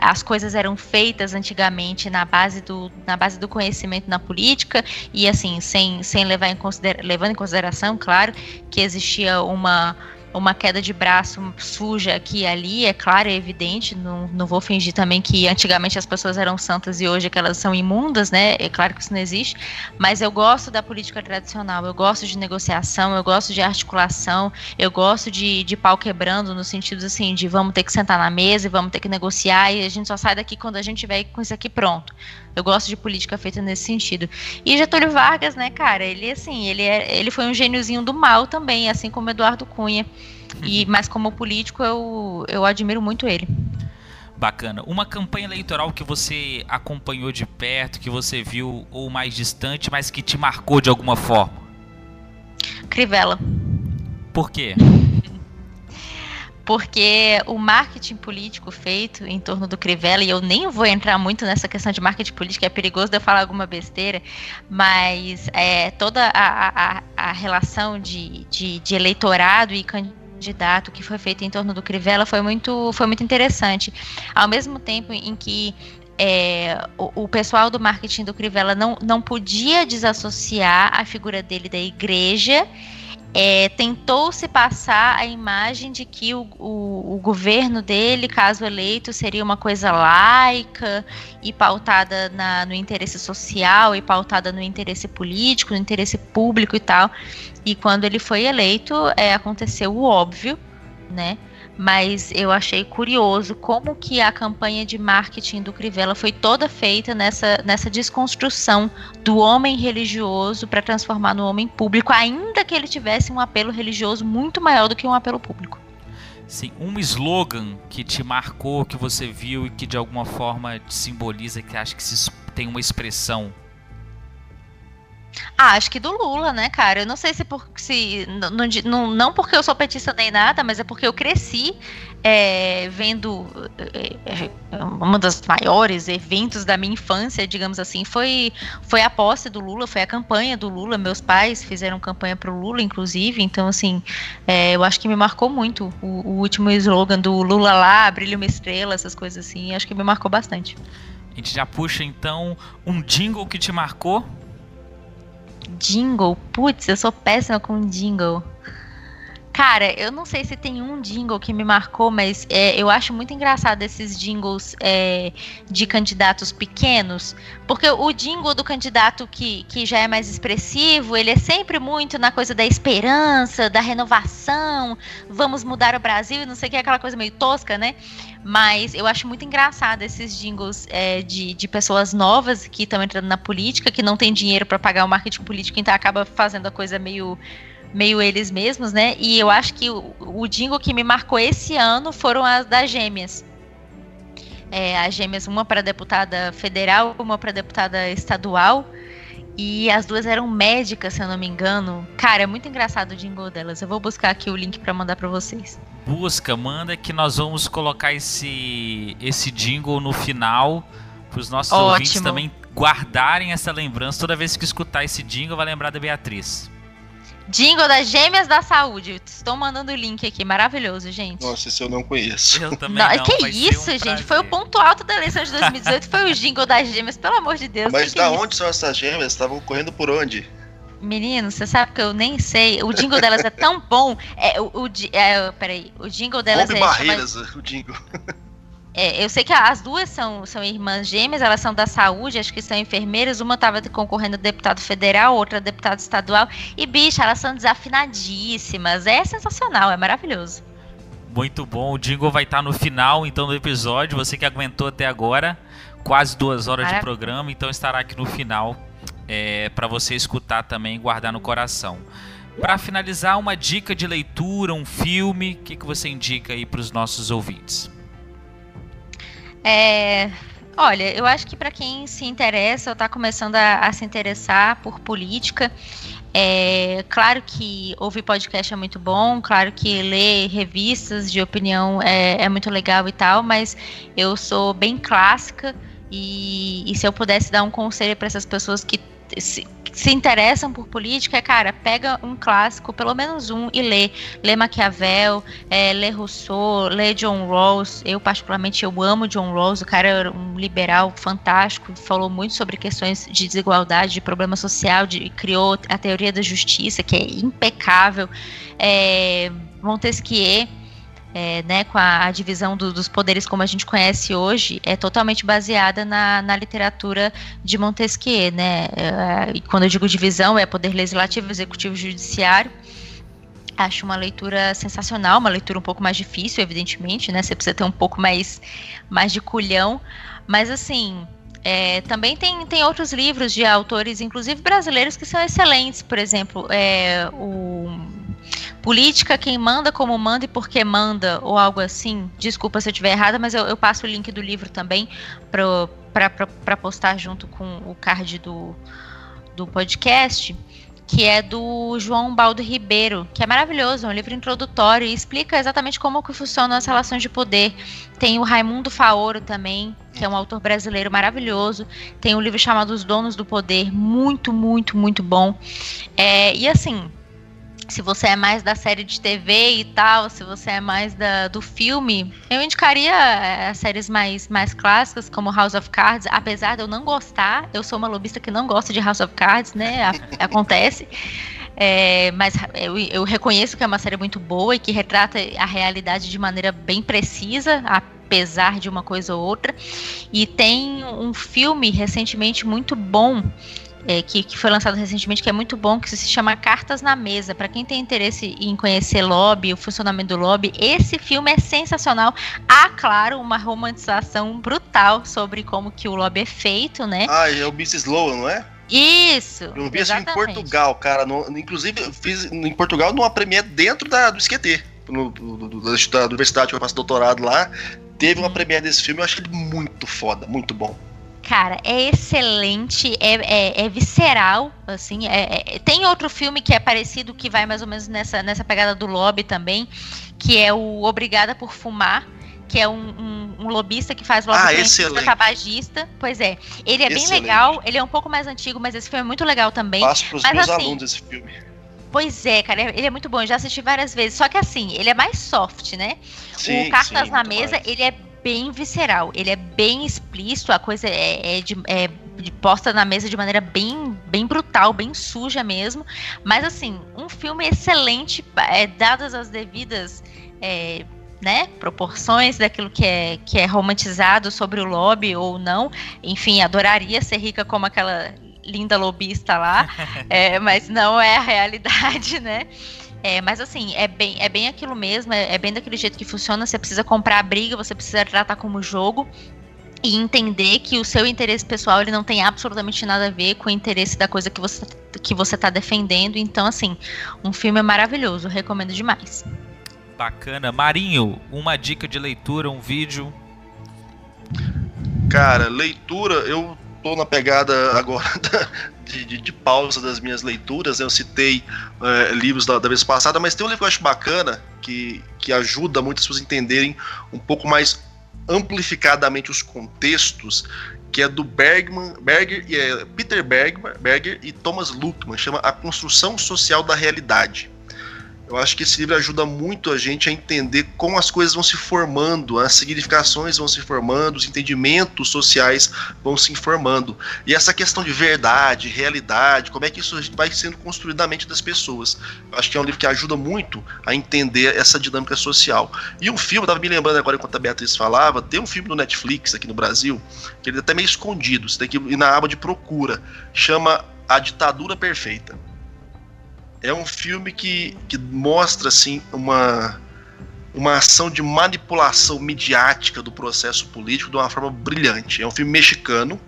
as coisas eram feitas antigamente na base do, na base do conhecimento na política e assim, sem, sem levar em considera levando em consideração, claro, que existia uma uma queda de braço suja aqui e ali, é claro, é evidente, não, não vou fingir também que antigamente as pessoas eram santas e hoje é que elas são imundas, né? É claro que isso não existe, mas eu gosto da política tradicional, eu gosto de negociação, eu gosto de articulação, eu gosto de, de pau quebrando no sentido assim, de vamos ter que sentar na mesa e vamos ter que negociar e a gente só sai daqui quando a gente tiver com isso aqui pronto. Eu gosto de política feita nesse sentido. E Getúlio Vargas, né, cara, ele assim, ele, é, ele foi um gêniozinho do mal também, assim como Eduardo Cunha. E, uhum. mas como político, eu, eu admiro muito ele. Bacana. Uma campanha eleitoral que você acompanhou de perto, que você viu ou mais distante, mas que te marcou de alguma forma? Crivella. Por quê? Porque o marketing político feito em torno do Crivella, e eu nem vou entrar muito nessa questão de marketing político, é perigoso de eu falar alguma besteira, mas é, toda a, a, a relação de, de, de eleitorado e candidato que foi feito em torno do Crivella foi muito, foi muito interessante. Ao mesmo tempo em que é, o, o, pessoal do marketing do Crivella não, não podia desassociar a figura dele da igreja é, tentou se passar a imagem de que o, o, o, governo dele, caso eleito, seria uma coisa laica e pautada na, no interesse social e pautada no interesse político, no interesse público e tal. E quando ele foi eleito, é, aconteceu o óbvio, né? Mas eu achei curioso como que a campanha de marketing do Crivella foi toda feita nessa, nessa desconstrução do homem religioso para transformar no homem público, ainda que ele tivesse um apelo religioso muito maior do que um apelo público. Sim, um slogan que te marcou, que você viu e que de alguma forma te simboliza, que acha que tem uma expressão ah, acho que do Lula, né, cara? Eu não sei se, por, se não, não, não porque eu sou petista nem nada, mas é porque eu cresci é, vendo é, é, uma das maiores eventos da minha infância, digamos assim, foi, foi a posse do Lula, foi a campanha do Lula. Meus pais fizeram campanha para o Lula, inclusive. Então, assim, é, eu acho que me marcou muito o, o, último slogan do Lula lá, brilha uma estrela, essas coisas assim. Acho que me marcou bastante. A gente já puxa então um jingle que te marcou Jingle? Putz, eu sou péssima com jingle. Cara, eu não sei se tem um jingle que me marcou, mas é, eu acho muito engraçado esses jingles é, de candidatos pequenos, porque o jingle do candidato que, que já é mais expressivo, ele é sempre muito na coisa da esperança, da renovação, vamos mudar o Brasil, não sei o que, aquela coisa meio tosca, né? Mas eu acho muito engraçado esses jingles é, de, de pessoas novas que estão entrando na política, que não tem dinheiro para pagar o marketing político, então acaba fazendo a coisa meio meio eles mesmos, né? E eu acho que o, o jingle que me marcou esse ano foram as das gêmeas. É, as gêmeas, uma para deputada federal, uma para deputada estadual. E as duas eram médicas, se eu não me engano. Cara, é muito engraçado o jingle delas. Eu vou buscar aqui o link para mandar para vocês. Busca, manda que nós vamos colocar esse esse jingle no final para os nossos Ótimo. ouvintes também guardarem essa lembrança. Toda vez que escutar esse jingle, vai lembrar da Beatriz. Jingle das Gêmeas da Saúde. Estou mandando o link aqui. Maravilhoso, gente. Nossa, esse eu não conheço. Eu também não. não que isso, um gente? Foi o ponto alto da eleição de 2018. foi o jingle das gêmeas, pelo amor de Deus. Mas que da que é onde são essas gêmeas? Estavam correndo por onde? Menino, você sabe que eu nem sei. O jingle delas é tão bom. É, o, o, é, peraí, o jingle delas Rompe é. barreiras, chama... o jingle. é, eu sei que as duas são, são irmãs gêmeas, elas são da saúde, acho que são enfermeiras. Uma estava concorrendo a deputado federal, outra a deputado estadual. E, bicha, elas são desafinadíssimas. É sensacional, é maravilhoso. Muito bom. O jingle vai estar no final, então, do episódio. Você que aguentou até agora, quase duas horas Maravilha. de programa, então estará aqui no final é, para você escutar também e guardar no coração. Para finalizar, uma dica de leitura, um filme, o que, que você indica aí para os nossos ouvintes? É, olha, eu acho que para quem se interessa ou está começando a, a, se interessar por política, é claro que ouvir podcast é muito bom, claro que ler revistas de opinião é, é muito legal e tal, mas eu sou bem clássica e, e se eu pudesse dar um conselho para essas pessoas que se, se interessam por política, é, cara, pega um clássico, pelo menos um, e lê. Lê Maquiavel, é, lê Rousseau, lê John Rawls. Eu, particularmente, eu amo John Rawls. O cara era um liberal fantástico, falou muito sobre questões de desigualdade, de problema social, de, criou a teoria da justiça, que é impecável. É, Montesquieu é, né, com a, a divisão do, dos poderes como a gente conhece hoje, é totalmente baseada na, na literatura de Montesquieu, né? É, e quando eu digo divisão, é poder legislativo, executivo e judiciário. Acho uma leitura sensacional, uma leitura um pouco mais difícil, evidentemente, né? Você precisa ter um pouco mais, mais de culhão, mas assim, é, também tem, tem outros livros de autores, inclusive brasileiros, que são excelentes. Por exemplo, é, o Política, quem manda, como manda e por que manda, ou algo assim. Desculpa se eu estiver errada, mas eu, eu, passo o link do livro também para postar junto com o card do, do podcast, que é do João Baldo Ribeiro, que é maravilhoso, é um livro introdutório e explica exatamente como que funcionam as relações de poder. Tem o Raimundo Faoro também, que é um autor brasileiro maravilhoso. Tem um livro chamado Os Donos do Poder, muito, muito, muito bom. É, e assim, se você é mais da série de TV e tal, se você é mais da, do filme, eu indicaria é, séries mais, mais clássicas, como House of Cards. Apesar de eu não gostar, eu sou uma lobista que não gosta de House of Cards, né? acontece. É, mas eu, eu, reconheço que é uma série muito boa e que retrata a realidade de maneira bem precisa, apesar de uma coisa ou outra. E tem um filme recentemente muito bom é, que, que, foi lançado recentemente, que é muito bom, que se chama Cartas na Mesa. Para quem tem interesse em conhecer lobby, o funcionamento do lobby, esse filme é sensacional. Há, claro, uma romantização brutal sobre como que o lobby é feito, né? Ah, é o Business Sloan, não é? Isso. Eu vi isso em Portugal, cara. No, inclusive, eu fiz em Portugal numa premiere dentro da, do SQT. No, do, do, da universidade que eu faço doutorado lá. Teve uma hum. premiere desse filme, eu achei ele muito foda, muito bom. Cara, é excelente, é, é, é visceral, assim. É, é, tem outro filme que é parecido, que vai mais ou menos nessa, nessa pegada do lobby também, que é o Obrigada por Fumar, que é um, um, um lobista que faz lobby ah, tabagista. Pois é. Ele é excelente. bem legal, ele é um pouco mais antigo, mas esse filme é muito legal também. Passo pros mas, meus assim, alunos esse filme. Pois é, cara, ele é muito bom, eu já assisti várias vezes. Só que assim, ele é mais soft, né? Sim, o Cartas sim, na Mesa, mais. ele é bem visceral, ele é bem explícito, a coisa é, é, de, é posta na mesa de maneira bem, bem brutal, bem suja mesmo. Mas assim, um filme excelente, é, dadas as devidas é, né, proporções daquilo que é, que é romantizado sobre o lobby ou não. Enfim, adoraria ser rica como aquela linda lobista lá, é, mas não é a realidade, né? É, mas assim, é bem, é bem aquilo mesmo, é, é bem daquele jeito que funciona. Você precisa comprar a briga, você precisa tratar como jogo e entender que o seu interesse pessoal ele não tem absolutamente nada a ver com o interesse da coisa que você que você está defendendo. Então, assim, um filme maravilhoso, recomendo demais. Bacana, Marinho, uma dica de leitura, um vídeo. Cara, leitura, eu tô na pegada agora de, de, de, pausa das minhas leituras. Né? Eu citei é, livros da, da, vez passada, mas tem um livro que eu acho bacana, que, que ajuda muitas pessoas a entenderem um pouco mais amplificadamente os contextos, que é do Bergman, Berger, é, Peter Bergman, Berger e Thomas Luckman, chama A Construção Social da Realidade. Eu acho que esse livro ajuda muito a gente a entender como as coisas vão se formando, as significações vão se formando, os entendimentos sociais vão se informando. E essa questão de verdade, realidade, como é que isso vai sendo construído na mente das pessoas. Eu acho que é um livro que ajuda muito a entender essa dinâmica social. E um filme, estava me lembrando agora enquanto a Beatriz falava, tem um filme no Netflix aqui no Brasil, que ele é até meio escondido, você tem que ir na aba de procura, chama A Ditadura Perfeita é um filme que, que mostra assim uma uma ação de manipulação midiática do processo político de uma forma brilhante. É um filme mexicano,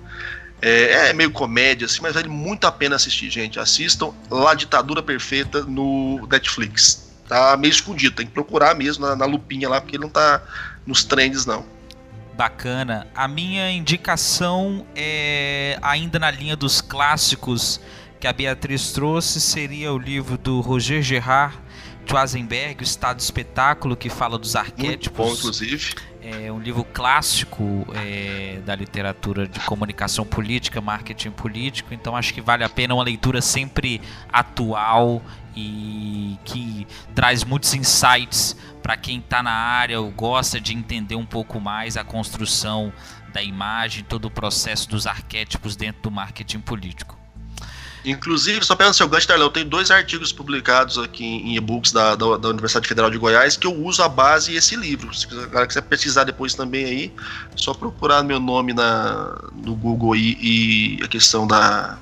é, é, meio comédia, assim, mas vale muito a pena assistir, gente. Assistam La Ditadura Perfeita no Netflix. Tá meio escondido, tem que procurar mesmo na, na lupinha lá, porque ele não tá nos trends, não. Bacana. A minha indicação é ainda na linha dos clássicos que a Beatriz trouxe seria o livro do Roger Gerard Schwarzenberg, O Estado Espetáculo, que fala dos arquétipos. Muito bom, inclusive. É um livro clássico é, da literatura de comunicação política, marketing político, então acho que vale a pena uma leitura sempre atual e que traz muitos insights para quem está na área ou gosta de entender um pouco mais a construção da imagem, todo o processo dos arquétipos dentro do marketing político. Inclusive, só pegando seu gancho, Darlão, eu tenho dois artigos publicados aqui em e-books da, da, da, Universidade Federal de Goiás que eu uso a base esse livro. Se a galera quiser pesquisar depois também aí, só procurar meu nome na, no Google e, e a questão da.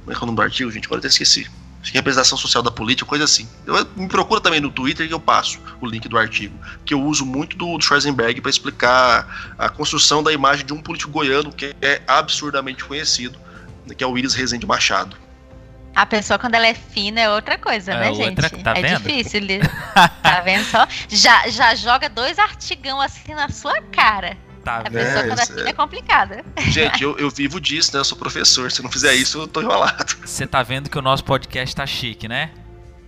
Como é que é o nome do artigo, gente? Agora até esqueci. Acho que é representação social da política, coisa assim. Eu, me procura também no Twitter que eu passo o link do artigo. Que eu uso muito do, do Schwarzenberg para explicar a construção da imagem de um político goiano que é absurdamente conhecido que é o Willis Rezende Machado. A pessoa, quando ela é fina, é outra coisa, é né, outra, gente? Tá é vendo? difícil. tá vendo só? Já, já joga dois artigão assim na sua cara. Tá a pessoa, é, quando é fina, é complicada. Gente, eu, eu vivo disso, né? Eu sou professor. Se não fizer isso, eu tô enrolado. Você tá vendo que o nosso podcast tá chique, né?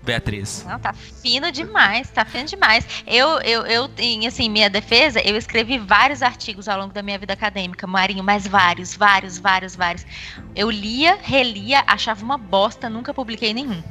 Beatriz? Não, tá fino demais, tá fino demais. Eu, eu, eu, em assim, minha defesa, eu escrevi vários artigos ao longo da minha vida acadêmica, Marinho, mas vários, vários, vários, vários. Eu lia, relia, achava uma bosta, nunca publiquei nenhum.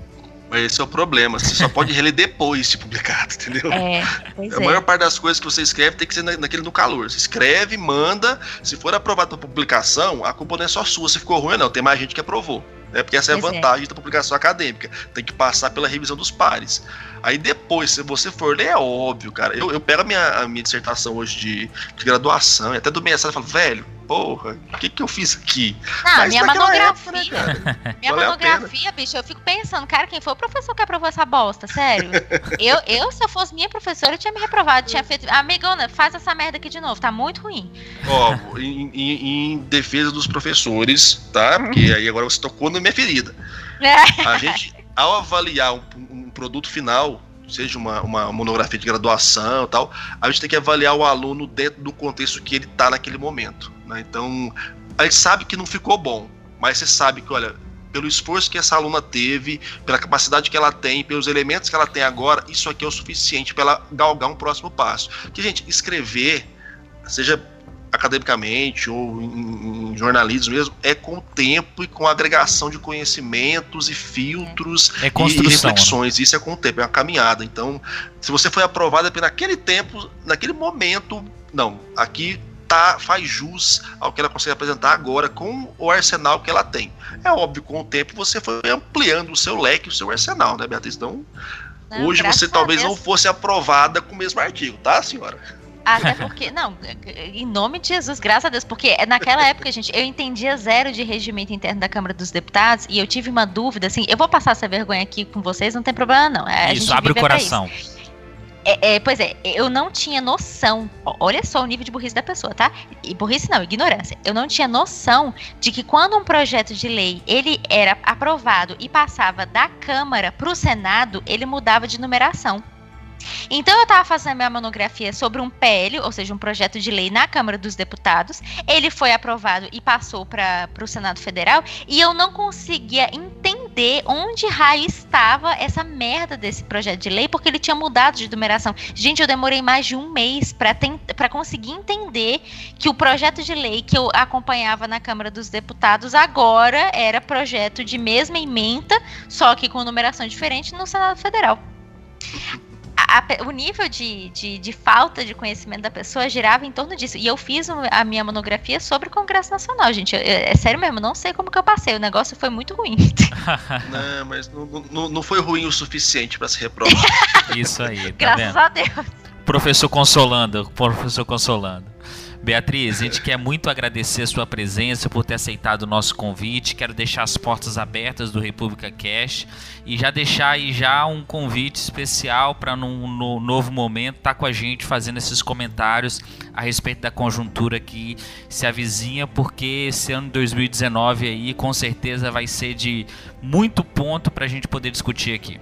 Mas esse é o problema, você só pode reler depois de publicado, entendeu? É, pois a é. maior parte das coisas que você escreve tem que ser naquele no calor. Você escreve, manda, se for aprovado para publicação, a culpa não é só sua, se ficou ruim, não, tem mais gente que aprovou. Né? Porque essa é a pois é. vantagem é. da publicação acadêmica. Tem que passar pela revisão dos pares. Aí depois, se você for ler, é óbvio, cara. Eu, eu pego a minha, a minha dissertação hoje de, de graduação, e até do mestrado, e falo, velho, porra, o que que eu fiz aqui? Não, Mas minha monografia. Época, né, minha Valeu monografia, bicho, eu fico pensando, cara, quem foi o professor que aprovou essa bosta, sério? eu, eu, se eu fosse minha professora, eu tinha me reprovado, tinha feito. Amigona, faz essa merda aqui de novo, tá muito ruim. Ó, em, em, em defesa dos professores, tá? Porque aí agora você tocou na minha ferida. É. A gente, ao avaliar um, um produto final, seja uma, uma monografia de graduação tal, a gente tem que avaliar o aluno dentro do contexto que ele está naquele momento. Né? Então, a gente sabe que não ficou bom, mas você sabe que, olha, pelo esforço que essa aluna teve, pela capacidade que ela tem, pelos elementos que ela tem agora, isso aqui é o suficiente para ela galgar um próximo passo. Que, gente, escrever, seja academicamente ou em, em, jornalismo mesmo, é com o tempo e com a agregação de conhecimentos e filtros é e, e reflexões. Né? Isso é com o tempo, é uma caminhada. Então, se você foi aprovado é naquele tempo, naquele momento, não, aqui tá, faz jus ao que ela consegue apresentar agora com o arsenal que ela tem. É óbvio, com o tempo você foi ampliando o seu leque, o seu arsenal, né, Beatriz? Então, não, hoje você talvez não fosse aprovada com o mesmo artigo, tá, senhora? Até porque, não, em nome de Jesus, graças a Deus, porque naquela época, gente, eu entendia zero de regimento interno da Câmara dos Deputados e eu tive uma dúvida, assim, eu vou passar essa vergonha aqui com vocês, não tem problema não. A isso, abre o coração. É, é, pois é, eu não tinha noção. Olha só o nível de burrice da pessoa, tá? E burrice não, ignorância. Eu não tinha noção de que quando um projeto de lei ele era aprovado e passava da Câmara para o Senado, ele mudava de numeração. Então eu estava fazendo minha monografia sobre um PL, ou seja, um projeto de lei na Câmara dos Deputados. Ele foi aprovado e passou para o Senado Federal e eu não conseguia entender onde raio estava essa merda desse projeto de lei, porque ele tinha mudado de numeração. Gente, eu demorei mais de um mês para conseguir entender que o projeto de lei que eu acompanhava na Câmara dos Deputados agora era projeto de mesma emenda, só que com numeração diferente no Senado Federal. A, o nível de, de, de, falta de conhecimento da pessoa girava em torno disso. E eu fiz a minha monografia sobre o Congresso Nacional, gente. Eu, é sério mesmo, não sei como que eu passei. O negócio foi muito ruim. não, mas não, não, não foi ruim o suficiente para se reprovar. Isso aí, tá Graças vendo? a Deus. Professor consolando, professor consolando. Beatriz, a gente quer muito agradecer a sua presença por ter aceitado o nosso convite. Quero deixar as portas abertas do República Cash e já deixar aí já um convite especial para num, no novo momento estar tá com a gente fazendo esses comentários a respeito da conjuntura que se avizinha, porque esse ano 2019 aí com certeza vai ser de muito ponto para a gente poder discutir aqui.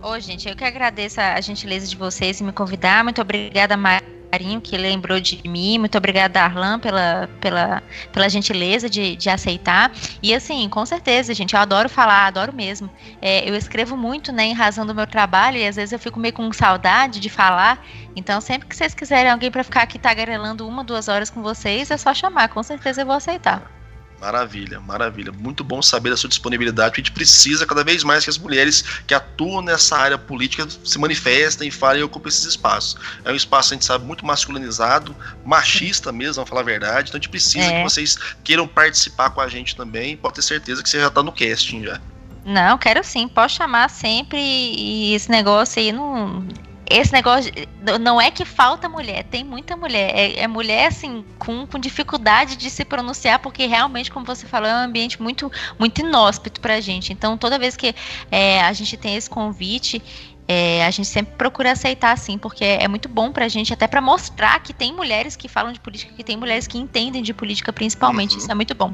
Ô, gente, eu que agradeço a gentileza de vocês em me convidar. Muito obrigada, Maria carinho que lembrou de mim. Muito obrigada, Arlan, pela, pela, pela gentileza de, de aceitar. E assim, com certeza, gente, eu adoro falar, adoro mesmo. É, eu escrevo muito, né, em razão do meu trabalho, e às vezes eu fico meio com saudade de falar. Então, sempre que vocês quiserem alguém para ficar aqui tagarelando uma, duas horas com vocês, é só chamar, com certeza eu vou aceitar. Maravilha, maravilha. Muito bom saber da sua disponibilidade. A gente precisa cada vez mais que as mulheres que atuam nessa área política se manifestem e falem e ocupem esses espaços. É um espaço, a gente sabe, muito masculinizado, machista mesmo, vamos falar a verdade. Então a gente precisa é. que vocês queiram participar com a gente também. Pode ter certeza que você já está no casting já. Não, quero sim, pode chamar sempre e esse negócio aí não esse negócio não é que falta mulher, tem muita mulher. É, é, mulher assim com, com dificuldade de se pronunciar, porque realmente, como você falou, é um ambiente muito muito inóspito para a gente. Então, toda vez que é, a gente tem esse convite, é, a gente sempre procura aceitar assim, porque é muito bom para a gente, até para mostrar que tem mulheres que falam de política, que tem mulheres que entendem de política, principalmente. Uhum. Isso é muito bom.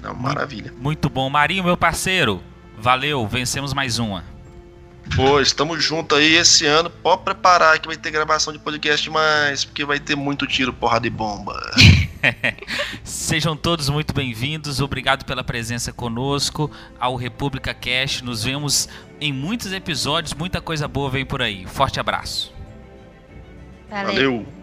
Não, maravilha. Muito, muito bom. Marinho, meu parceiro, valeu, vencemos mais uma. Pô, estamos juntos aí esse ano. Pode preparar que vai ter gravação de podcast mais, porque vai ter muito tiro, porra de bomba. Sejam todos muito bem-vindos. Obrigado pela presença conosco ao República Cash. Nos vemos em muitos episódios. Muita coisa boa vem por aí. Forte abraço. Valeu. Valeu.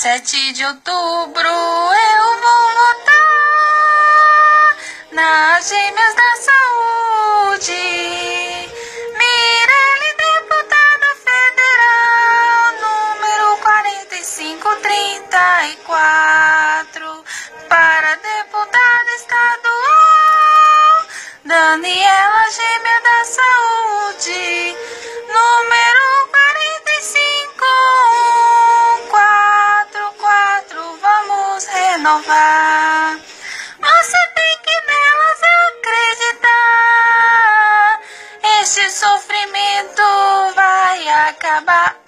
Sete de outubro eu vou votar nas gêmeas da saúde. Mirelle, deputada federal, número 4534. Para deputada estadual, Daniela, gêmea da saúde, número Você tem que nelas acreditar. Este sofrimento vai acabar.